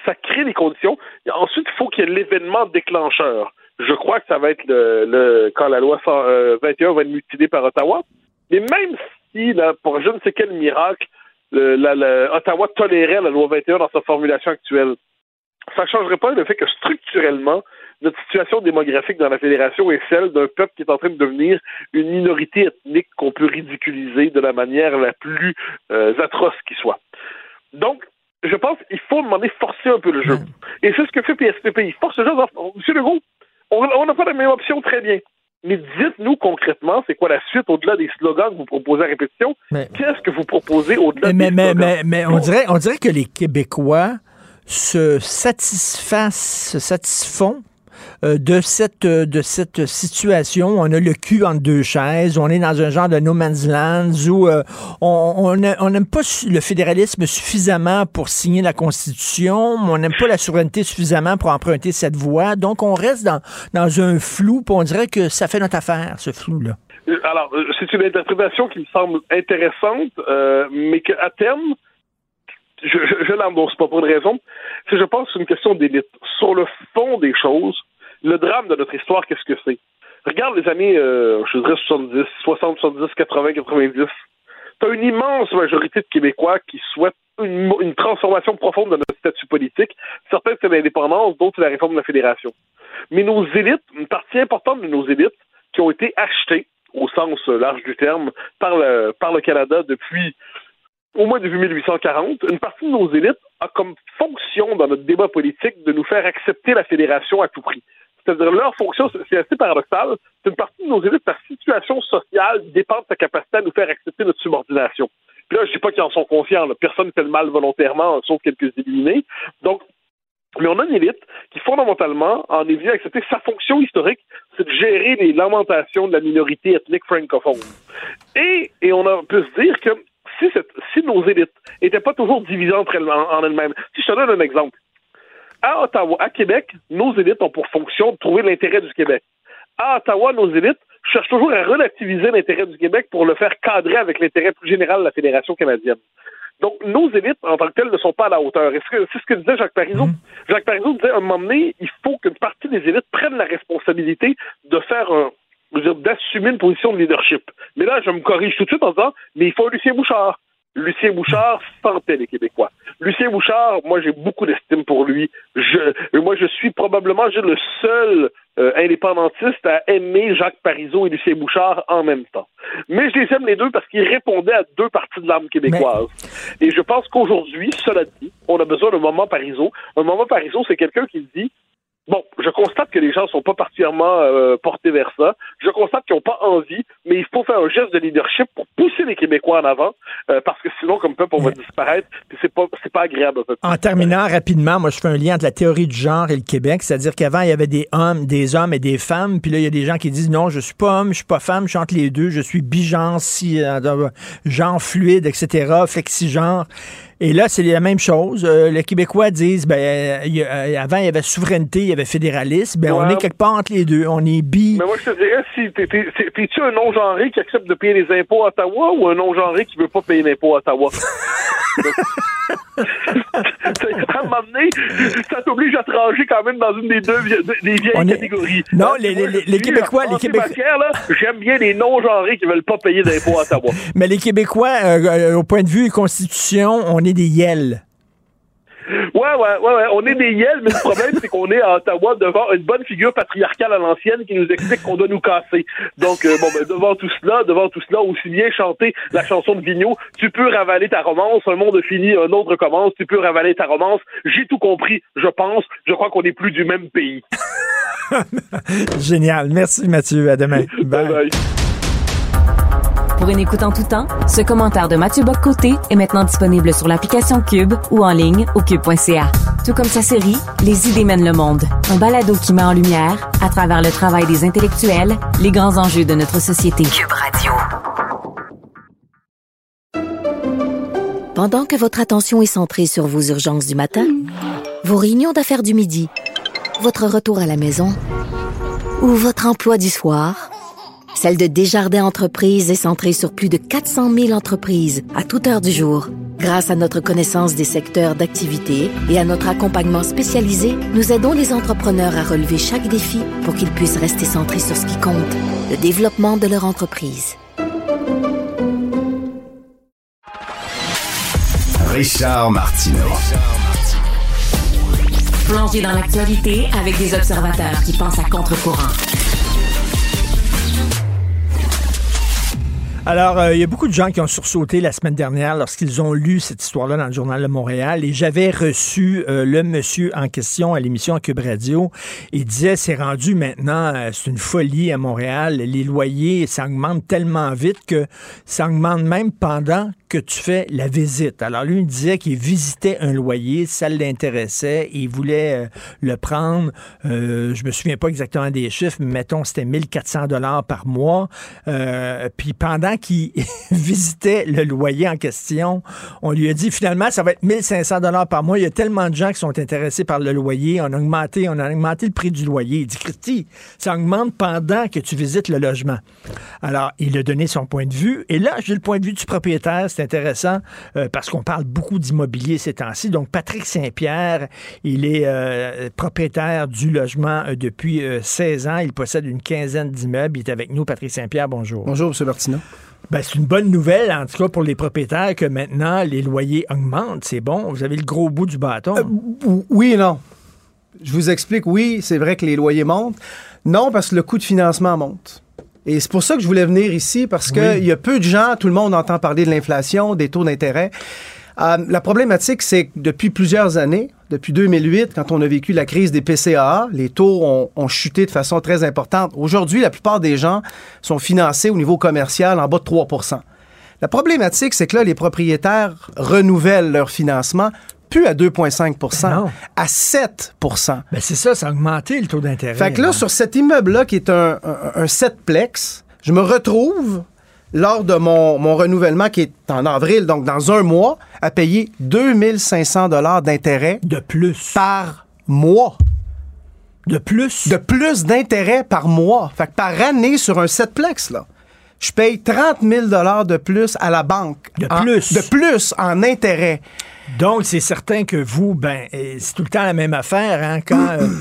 ça crée des conditions. ensuite, il faut qu'il y ait l'événement déclencheur. Je crois que ça va être le, quand la loi 21 euh, va être mutilée par Ottawa. Mais même si, là, pour je ne sais quel miracle, Ottawa tolérait la loi 21 dans sa formulation actuelle. Ça ne changerait pas le fait que structurellement, notre situation démographique dans la fédération est celle d'un peuple qui est en train de devenir une minorité ethnique qu'on peut ridiculiser de la manière la plus euh, atroce qui soit. Donc, je pense qu'il faut demander forcer un peu le jeu. Et c'est ce que fait PSPP. Il force le jeu. Monsieur Legault, on n'a pas la même option, très bien. Mais dites-nous concrètement, c'est quoi la suite au-delà des slogans que vous proposez à répétition? Qu'est-ce que vous proposez au-delà des mais, slogans? Mais, mais, on, dirait, on dirait que les Québécois se satisfassent, se satisfont de cette euh, de cette situation. On a le cul entre deux chaises. On est dans un genre de no man's land où euh, on n'aime pas le fédéralisme suffisamment pour signer la Constitution. On n'aime pas la souveraineté suffisamment pour emprunter cette voie. Donc, on reste dans, dans un flou. on dirait que ça fait notre affaire, ce flou-là. Alors, c'est une interprétation qui me semble intéressante, mais qu'à terme, je, je l'endosse pas pour une raison. C'est, je pense, une question d'élite. Sur le fond des choses, le drame de notre histoire, qu'est-ce que c'est? Regarde les années, euh, je dirais 70, 60, 70, 80, 90. T'as une immense majorité de Québécois qui souhaitent une, transformation profonde de notre statut politique. Certains, c'est l'indépendance, d'autres, c'est la réforme de la fédération. Mais nos élites, une partie importante de nos élites, qui ont été achetées, au sens large du terme, par le, par le Canada depuis au moins depuis 1840, une partie de nos élites comme fonction dans notre débat politique de nous faire accepter la fédération à tout prix. C'est-à-dire leur fonction, c'est assez paradoxal, c'est une partie de nos élites, par situation sociale, dépend de sa capacité à nous faire accepter notre subordination. Puis là, je dis pas qu'ils en sont conscients, personne ne fait le mal volontairement, sauf quelques éliminés. Donc, mais on a une élite qui, fondamentalement, en est venue accepter sa fonction historique, c'est de gérer les lamentations de la minorité ethnique francophone. Et, et on peut se dire que si, cette, si nos élites n'étaient pas toujours divisées entre elles, en elles-mêmes, si je te donne un exemple, à Ottawa, à Québec, nos élites ont pour fonction de trouver l'intérêt du Québec. À Ottawa, nos élites cherchent toujours à relativiser l'intérêt du Québec pour le faire cadrer avec l'intérêt plus général de la Fédération canadienne. Donc, nos élites, en tant que telles, ne sont pas à la hauteur. C'est ce que disait Jacques Parizeau. Mm. Jacques Parizeau disait, à un moment donné, il faut qu'une partie des élites prennent la responsabilité de faire un, d'assumer une position de leadership. Mais là, je me corrige tout de suite en disant, mais il faut Lucien Bouchard. Lucien Bouchard sentait les Québécois. Lucien Bouchard, moi j'ai beaucoup d'estime pour lui. Je, moi je suis probablement le seul euh, indépendantiste à aimer Jacques Parizeau et Lucien Bouchard en même temps. Mais je les aime les deux parce qu'ils répondaient à deux parties de l'âme québécoise. Et je pense qu'aujourd'hui, cela dit, on a besoin d'un moment Parizeau. Un moment Parizeau, c'est quelqu'un qui dit Bon, je constate que les gens sont pas particulièrement euh, portés vers ça. Je constate qu'ils n'ont pas envie, mais il faut faire un geste de leadership pour pousser les Québécois en avant, euh, parce que sinon, comme peuple, on va disparaître. Puis c'est pas, c'est pas agréable. Un peu. En terminant rapidement, moi, je fais un lien entre la théorie du genre et le Québec, c'est-à-dire qu'avant, il y avait des hommes, des hommes et des femmes, puis là, il y a des gens qui disent non, je suis pas homme, je suis pas femme, je suis entre les deux, je suis bigenre, si, euh, genre fluide, etc., flexigenre. Et là, c'est la même chose. Euh, les Québécois disent, ben, euh, avant, il y avait souveraineté, il y avait fédéralisme. Ben, on est quelque part entre les deux. On est bi. Mais moi, je te dirais, si t'es-tu un non-genré qui accepte de payer les impôts à Ottawa ou un non-genré qui veut pas payer l'impôt à Ottawa? à un moment donné, ça t'oblige à te ranger quand même dans une des deux des vieilles catégories. Non, les, les, les, Québécois, les Québécois. J'aime bien les non-genrés qui veulent pas payer d'impôts à Ottawa. Mais les Québécois, euh, au point de vue constitution, on est des yels. Ouais, ouais, ouais, ouais, on est des yels, mais le problème, c'est qu'on est à Ottawa devant une bonne figure patriarcale à l'ancienne qui nous explique qu'on doit nous casser. Donc, euh, bon, ben, devant tout cela, devant tout cela, aussi bien chanter la chanson de Vigneault, tu peux ravaler ta romance, un monde fini, un autre commence, tu peux ravaler ta romance. J'ai tout compris, je pense. Je crois qu'on est plus du même pays. Génial. Merci, Mathieu. À demain. bye. bye. Pour une écoute en tout temps, ce commentaire de Mathieu Boccoté est maintenant disponible sur l'application Cube ou en ligne au cube.ca. Tout comme sa série Les idées mènent le monde, un balado qui met en lumière, à travers le travail des intellectuels, les grands enjeux de notre société. Cube Radio. Pendant que votre attention est centrée sur vos urgences du matin, vos réunions d'affaires du midi, votre retour à la maison ou votre emploi du soir, celle de Desjardins Entreprises est centrée sur plus de 400 000 entreprises à toute heure du jour. Grâce à notre connaissance des secteurs d'activité et à notre accompagnement spécialisé, nous aidons les entrepreneurs à relever chaque défi pour qu'ils puissent rester centrés sur ce qui compte, le développement de leur entreprise. Richard Martineau. Plongé dans l'actualité avec des observateurs qui pensent à contre-courant. Alors, euh, il y a beaucoup de gens qui ont sursauté la semaine dernière lorsqu'ils ont lu cette histoire-là dans le Journal de Montréal et j'avais reçu euh, le monsieur en question à l'émission Cube Radio. Il disait, c'est rendu maintenant, euh, c'est une folie à Montréal. Les loyers, ça augmente tellement vite que ça augmente même pendant que tu fais la visite. Alors, lui, il disait qu'il visitait un loyer, ça l'intéressait, il voulait le prendre. je me souviens pas exactement des chiffres, mais mettons, c'était 1400 dollars par mois. puis pendant qui visitait le loyer en question, on lui a dit finalement, ça va être 1500 dollars par mois. Il y a tellement de gens qui sont intéressés par le loyer. On a augmenté, on a augmenté le prix du loyer. Il dit, Christy, ça augmente pendant que tu visites le logement. Alors, il a donné son point de vue. Et là, j'ai le point de vue du propriétaire. C'est intéressant euh, parce qu'on parle beaucoup d'immobilier ces temps-ci. Donc, Patrick Saint-Pierre, il est euh, propriétaire du logement euh, depuis 16 ans. Il possède une quinzaine d'immeubles. Il est avec nous, Patrick Saint-Pierre. Bonjour. Bonjour, M. Martineau. Ben, c'est une bonne nouvelle, en tout cas pour les propriétaires, que maintenant les loyers augmentent. C'est bon. Vous avez le gros bout du bâton. Euh, oui et non. Je vous explique. Oui, c'est vrai que les loyers montent. Non, parce que le coût de financement monte. Et c'est pour ça que je voulais venir ici, parce qu'il y a peu de gens, tout le monde entend parler de l'inflation, des taux d'intérêt. Euh, la problématique, c'est que depuis plusieurs années, depuis 2008, quand on a vécu la crise des PCAA, les taux ont, chuté de façon très importante. Aujourd'hui, la plupart des gens sont financés au niveau commercial en bas de 3% La problématique, c'est que là, les propriétaires renouvellent leur financement plus à 2,5% à 7% ben C'est ça, ça a augmenté le taux d'intérêt. Fait que là, sur cet immeuble-là, qui est un, un, je me retrouve lors de mon, mon, renouvellement qui est en avril, donc dans un mois, à payer 2500 dollars d'intérêt de plus par mois. De plus? De plus d'intérêt par mois. Fait que par année sur un setplex là, je paye 30 000 dollars de plus à la banque. De plus. De plus en intérêt. Donc c'est certain que vous, ben, c'est tout le temps la même affaire hein, quand. Euh,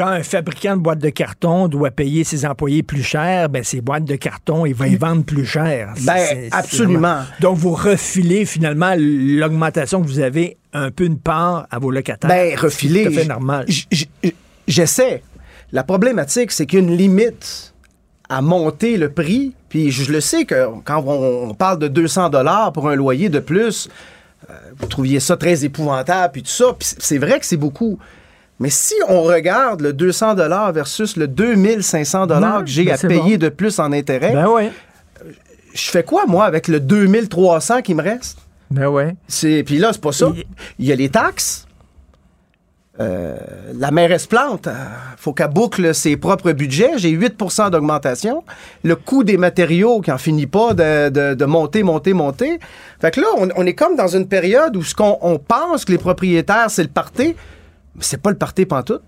quand un fabricant de boîtes de carton doit payer ses employés plus cher, ben ces boîtes de carton, il va y vendre plus cher. Ben, absolument. Donc, vous refilez finalement l'augmentation que vous avez un peu une part à vos locataires. Ben, refiler. C'est tout à fait normal. J'essaie. La problématique, c'est qu'il y a une limite à monter le prix. Puis je le sais que quand on, parle de 200 dollars pour un loyer de plus, euh, vous trouviez ça très épouvantable, puis tout ça. Puis c'est vrai que c'est beaucoup. Mais si on regarde le 200 versus le 2500 Non, que j'ai ben à payer bon. de plus en intérêt, Ben ouais. je fais quoi, moi, avec le 2300 qui me reste? Ben ouais. C'est, puis là, c'est pas ça. Il y a les taxes. Euh, la mairesse plante, euh, faut qu'elle boucle ses propres budgets. J'ai 8% d'augmentation. Le coût des matériaux qui en finit pas de, de- de monter, monter, monter. Fait que là, on, on est comme dans une période où ce qu'on on pense que les propriétaires, c'est le party, mais c'est pas le party pantoute.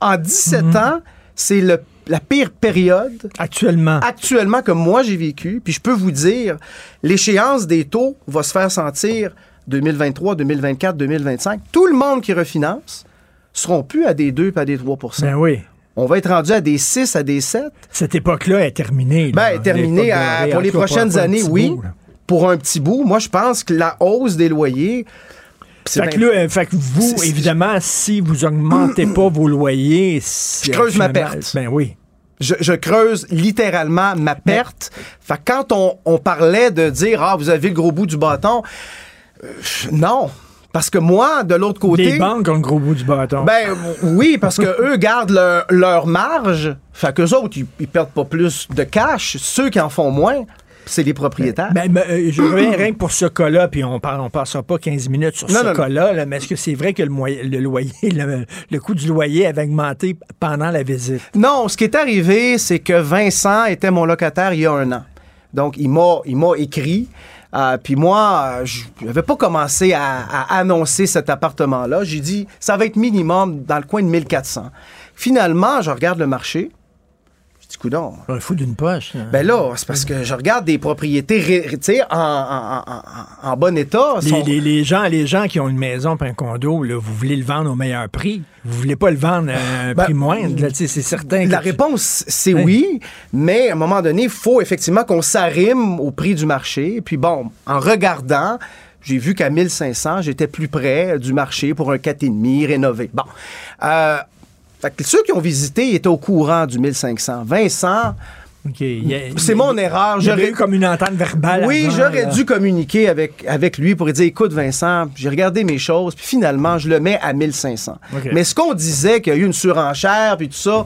En 17 ans, c'est le- la pire période Actuellement. actuellement que moi j'ai vécu. Puis je peux vous dire, l'échéance des taux va se faire sentir 2023, 2024, 2025. Tout le monde qui refinance seront plus à des 2 puis à des 3 Ben oui. On va être rendu à des 6, à des 7. Cette époque-là est terminée. là. Ben, est terminée à- pour les prochaines pour années, oui. bout. Pour un petit bout, moi je pense que la hausse des loyers. c'est Fait que, bien- là, euh, fait que vous, évidemment, si vous augmentez pas vos loyers, Je creuse ma perte. Ben oui. Je, je creuse littéralement ma perte. Fait que quand on, on parlait de dire Ah, vous avez le gros bout du bâton, euh, non. Parce que moi, de l'autre côté. Les banques ont le gros bout du bâton. Ben oui, parce que eux gardent leur, leur marge. Fait qu'eux autres, ils, ils perdent pas plus de cash. Ceux qui en font moins, c'est les propriétaires. Ben, ben, euh, je reviens rien que pour ce cas-là, puis on ne passera pas 15 minutes sur Non, ce cas-là, là, mais est-ce que c'est vrai que le, moyen- le loyer, le, le coût du loyer avait augmenté pendant la visite? Non, ce qui est arrivé, c'est que Vincent était mon locataire il y a un an. Donc, il m'a, il m'a écrit. Euh, puis moi, euh, je n'avais pas commencé à, à annoncer cet appartement-là. J'ai dit, ça va être minimum dans le coin de 1400. Finalement, je regarde le marché. Je dis, coudon. Un fou d'une poche. là. Ben là, c'est parce que je regarde des propriétés tu sais, en, en- en- en- en bon état. Les, sont- les- les gens, les gens qui ont une maison et un condo, là, vous voulez le vendre au meilleur prix. Vous voulez pas le vendre à un Ben, prix moindre. là, tu sais, C'est certain. La tu- réponse, c'est Hein? oui, mais à un moment donné, il faut effectivement qu'on s'arrime au prix du marché. Puis bon, en regardant, j'ai vu qu'à 1500, j'étais plus près du marché pour un 4,5 rénové. Bon. Euh, fait que ceux qui ont visité étaient au courant du 1500. Vincent, c'est mon erreur. J'aurais eu comme une entente verbale. oui, j'aurais dû communiquer avec, avec lui pour lui dire écoute, Vincent, j'ai regardé mes choses, puis finalement, je le mets à 1500. OK. Mais ce qu'on disait qu'il y a eu une surenchère, puis tout ça,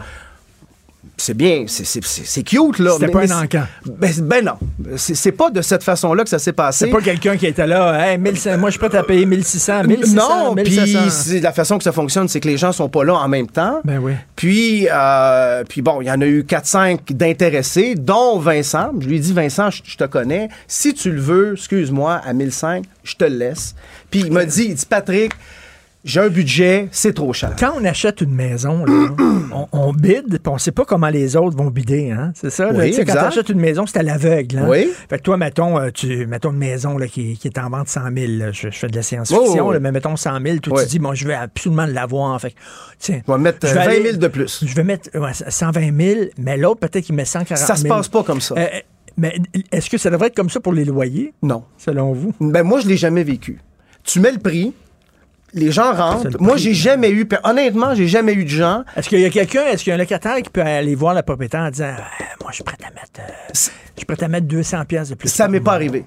c'est bien, c'est- cute, là. C'était pas un encan. Ben, ben non. C'est pas de cette façon-là que ça s'est passé. C'est pas quelqu'un qui était là. Hey, 1500, moi, je suis prêt à payer 1600, 1600, non, puis 1700. c'est la façon que ça fonctionne, c'est que les gens sont pas là en même temps. Ben oui. Puis, euh, puis bon, il y en a eu 4-5 d'intéressés, dont Vincent. Je lui ai dit, Vincent, je, je te connais. Si tu le veux, excuse-moi, à 1005, je te le laisse. Puis il m'a dit, il dit, Patrick, j'ai un budget, c'est trop cher. Quand on achète une maison, là, on, on bide, puis on sait pas comment les autres vont bider, hein? C'est ça? là? Oui, quand tu achètes une maison, c'est à l'aveugle. Hein? Oui. Fait que toi, mettons, euh, tu, mettons une maison là, qui, qui est en vente 100 000. là. Je, je fais de la science-fiction, Oh, oui. mais mettons 100 000. Toi, tu dis, bon, je vais absolument l'avoir. Fait tiens, mettre je euh, vais 20 aller- 000 de plus. Je vais mettre ouais, 120 000, mais l'autre, peut-être qu'il met 140 000. Ça se passe pas comme ça. Euh, mais est-ce que ça devrait être comme ça pour les loyers, Non. selon vous? Ben moi, je l'ai jamais vécu. Tu mets le prix, les gens rentrent. Moi, j'ai jamais eu, honnêtement, j'ai jamais eu de gens. Est-ce qu'il y a quelqu'un, est-ce qu'il y a un locataire qui peut aller voir le propriétaire en disant Euh, Moi, je suis prêt à mettre, euh, je suis prêt à mettre 200 pièces de plus. Ça m'est pas arrivé.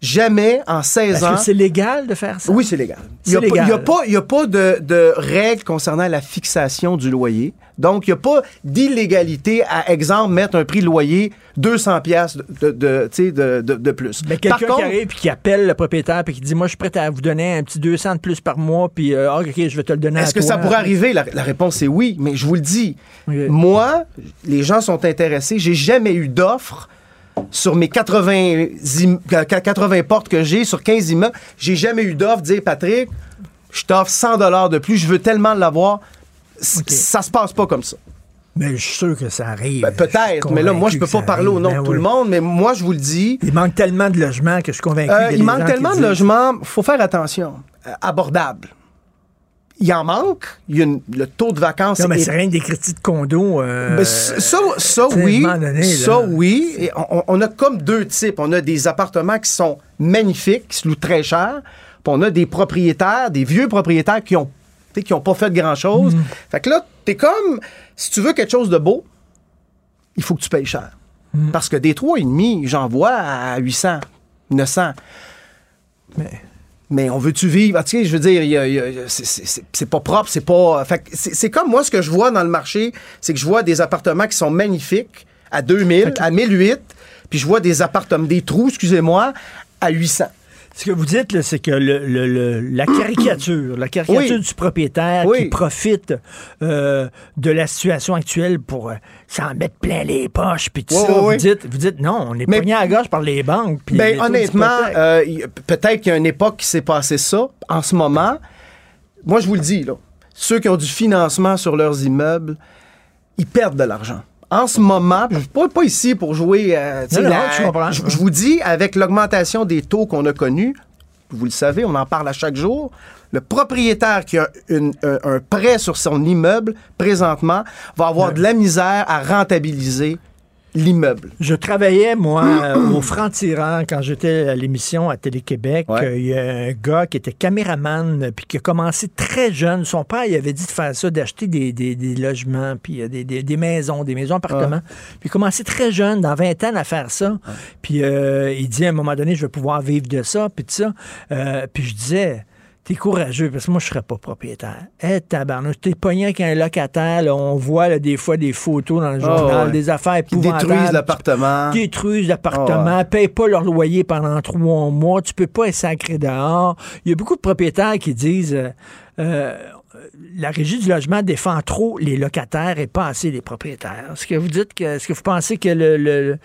Jamais en 16 Est-ce ans. que c'est légal de faire ça? Oui, c'est légal. Il n'y a, a pas, a de, de règles concernant la fixation du loyer. Donc, il n'y a pas d'illégalité à, exemple, mettre un prix de loyer 200 pièces de, de, de, tu sais, de, de- de plus. Mais quelqu'un qui arrive et qui appelle le propriétaire et qui dit Moi, je suis prêt à vous donner un petit 200 de plus par mois, puis euh, ah, OK, je vais te le donner est-ce que toi. ça pourrait arriver? La, la réponse est oui, mais je vous le dis. Moi, les gens sont intéressés. J'ai jamais eu d'offre sur mes 80, im- 80 portes que j'ai, sur 15 immeubles. J'ai jamais eu d'offre dire Patrick, je t'offre 100 dollars de plus, je veux tellement l'avoir. C- Ça se passe pas comme ça. Mais je suis sûr que ça arrive. Ben, peut-être, mais là, moi, je peux pas parler au nom de tout le monde, mais moi, je vous le dis. Il manque tellement de logements que je suis convaincu. Euh, il manque tellement de logements, faut faire attention. Euh, abordable. Il en manque. Il y a une- le taux de vacances. Non, mais est- c'est rien que des critiques de condo. euh, Ben, ça, ça oui. donné, ça, oui. Et on, on a comme deux types. On a des appartements qui sont magnifiques, qui se louent très cher. Puis on a des propriétaires, des vieux propriétaires qui ont, qui ont pas fait grand-chose. Mm. Fait que là, t'es comme, si tu veux quelque chose de beau, il faut que tu payes cher. Mm. Parce que des trois et demi, j'en vois à 800, 900. Mais Mais on veut-tu vivre? Ah, Tu sais, je veux dire, c'est- pas propre, c'est pas. c'est c'est comme moi, ce que je vois dans le marché, c'est que je vois des appartements qui sont magnifiques à 2000, à 1008, puis je vois des appartements, des trous, excusez-moi, à 800. Ce que vous dites, c'est que le, le- le- la caricature, la caricature Oui. du propriétaire Oui. qui profite euh, de la situation actuelle pour euh, s'en mettre plein les poches, puis tout ça, oui, vous, dites, vous dites non, on est Mais- pogné à la gorge par les banques. puis Ben, honnêtement, euh, peut-être qu'il y a une époque qui s'est passé ça. En ce moment, moi, je vous le dis, là, ceux qui ont du financement sur leurs immeubles, ils perdent de l'argent. En ce moment, je ne suis pas, pas ici pour jouer. euh, tu sais, Non, non, la- je vous dis, avec l'augmentation des taux qu'on a connus, vous le savez, on en parle à chaque jour. Le propriétaire qui a une- un, un prêt sur son immeuble présentement va avoir de la misère à rentabiliser l'immeuble. Je travaillais, moi, euh, au franc-tirant quand j'étais à l'émission à Télé-Québec. Ouais. Euh, Il y a un gars qui était caméraman, euh, puis qui a commencé très jeune. Son père, il avait dit de faire ça, d'acheter des, des- des logements, puis des, maisons, des maisons, appartements. Puis il a commencé très jeune, dans 20 ans, à faire ça. Puis euh, il dit, à un moment donné, je vais pouvoir vivre de ça, puis tout ça. Euh, puis je disais... T'es courageux, parce que moi, je serais pas propriétaire. Eh, tabarnouche, t'es pogné avec un locataire, là, on voit là, des fois des photos dans le Ah, journal, ouais. des affaires Qui détruisent l'appartement. Détruisent l'appartement, ouais. payent pas leur loyer pendant trois mois, tu peux pas être sacré dehors. Il y a beaucoup de propriétaires qui disent... euh, euh, la régie du logement défend trop les locataires et pas assez les propriétaires. Est-ce que vous dites que est-ce que vous pensez que le, le,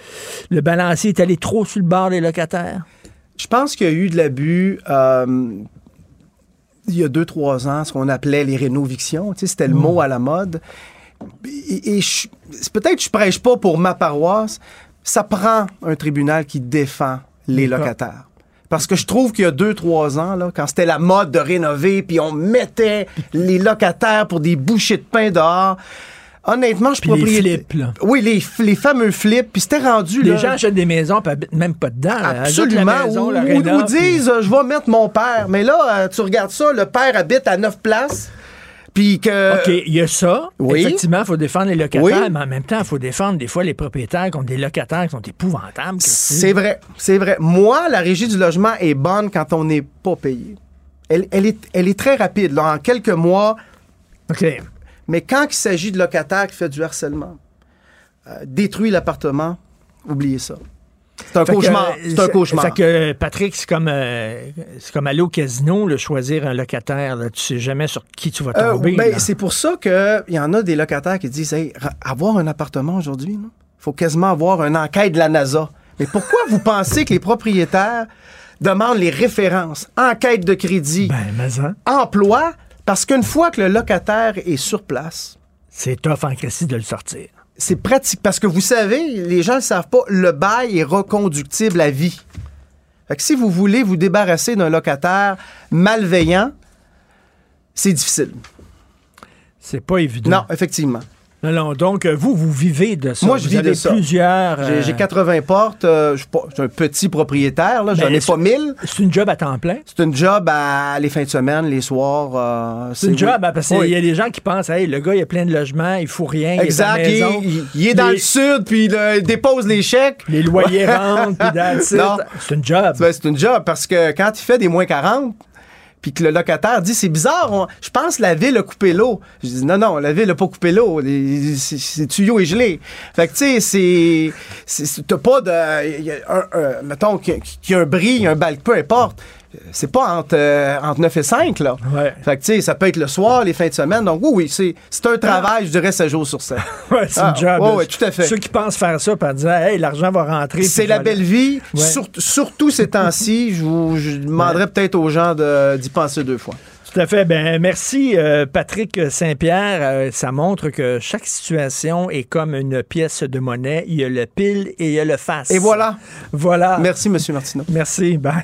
le balancier est allé trop sur le bord des locataires? Je pense qu'il y a eu de l'abus euh, il y a deux, trois ans, ce qu'on appelait les rénovictions. Tu sais, C'était le mot à la mode. Et, peut-être que je prêche pas pour ma paroisse. Ça prend un tribunal qui défend les locataires. Parce que je trouve qu'il y a deux, trois ans, là, quand c'était la mode de rénover, puis on mettait les locataires pour des bouchées de pain dehors. Honnêtement, je suis Puis les propriétaire. flips, là. Oui, les, les fameux flips. Puis c'était rendu. Les là, gens achètent des maisons et habitent même pas dedans. Absolument. Maison, ou, disent, euh, je vais mettre mon père. Mais là, euh, tu regardes ça, le père habite à neuf places. Puis que. OK, il y a ça. Oui. Effectivement, il faut défendre les locataires, Oui. mais en même temps, il faut défendre des fois les propriétaires qui ont des locataires qui sont épouvantables. C'est vrai, c'est vrai. Moi, la régie du logement est bonne quand on n'est pas payé. Elle, elle est, elle est très rapide. là. en quelques mois, OK. Mais quand il s'agit de locataire qui fait du harcèlement, euh, détruit l'appartement, oubliez ça. C'est un Fait cauchemar. euh, C'est un cauchemar. Fait que, Patrick, c'est comme, euh, c'est comme aller au casino, là, choisir un locataire. Là, tu sais jamais sur qui tu vas Euh, tomber. ben, c'est pour ça qu'il y en a des locataires qui disent hey, avoir un appartement aujourd'hui, il faut quasiment avoir une enquête de la NASA. Mais pourquoi vous pensez que les propriétaires demandent les références, enquête de crédit, Ben, mais hein, emploi? Parce qu'une fois que le locataire est sur place, c'est tough en de le sortir. c'est pratique. Parce que vous savez, les gens ne le savent pas, le bail est reconductible à vie. Fait que si vous voulez vous débarrasser d'un locataire malveillant, c'est difficile. C'est pas évident. Non, effectivement. Non, non, donc, euh, vous, vous vivez de ça. Moi, je Vous vis avez de ça. plusieurs. J'ai- euh, J'ai 80 portes. euh, je suis un petit propriétaire. là, J'en ai pas 1000. C'est une job à temps plein? C'est une job à les fins de semaine, les soirs. euh, C'est une job, oui. hein, parce qu'il Oui. y a des gens qui pensent, hey, le gars, il a plein de logements, il faut rien. Exact. Il est, Il il- il dans le sud, puis il, il dépose les chèques. Les loyers rentrent, puis it. Non. C'est une job. Ben, c'est une job parce que quand il fait des moins 40, puis que le locataire dit c'est bizarre, on- je pense la ville a coupé l'eau. Je dis non, non, la ville a pas coupé l'eau. C'est tuyau est gelé. Fait que tu sais, c'est. T'as pas de. y a un- un- mettons qu'il y a- un bris, un balc, peu importe. C'est pas entre, euh, entre 9 et 5, là. Fait que, tu sais, ça peut être le soir, les fins de semaine. Donc, oui, oui, c'est un travail, je dirais, 7 jours sur 7. Ouais, c'est Ah, une job. ouais, ouais, tout à fait. Ceux qui pensent faire ça, par disant, hey, l'argent va rentrer. C'est la belle vie. Ouais. Sur- surtout ces temps-ci, je, vous, je demanderais peut-être aux gens de- d'y penser deux fois. Tout à fait. Ben, merci, euh, Patrick Saint-Pierre. Euh, ça montre que chaque situation est comme une pièce de monnaie. Il y a le pile et il y a le face. Et voilà. Voilà. Merci, M. Martineau. Merci. Bye.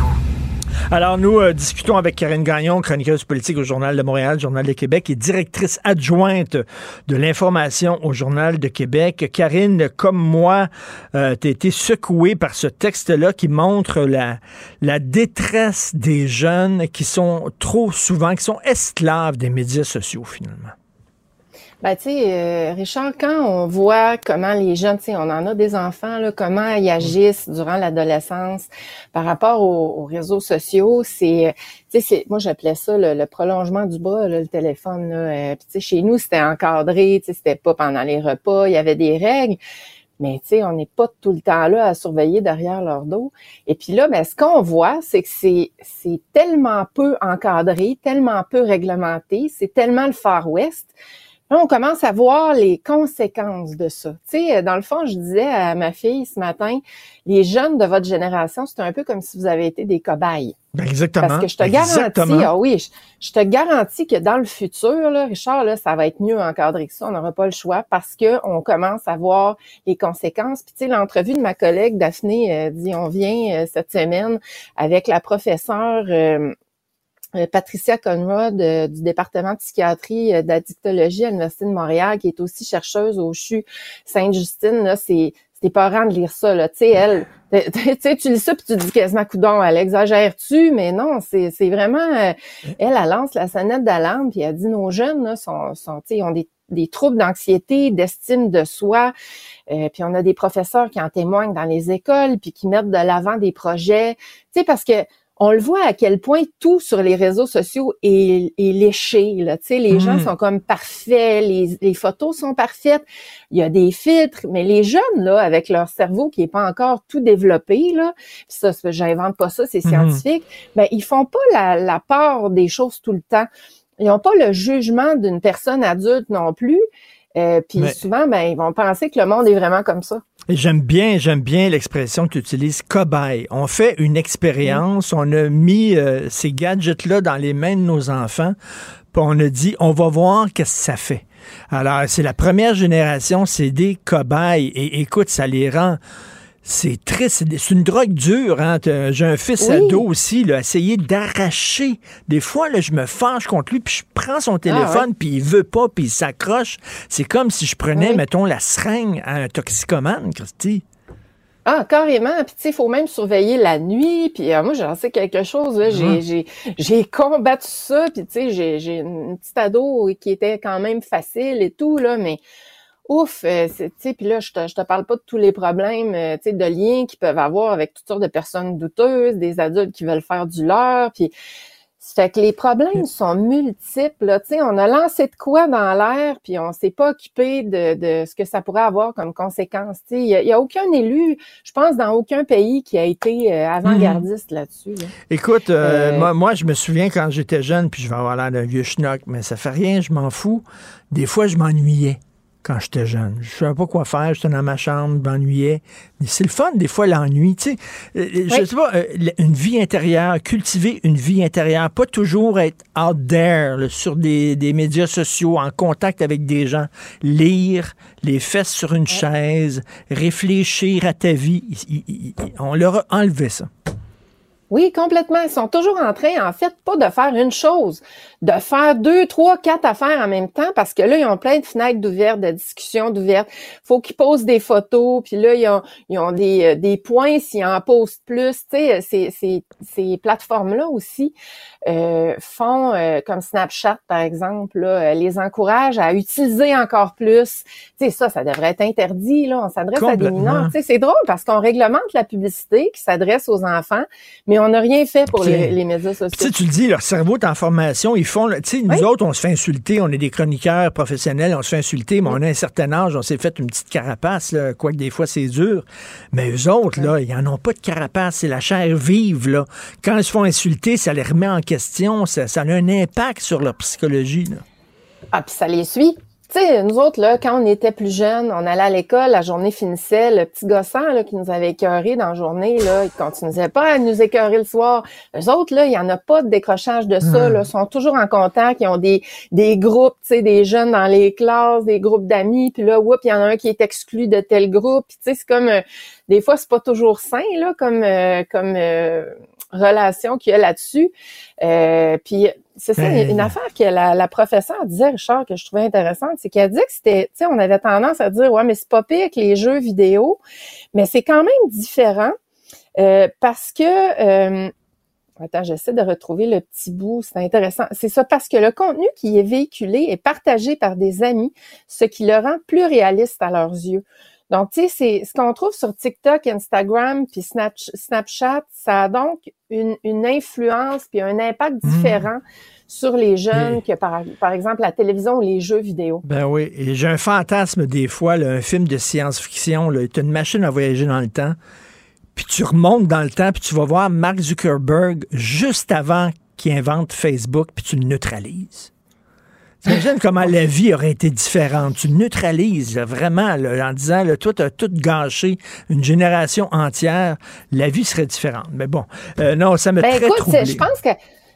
Alors, nous euh, discutons avec Karine Gagnon, chroniqueuse politique au Journal de Montréal, Journal de Québec, et directrice adjointe de l'information au Journal de Québec. Karine, comme moi, euh, tu été secouée par ce texte-là qui montre la, la détresse des jeunes qui sont trop souvent, qui sont esclaves des médias sociaux, finalement. Ben, tu sais, euh, Richard, quand on voit comment les jeunes, tu sais, on en a des enfants, là, comment ils agissent durant l'adolescence par rapport aux, réseaux sociaux, c'est, tu sais, moi j'appelais ça le, prolongement du bras, le téléphone. Là, euh, tu sais, chez nous, c'était encadré, tu sais, c'était pas pendant les repas, il y avait des règles. Mais tu sais, on n'est pas tout le temps là à surveiller derrière leur dos. Et puis là, ben, ce qu'on voit, c'est que c'est, c'est tellement peu encadré, tellement peu réglementé, c'est tellement le Far West Là, on commence à voir les conséquences de ça. Tu sais, dans le fond, je disais à ma fille ce matin, les jeunes de votre génération, c'est un peu comme si vous avez été des cobayes. Ben exactement. Parce que je te garantis, ah oui, je, te garantis que dans le futur, là, Richard, là, ça va être mieux encadré que ça. On n'aura pas le choix parce que on commence à voir les conséquences. Puis tu sais, l'entrevue de ma collègue Daphné euh, dit, on vient euh, cette semaine avec la professeure euh, euh, Patricia Conrad euh, du département de psychiatrie euh, d'addictologie à l'Université de Montréal, qui est aussi chercheuse au CHU Sainte-Justine. Là, c'est c'était parent de lire ça, là. Tu sais, elle, tu sais, tu lis ça puis tu dis quasiment coudon, elle exagère-tu? Mais non, c'est, vraiment, elle, elle lance la sonnette d'alarme puis elle dit nos jeunes, là, sont, sont tu ont des, des troubles d'anxiété, d'estime de soi. puis on a des professeurs qui en témoignent dans les écoles puis qui mettent de l'avant des projets. Tu sais, parce que on le voit à quel point tout sur les réseaux sociaux est, léché. Là. Tu sais, les gens mm. sont comme parfaits, les, photos sont parfaites, il y a des filtres, mais les jeunes, là, avec leur cerveau qui est pas encore tout développé, là, pis ça, j'invente pas ça, c'est mm-hmm. scientifique, ben ils font pas la, la part des choses tout le temps. Ils n'ont pas le jugement d'une personne adulte non plus. Euh, puis souvent, ben, ils vont penser que le monde est vraiment comme ça. J'aime bien, j'aime bien l'expression que tu utilises, cobaye. On fait une expérience, on a mis euh, ces gadgets-là dans les mains de nos enfants, puis on a dit, on va voir qu'est-ce que ça fait. Alors, c'est la première génération, c'est des cobayes. Et écoute, ça les rend c'est triste. C'est une drogue dure. Hein? J'ai un fils ado aussi, là, essayer d'arracher. Des fois, là, je me fâche contre lui, puis je prends son ah, téléphone, puis il veut pas, puis il s'accroche. C'est comme si je prenais, mettons, la seringue à un toxicomane, Christy. Ah, carrément. Puis, tu sais, il faut même surveiller la nuit. Puis, euh, moi, j'en sais quelque chose. J'ai combattu ça. Puis, tu sais, j'ai une petite ado qui était quand même facile et tout, là, mais ouf, euh, tu sais, puis là, je te, je te parle pas de tous les problèmes, euh, tu sais, de liens qu'ils peuvent avoir avec toutes sortes de personnes douteuses, des adultes qui veulent faire du leur, puis fait que les problèmes sont multiples. Là. sais, on a lancé de quoi dans l'air, puis on s'est pas occupé de, de, ce que ça pourrait avoir comme conséquence. Il y, a aucun élu, je pense, dans aucun pays qui a été euh, avant-gardiste mhm. là-dessus. Écoute, moi, moi, je me souviens quand j'étais jeune, puis je vais avoir l'air d'un vieux schnock, mais ça fait rien, je m'en fous. Des fois, je m'ennuyais quand j'étais jeune. Je savais pas quoi faire, j'étais dans ma chambre, je m'ennuyais. Mais c'est le fun, des fois, l'ennui. Tu sais, euh, euh, je sais pas, euh, une vie intérieure, cultiver une vie intérieure, pas toujours être out there, sur des, des, médias sociaux, en contact avec des gens. Lire, les fesses sur une chaise, réfléchir à ta vie. On leur a enlevé ça. Oui, complètement. Ils sont toujours en train, en fait, pas de faire une chose, de faire deux, trois, quatre affaires en même temps, parce que là, ils ont plein de fenêtres d'ouvertes, de discussions d'ouvertes. faut qu'ils posent des photos, puis là, ils ont, ils ont des, euh, des points s'ils en posent plus. Tu sais, ces, ces, ces plateformes-là aussi euh, font, euh, comme Snapchat, par exemple, là, les encouragent à utiliser encore plus. Tu sais, ça, ça devrait être interdit. Là, on s'adresse à des mineurs. Tu sais, c'est drôle parce qu'on réglemente la publicité qui s'adresse aux enfants, mais on n'a rien fait pour les, médias sociaux. Tu, tu le dis, leur cerveau est en formation. Ils font, tu sais, nous autres, on se fait insulter. On est des chroniqueurs professionnels, on se fait insulter, mais on a un certain âge, on s'est fait une petite carapace, là, quoique des fois c'est dur. Mais eux autres, là, ils n'en ont pas de carapace. C'est la chair vive, là. Quand ils se font insulter, ça les remet en question. Ça, ça a un impact sur leur psychologie, là. Ah, puis ça les suit tu sais, nous autres, là, quand on était plus jeunes, on allait à l'école, la journée finissait, le petit gossant là, qui nous avait écœurés dans la journée, là, il continuait pas à nous écœurer le soir. Eux autres, là, il y en a pas de décrochage de ça. Hmm. Là, sont toujours en contact, ils ont des, des groupes, tu sais, des jeunes dans les classes, des groupes d'amis, puis là, whoop, il y en a un qui est exclu de tel groupe. Puis tu sais, c'est comme euh, des fois, c'est pas toujours sain, là, comme euh, comme euh, relation qu'il y a là-dessus. Euh, puis c'est ça, Ben. une affaire que la, la professeure disait, Richard, que je trouvais intéressante, c'est qu'elle dit que c'était, tu sais, on avait tendance à dire, ouais, mais c'est pas pire que les jeux vidéo, mais c'est quand même différent euh, parce que, euh, attends, j'essaie de retrouver le petit bout, c'est intéressant. C'est ça, parce que le contenu qui est véhiculé est partagé par des amis, ce qui le rend plus réaliste à leurs yeux. Donc, tu sais, c'est ce qu'on trouve sur TikTok, Instagram, puis Snapch- Snapchat, ça a donc une, une influence puis un impact différent sur les jeunes que par, par exemple la télévision ou les jeux vidéo. Ben oui, et j'ai un fantasme des fois, là, un film de science-fiction, tu as une machine à voyager dans le temps, puis tu remontes dans le temps, puis tu vas voir Mark Zuckerberg juste avant qu'il invente Facebook, puis tu le neutralises. T'imagines comment la vie aurait été différente. Tu neutralises là, vraiment là, en disant, là, toi, tu as tout gâché une génération entière. La vie serait différente. Mais bon, euh, non, ça me Ben très écoute, je pense que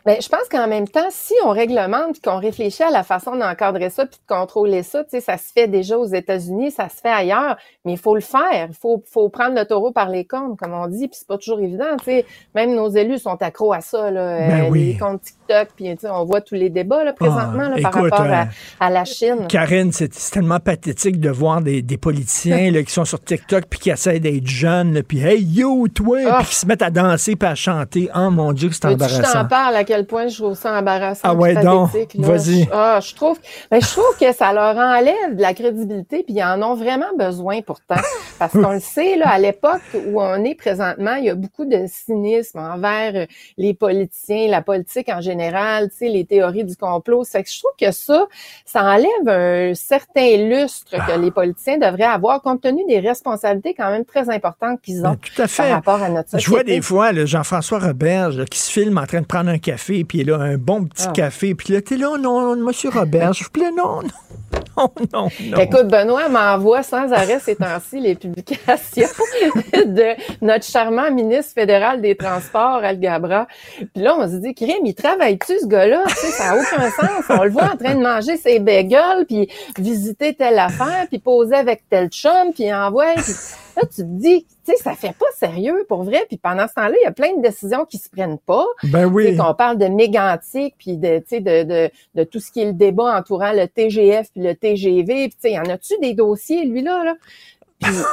ben, je pense qu'en même temps, si on réglemente qu'on réfléchit à la façon d'encadrer ça puis de contrôler ça, tu sais, ça se fait déjà aux États-Unis, ça se fait ailleurs, mais il faut le faire. Il faut, faut prendre le taureau par les cornes, comme on dit, puis c'est pas toujours évident. Tu sais, même nos élus sont accros à ça, là, Ben euh, oui. les comptes TikTok, puis on voit tous les débats là, présentement Ah, là, par écoute, rapport à, euh, à la Chine. Karine, c'est tellement pathétique de voir des, des politiciens là, qui sont sur TikTok puis qui essaient d'être jeunes, là, puis hey yo, toi, Ah. puis qui se mettent à danser puis à chanter. Oh mon Dieu, c'est que je embarrassant. t'en parle à quel point je trouve ça embarrassant. Ah ouais, donc, vas-y. Ah, je trouve, ben, je trouve que ça leur enlève de la crédibilité, puis ils en ont vraiment besoin pourtant. Parce qu'on le sait, là, à l'époque où on est présentement, il y a beaucoup de cynisme envers les politiciens, la politique en général, tu sais, les théories du complot. C'est que je trouve que ça, ça enlève un certain lustre que les politiciens devraient avoir compte tenu des responsabilités quand même très importantes qu'ils ont Ben, Tout à fait. par rapport à notre société. Je vois des fois Jean-François Roberge là, qui se filme en train de prendre un café, puis il a un bon petit Ah. café, puis là, t'es là, non, monsieur Roberge, je vous plaît, non, non, non, non, non. Écoute, Benoît m'envoie sans arrêt ces temps-ci les publications de notre charmant ministre fédéral des Transports, Al Gabra. Puis là, on se dit, Crime, il travaille-tu, ce gars-là? Tu sais, ça n'a aucun sens. On le voit en train de manger ses bagels, puis visiter telle affaire, puis poser avec tel chum, puis envoie. Puis là, tu te dis, tu sais, ça fait pas sérieux pour vrai. Puis pendant ce temps-là, il y a plein de décisions qui se prennent pas. Ben oui. Tu sais, qu'on parle de mégantique, puis de, tu sais, de, de, de tout ce qui est le débat entourant le TGF puis le TGV. Puis, tu sais, y en a-tu des dossiers, lui-là, là?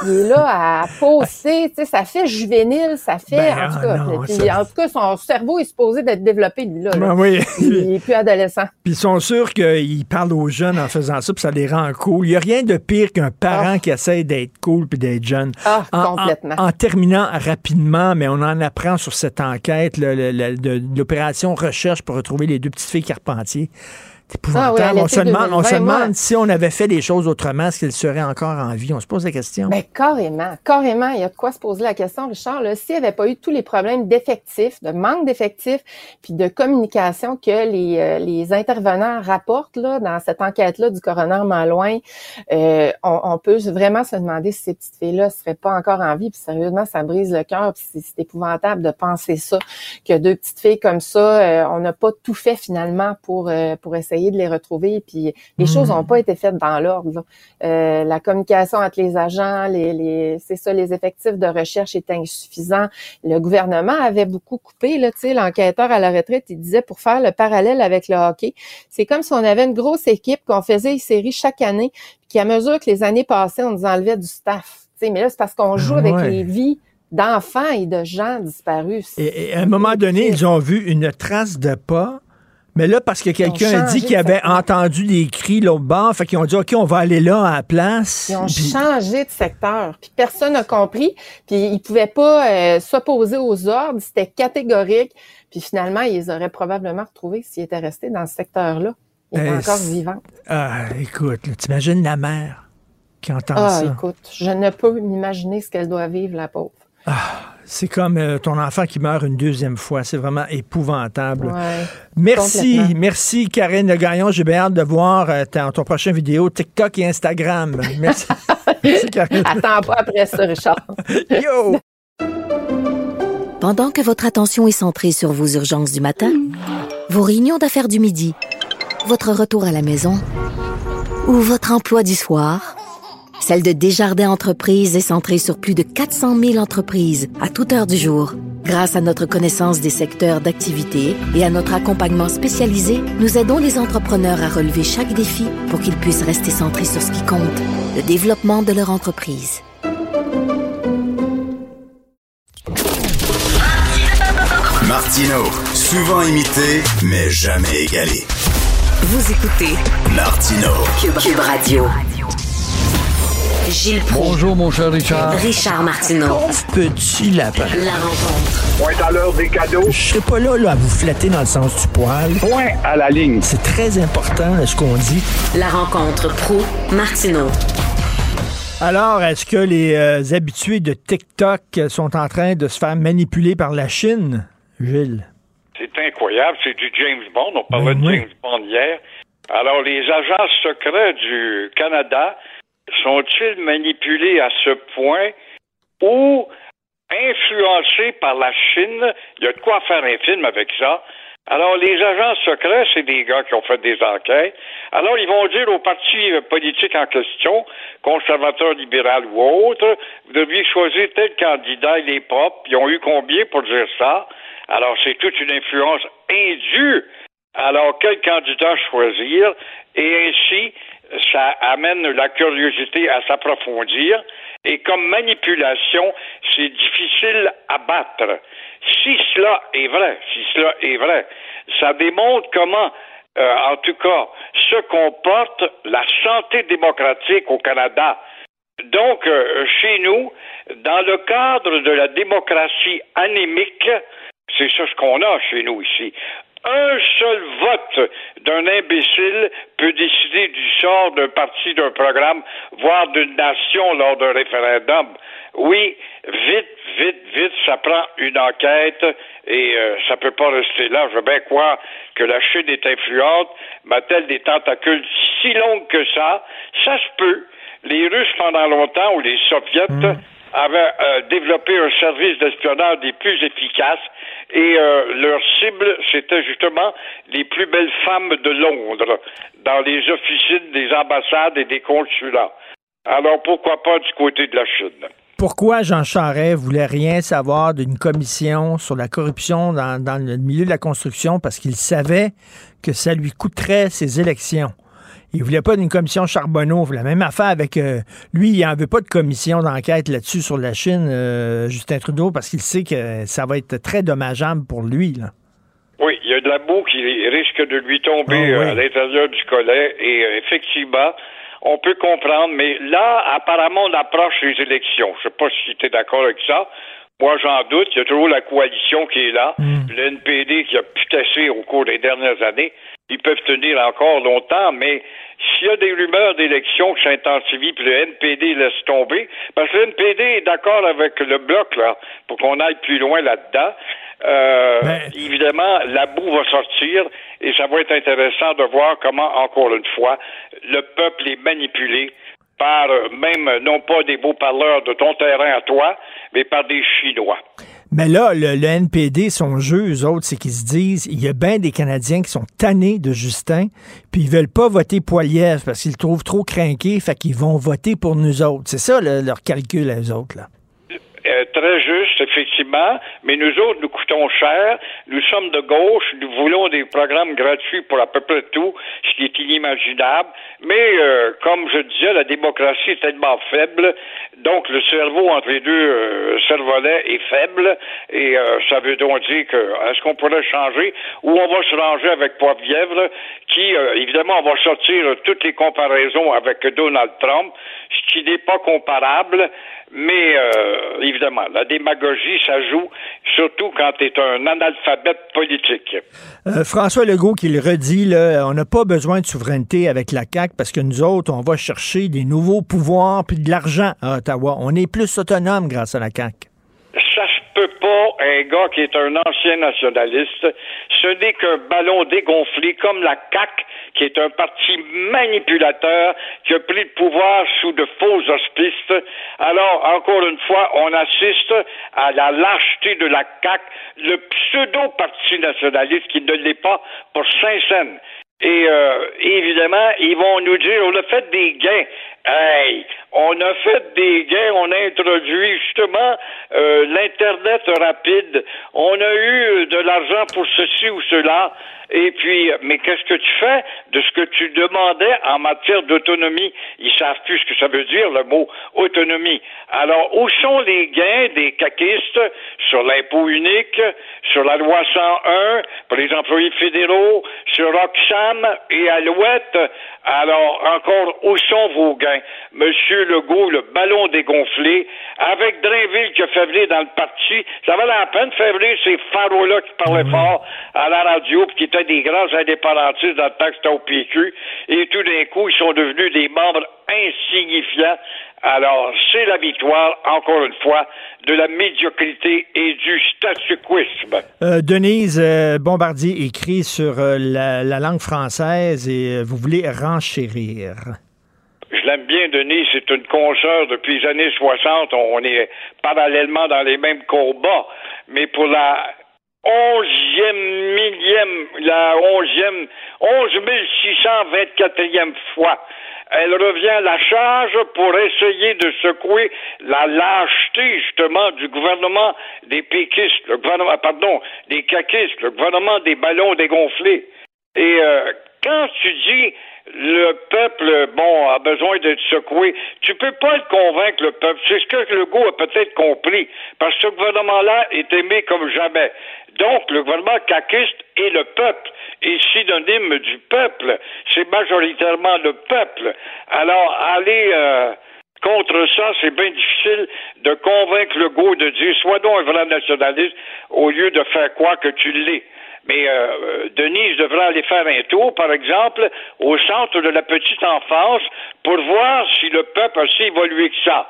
Il est là à poster, tu sais, ça fait juvénile, ça fait, Ben, en tout ah cas, non, puis, ça- en tout cas, son cerveau est supposé d'être développé, lui, là. là. Ben oui. Il est plus adolescent. Puis ils sont sûrs qu'ils parlent aux jeunes en faisant ça, puis ça les rend cool. Il n'y a rien de pire qu'un parent qui essaie d'être cool puis d'être jeune. Ah, En- en- complètement. En, terminant rapidement, mais on en apprend sur cette enquête, l'opération recherche pour retrouver les deux petites filles Carpentier. Ah on se demande, on se 2020, moi. demande si on avait fait les choses autrement, est-ce qu'elles seraient encore en vie? On se pose la question. Ben, carrément, carrément. Il y a de quoi se poser la question, Richard. S'il n'y avait pas eu tous les problèmes d'effectifs, de manque d'effectifs, puis de communication que les, euh, les intervenants rapportent là, dans cette enquête-là du coroner Malouin, euh, on, on peut vraiment se demander si ces petites filles-là ne seraient pas encore en vie. Puis sérieusement, ça brise le cœur. Puis c'est, épouvantable de penser ça, que deux petites filles comme ça, euh, on n'a pas tout fait finalement pour, pour essayer de les retrouver. Puis les choses n'ont pas été faites dans l'ordre. Euh, la communication entre les agents, les, les c'est ça, les effectifs de recherche étaient insuffisants. Le gouvernement avait beaucoup coupé. Là, l'enquêteur à la retraite, il disait pour faire le parallèle avec le hockey, c'est comme si on avait une grosse équipe qu'on faisait une série chaque année, puis qu'à mesure que les années passaient, on nous enlevait du staff. Mais là, c'est parce qu'on joue avec Ouais. les vies d'enfants et de gens disparus. Et, et à un moment donné, ils ont vu une trace de pas. Mais là, parce que quelqu'un a dit qu'il avait entendu des cris l'autre bord, fait qu'ils ont dit, OK, on va aller là à la place. Ils ont Puis- changé de secteur, puis personne n'a compris, puis ils pouvaient pas euh, s'opposer aux ordres, c'était catégorique, puis finalement, ils les auraient probablement retrouvés s'ils étaient restés dans ce secteur-là. Ils étaient Euh, encore vivants. Ah, écoute, là, t'imagines la mère qui entend Ah, ça. écoute, je ne peux m'imaginer ce qu'elle doit vivre, la pauvre. C'est comme euh, ton enfant qui meurt une deuxième fois. C'est vraiment épouvantable. Ouais, merci, merci Karine Le Gagnon. J'ai bien hâte de voir euh, ta- ton prochain vidéo TikTok et Instagram. Merci. merci Karine. Attends pas après ça, Richard. Yo! Pendant que votre attention est centrée sur vos urgences du matin, vos réunions d'affaires du midi, votre retour à la maison ou votre emploi du soir, celle de Desjardins Entreprises est centrée sur plus de 400 000 entreprises à toute heure du jour. Grâce à notre connaissance des secteurs d'activité et à notre accompagnement spécialisé, nous aidons les entrepreneurs à relever chaque défi pour qu'ils puissent rester centrés sur ce qui compte, le développement de leur entreprise. Martino, souvent imité, mais jamais égalé. Vous écoutez Martino. Cube, Cube Radio. Gilles Proulx. Bonjour, mon cher Richard. Richard Martineau. Petit lapin. La rencontre. Point à l'heure des cadeaux. Je serai pas là, là à vous flatter dans le sens du poil. Point à la ligne. C'est très important ce qu'on dit. La rencontre pro martineau Alors, est-ce que les euh, habitués de TikTok sont en train de se faire manipuler par la Chine, Gilles? C'est incroyable, c'est du James Bond. On parlait Ben de oui. James Bond hier. Alors, les agents secrets du Canada sont-ils manipulés à ce point ou influencés par la Chine? Il y a de quoi faire un film avec ça. Alors, les agents secrets, c'est des gars qui ont fait des enquêtes. Alors, ils vont dire aux partis politiques en question, conservateurs, libéral ou autres, vous deviez choisir tel candidat, il est propre. Ils ont eu combien pour dire ça? Alors, c'est toute une influence indue. Alors, quel candidat choisir? Et ainsi, ça amène la curiosité à s'approfondir. Et comme manipulation, c'est difficile à battre. Si cela est vrai, si cela est vrai, ça démontre comment, euh, en tout cas, se comporte la santé démocratique au Canada. Donc, euh, chez nous, dans le cadre de la démocratie anémique, c'est ça ce qu'on a chez nous ici. Un seul vote d'un imbécile peut décider du sort d'un parti, d'un programme, voire d'une nation lors d'un référendum. Oui, vite, vite, vite, ça prend une enquête et euh, ça peut pas rester là. Je veux bien croire que la Chine est influente, mais a-t-elle des tentacules si longues que ça? Ça se peut. Les Russes, pendant longtemps, ou les Soviets, avaient euh, développé un service d'espionnage des plus efficaces et euh, leur cible, c'était justement les plus belles femmes de Londres dans les officines des ambassades et des consulats. Alors pourquoi pas du côté de la Chine? Pourquoi Jean Charest voulait rien savoir d'une commission sur la corruption dans, dans le milieu de la construction? Parce qu'il savait que ça lui coûterait ses élections. Il voulait pas d'une commission Charbonneau. La même affaire avec euh, lui, il en veut pas de commission d'enquête là-dessus sur la Chine, euh, Justin Trudeau, parce qu'il sait que ça va être très dommageable pour lui. Là. Oui, il y a de la boue qui risque de lui tomber Ah oui. euh, à l'intérieur du collet et effectivement, on peut comprendre, mais là, apparemment, on approche les élections. Je sais pas si tu es d'accord avec ça. Moi, j'en doute. Il y a toujours la coalition qui est là. Le NPD qui a putassé au cours des dernières années. Ils peuvent tenir encore longtemps, mais s'il y a des rumeurs d'élections qui s'intensifient, puis le NPD laisse tomber, parce que le NPD est d'accord avec le bloc, là, pour qu'on aille plus loin là-dedans, euh, évidemment, la boue va sortir et ça va être intéressant de voir comment, encore une fois, le peuple est manipulé par même, non pas des beaux parleurs de ton terrain à toi, mais par des Chinois. Mais là, le, le NPD, son jeu, eux autres, c'est qu'ils se disent, il y a bien des Canadiens qui sont tannés de Justin, puis ils veulent pas voter Poiliev parce qu'ils le trouvent trop craqué, fait qu'ils vont voter pour nous autres. C'est ça le- leur calcul à eux autres, là. Euh, très juste, effectivement, mais nous autres, nous coûtons cher, nous sommes de gauche, nous voulons des programmes gratuits pour à peu près tout, ce qui est inimaginable, mais euh, comme je disais, la démocratie est tellement faible, donc le cerveau entre les deux euh, cervelets est faible, et euh, ça veut donc dire que est-ce qu'on pourrait changer, ou on va se ranger avec Poivrièvre, qui, euh, évidemment, on va sortir toutes les comparaisons avec Donald Trump, ce qui n'est pas comparable, mais euh, évidemment, la démagogie, ça joue, surtout quand tu es un analphabète politique. Euh, François Legault qui le redit, là, on n'a pas besoin de souveraineté avec la CAQ parce que nous autres, on va chercher des nouveaux pouvoirs puis de l'argent à Ottawa. On est plus autonome grâce à la CAQ. Ça se peut pas un gars qui est un ancien nationaliste. Ce n'est qu'un ballon dégonflé comme la CAQ, qui est un parti manipulateur qui a pris le pouvoir sous de faux auspices. Alors, encore une fois, on assiste à la lâcheté de la CAQ, le pseudo-parti nationaliste qui ne l'est pas pour Saint-Saëns. Et euh, évidemment, ils vont nous dire on a fait des gains. Hey, on a fait des gains, on a introduit justement euh, l'Internet rapide, on a eu de l'argent pour ceci ou cela, et puis, mais qu'est-ce que tu fais de ce que tu demandais en matière d'autonomie? Ils savent plus ce que ça veut dire, le mot autonomie. Alors, où sont les gains des caquistes sur l'impôt unique, sur la loi 101 pour les employés fédéraux, sur Oxfam et Alouette? Alors, encore, où sont vos gains? Monsieur Legault, le ballon dégonflé, avec Drainville qui a fait venir dans le parti, ça valait la peine de faire venir ces pharaons-là qui parlaient fort à la radio, puis qui étaient des grands indépendantistes dans le temps que c'était au PQ, et tout d'un coup, ils sont devenus des membres insignifiants. Alors, c'est la victoire, encore une fois, de la médiocrité et du statu quoisme. Euh, Denise euh, Bombardier écrit sur euh, la, la, langue française et euh, vous voulez renchérir. Je l'aime bien, Denise. C'est une consoeur depuis les années 60. On est parallèlement dans les mêmes combats. Mais pour la onzième millième, la onzième, onze mille six cent vingt-quatrième fois, elle revient à la charge pour essayer de secouer la lâcheté, justement, du gouvernement des péquistes, le gouvernement, pardon, des caquistes, le gouvernement des ballons dégonflés. Et euh, quand tu dis le peuple, bon, a besoin d'être secoué. Tu peux pas le convaincre, le peuple. C'est ce que le goût a peut-être compris. Parce que ce gouvernement-là est aimé comme jamais. Donc, le gouvernement caquiste est le peuple, est synonyme du peuple. C'est majoritairement le peuple. Alors, aller euh, contre ça, c'est bien difficile de convaincre le de dire sois donc un vrai nationaliste au lieu de faire quoi que tu l'es. Mais euh, Denise devrait aller faire un tour, par exemple, au centre de la petite enfance pour voir si le peuple a si évolué que ça.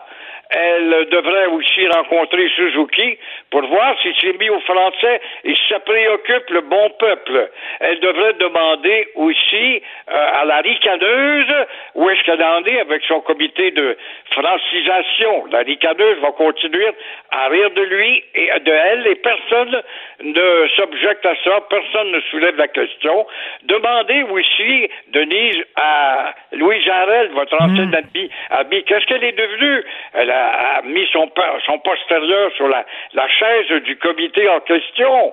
Elle devrait aussi rencontrer Suzuki pour voir s'il s'est mis au français et si ça préoccupe le bon peuple. Elle devrait demander aussi euh, à la ricaneuse où est-ce qu'elle en est avec son comité de francisation. La ricaneuse va continuer à rire de lui et de elle et personne ne s'objecte à ça, personne ne soulève la question. Demandez aussi, Denise, à Louise Jarel, votre ancienne Hmm. amie, amie qu'est-ce qu'elle est devenue? Elle a, a mis son, postérieur sur la, la chaise du comité en question.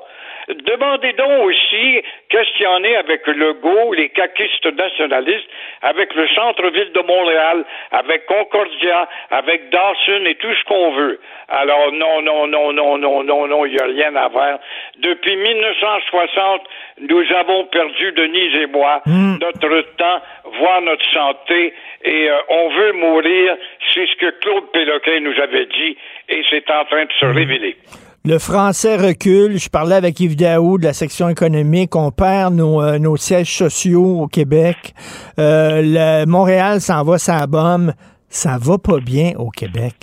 Demandez donc aussi qu'est-ce qu'il y en est avec Legault, les caquistes nationalistes, avec le centre-ville de Montréal, avec Concordia, avec Dawson et tout ce qu'on veut. Alors non, non, non, non, non, non, non, il n'y a rien à faire. Depuis 1960, nous avons perdu, Denise et moi, notre temps, voire notre santé, et euh, on veut mourir. C'est ce que Claude Péloquin nous avait dit, et c'est en train de se révéler. Le français recule. Je parlais avec Yves Daou de la section économique. On perd nos, euh, nos sièges sociaux au Québec. Euh, le- Montréal s'en va sa bombe. Ça va pas bien au Québec.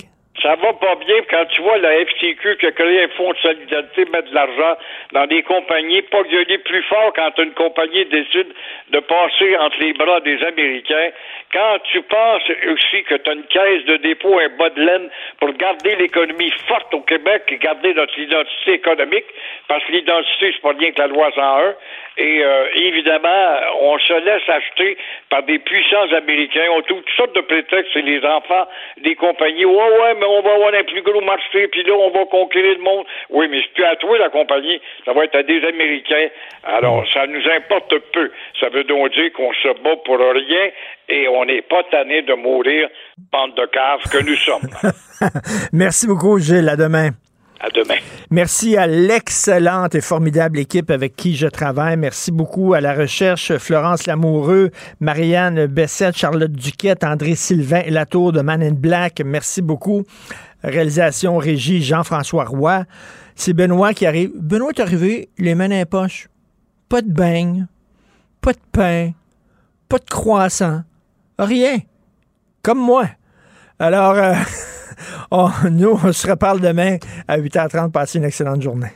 Ça va pas bien quand tu vois la FTQ qui a créé un fonds de solidarité, mettre de l'argent dans des compagnies, pas gueuler plus fort quand une compagnie décide de passer entre les bras des Américains. Quand tu penses aussi que tu as une caisse de dépôt, un bas de laine pour garder l'économie forte au Québec et garder notre identité économique, parce que l'identité, c'est pas rien que la loi 101. Et euh, évidemment, on se laisse acheter par des puissants Américains. On trouve toutes sortes de prétextes. C'est les enfants des compagnies. Ouais, ouais, mais on va avoir un plus gros marché, puis là, on va conquérir le monde. Oui, mais c'est plus à toi, la compagnie. Ça va être à des Américains. Alors, ça nous importe peu. Ça veut donc dire qu'on se bat pour rien et on n'est pas tanné de mourir, bande de caves que nous sommes. Merci beaucoup, Gilles. À demain. À demain. Merci à l'excellente et formidable équipe avec qui je travaille. Merci beaucoup à la recherche Florence Lamoureux, Marianne Bessette, Charlotte Duquette, André Sylvain et de Man in Black. Merci beaucoup. Réalisation régie Jean-François Roy. C'est Benoît qui arrive. Benoît est arrivé, les mains dans les poches. Pas de beignes, pas de pain, pas de croissant, rien. Comme moi. Alors, euh, Oh, nous, on se reparle demain à 8h30. Passez une excellente journée.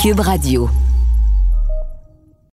Cube Radio.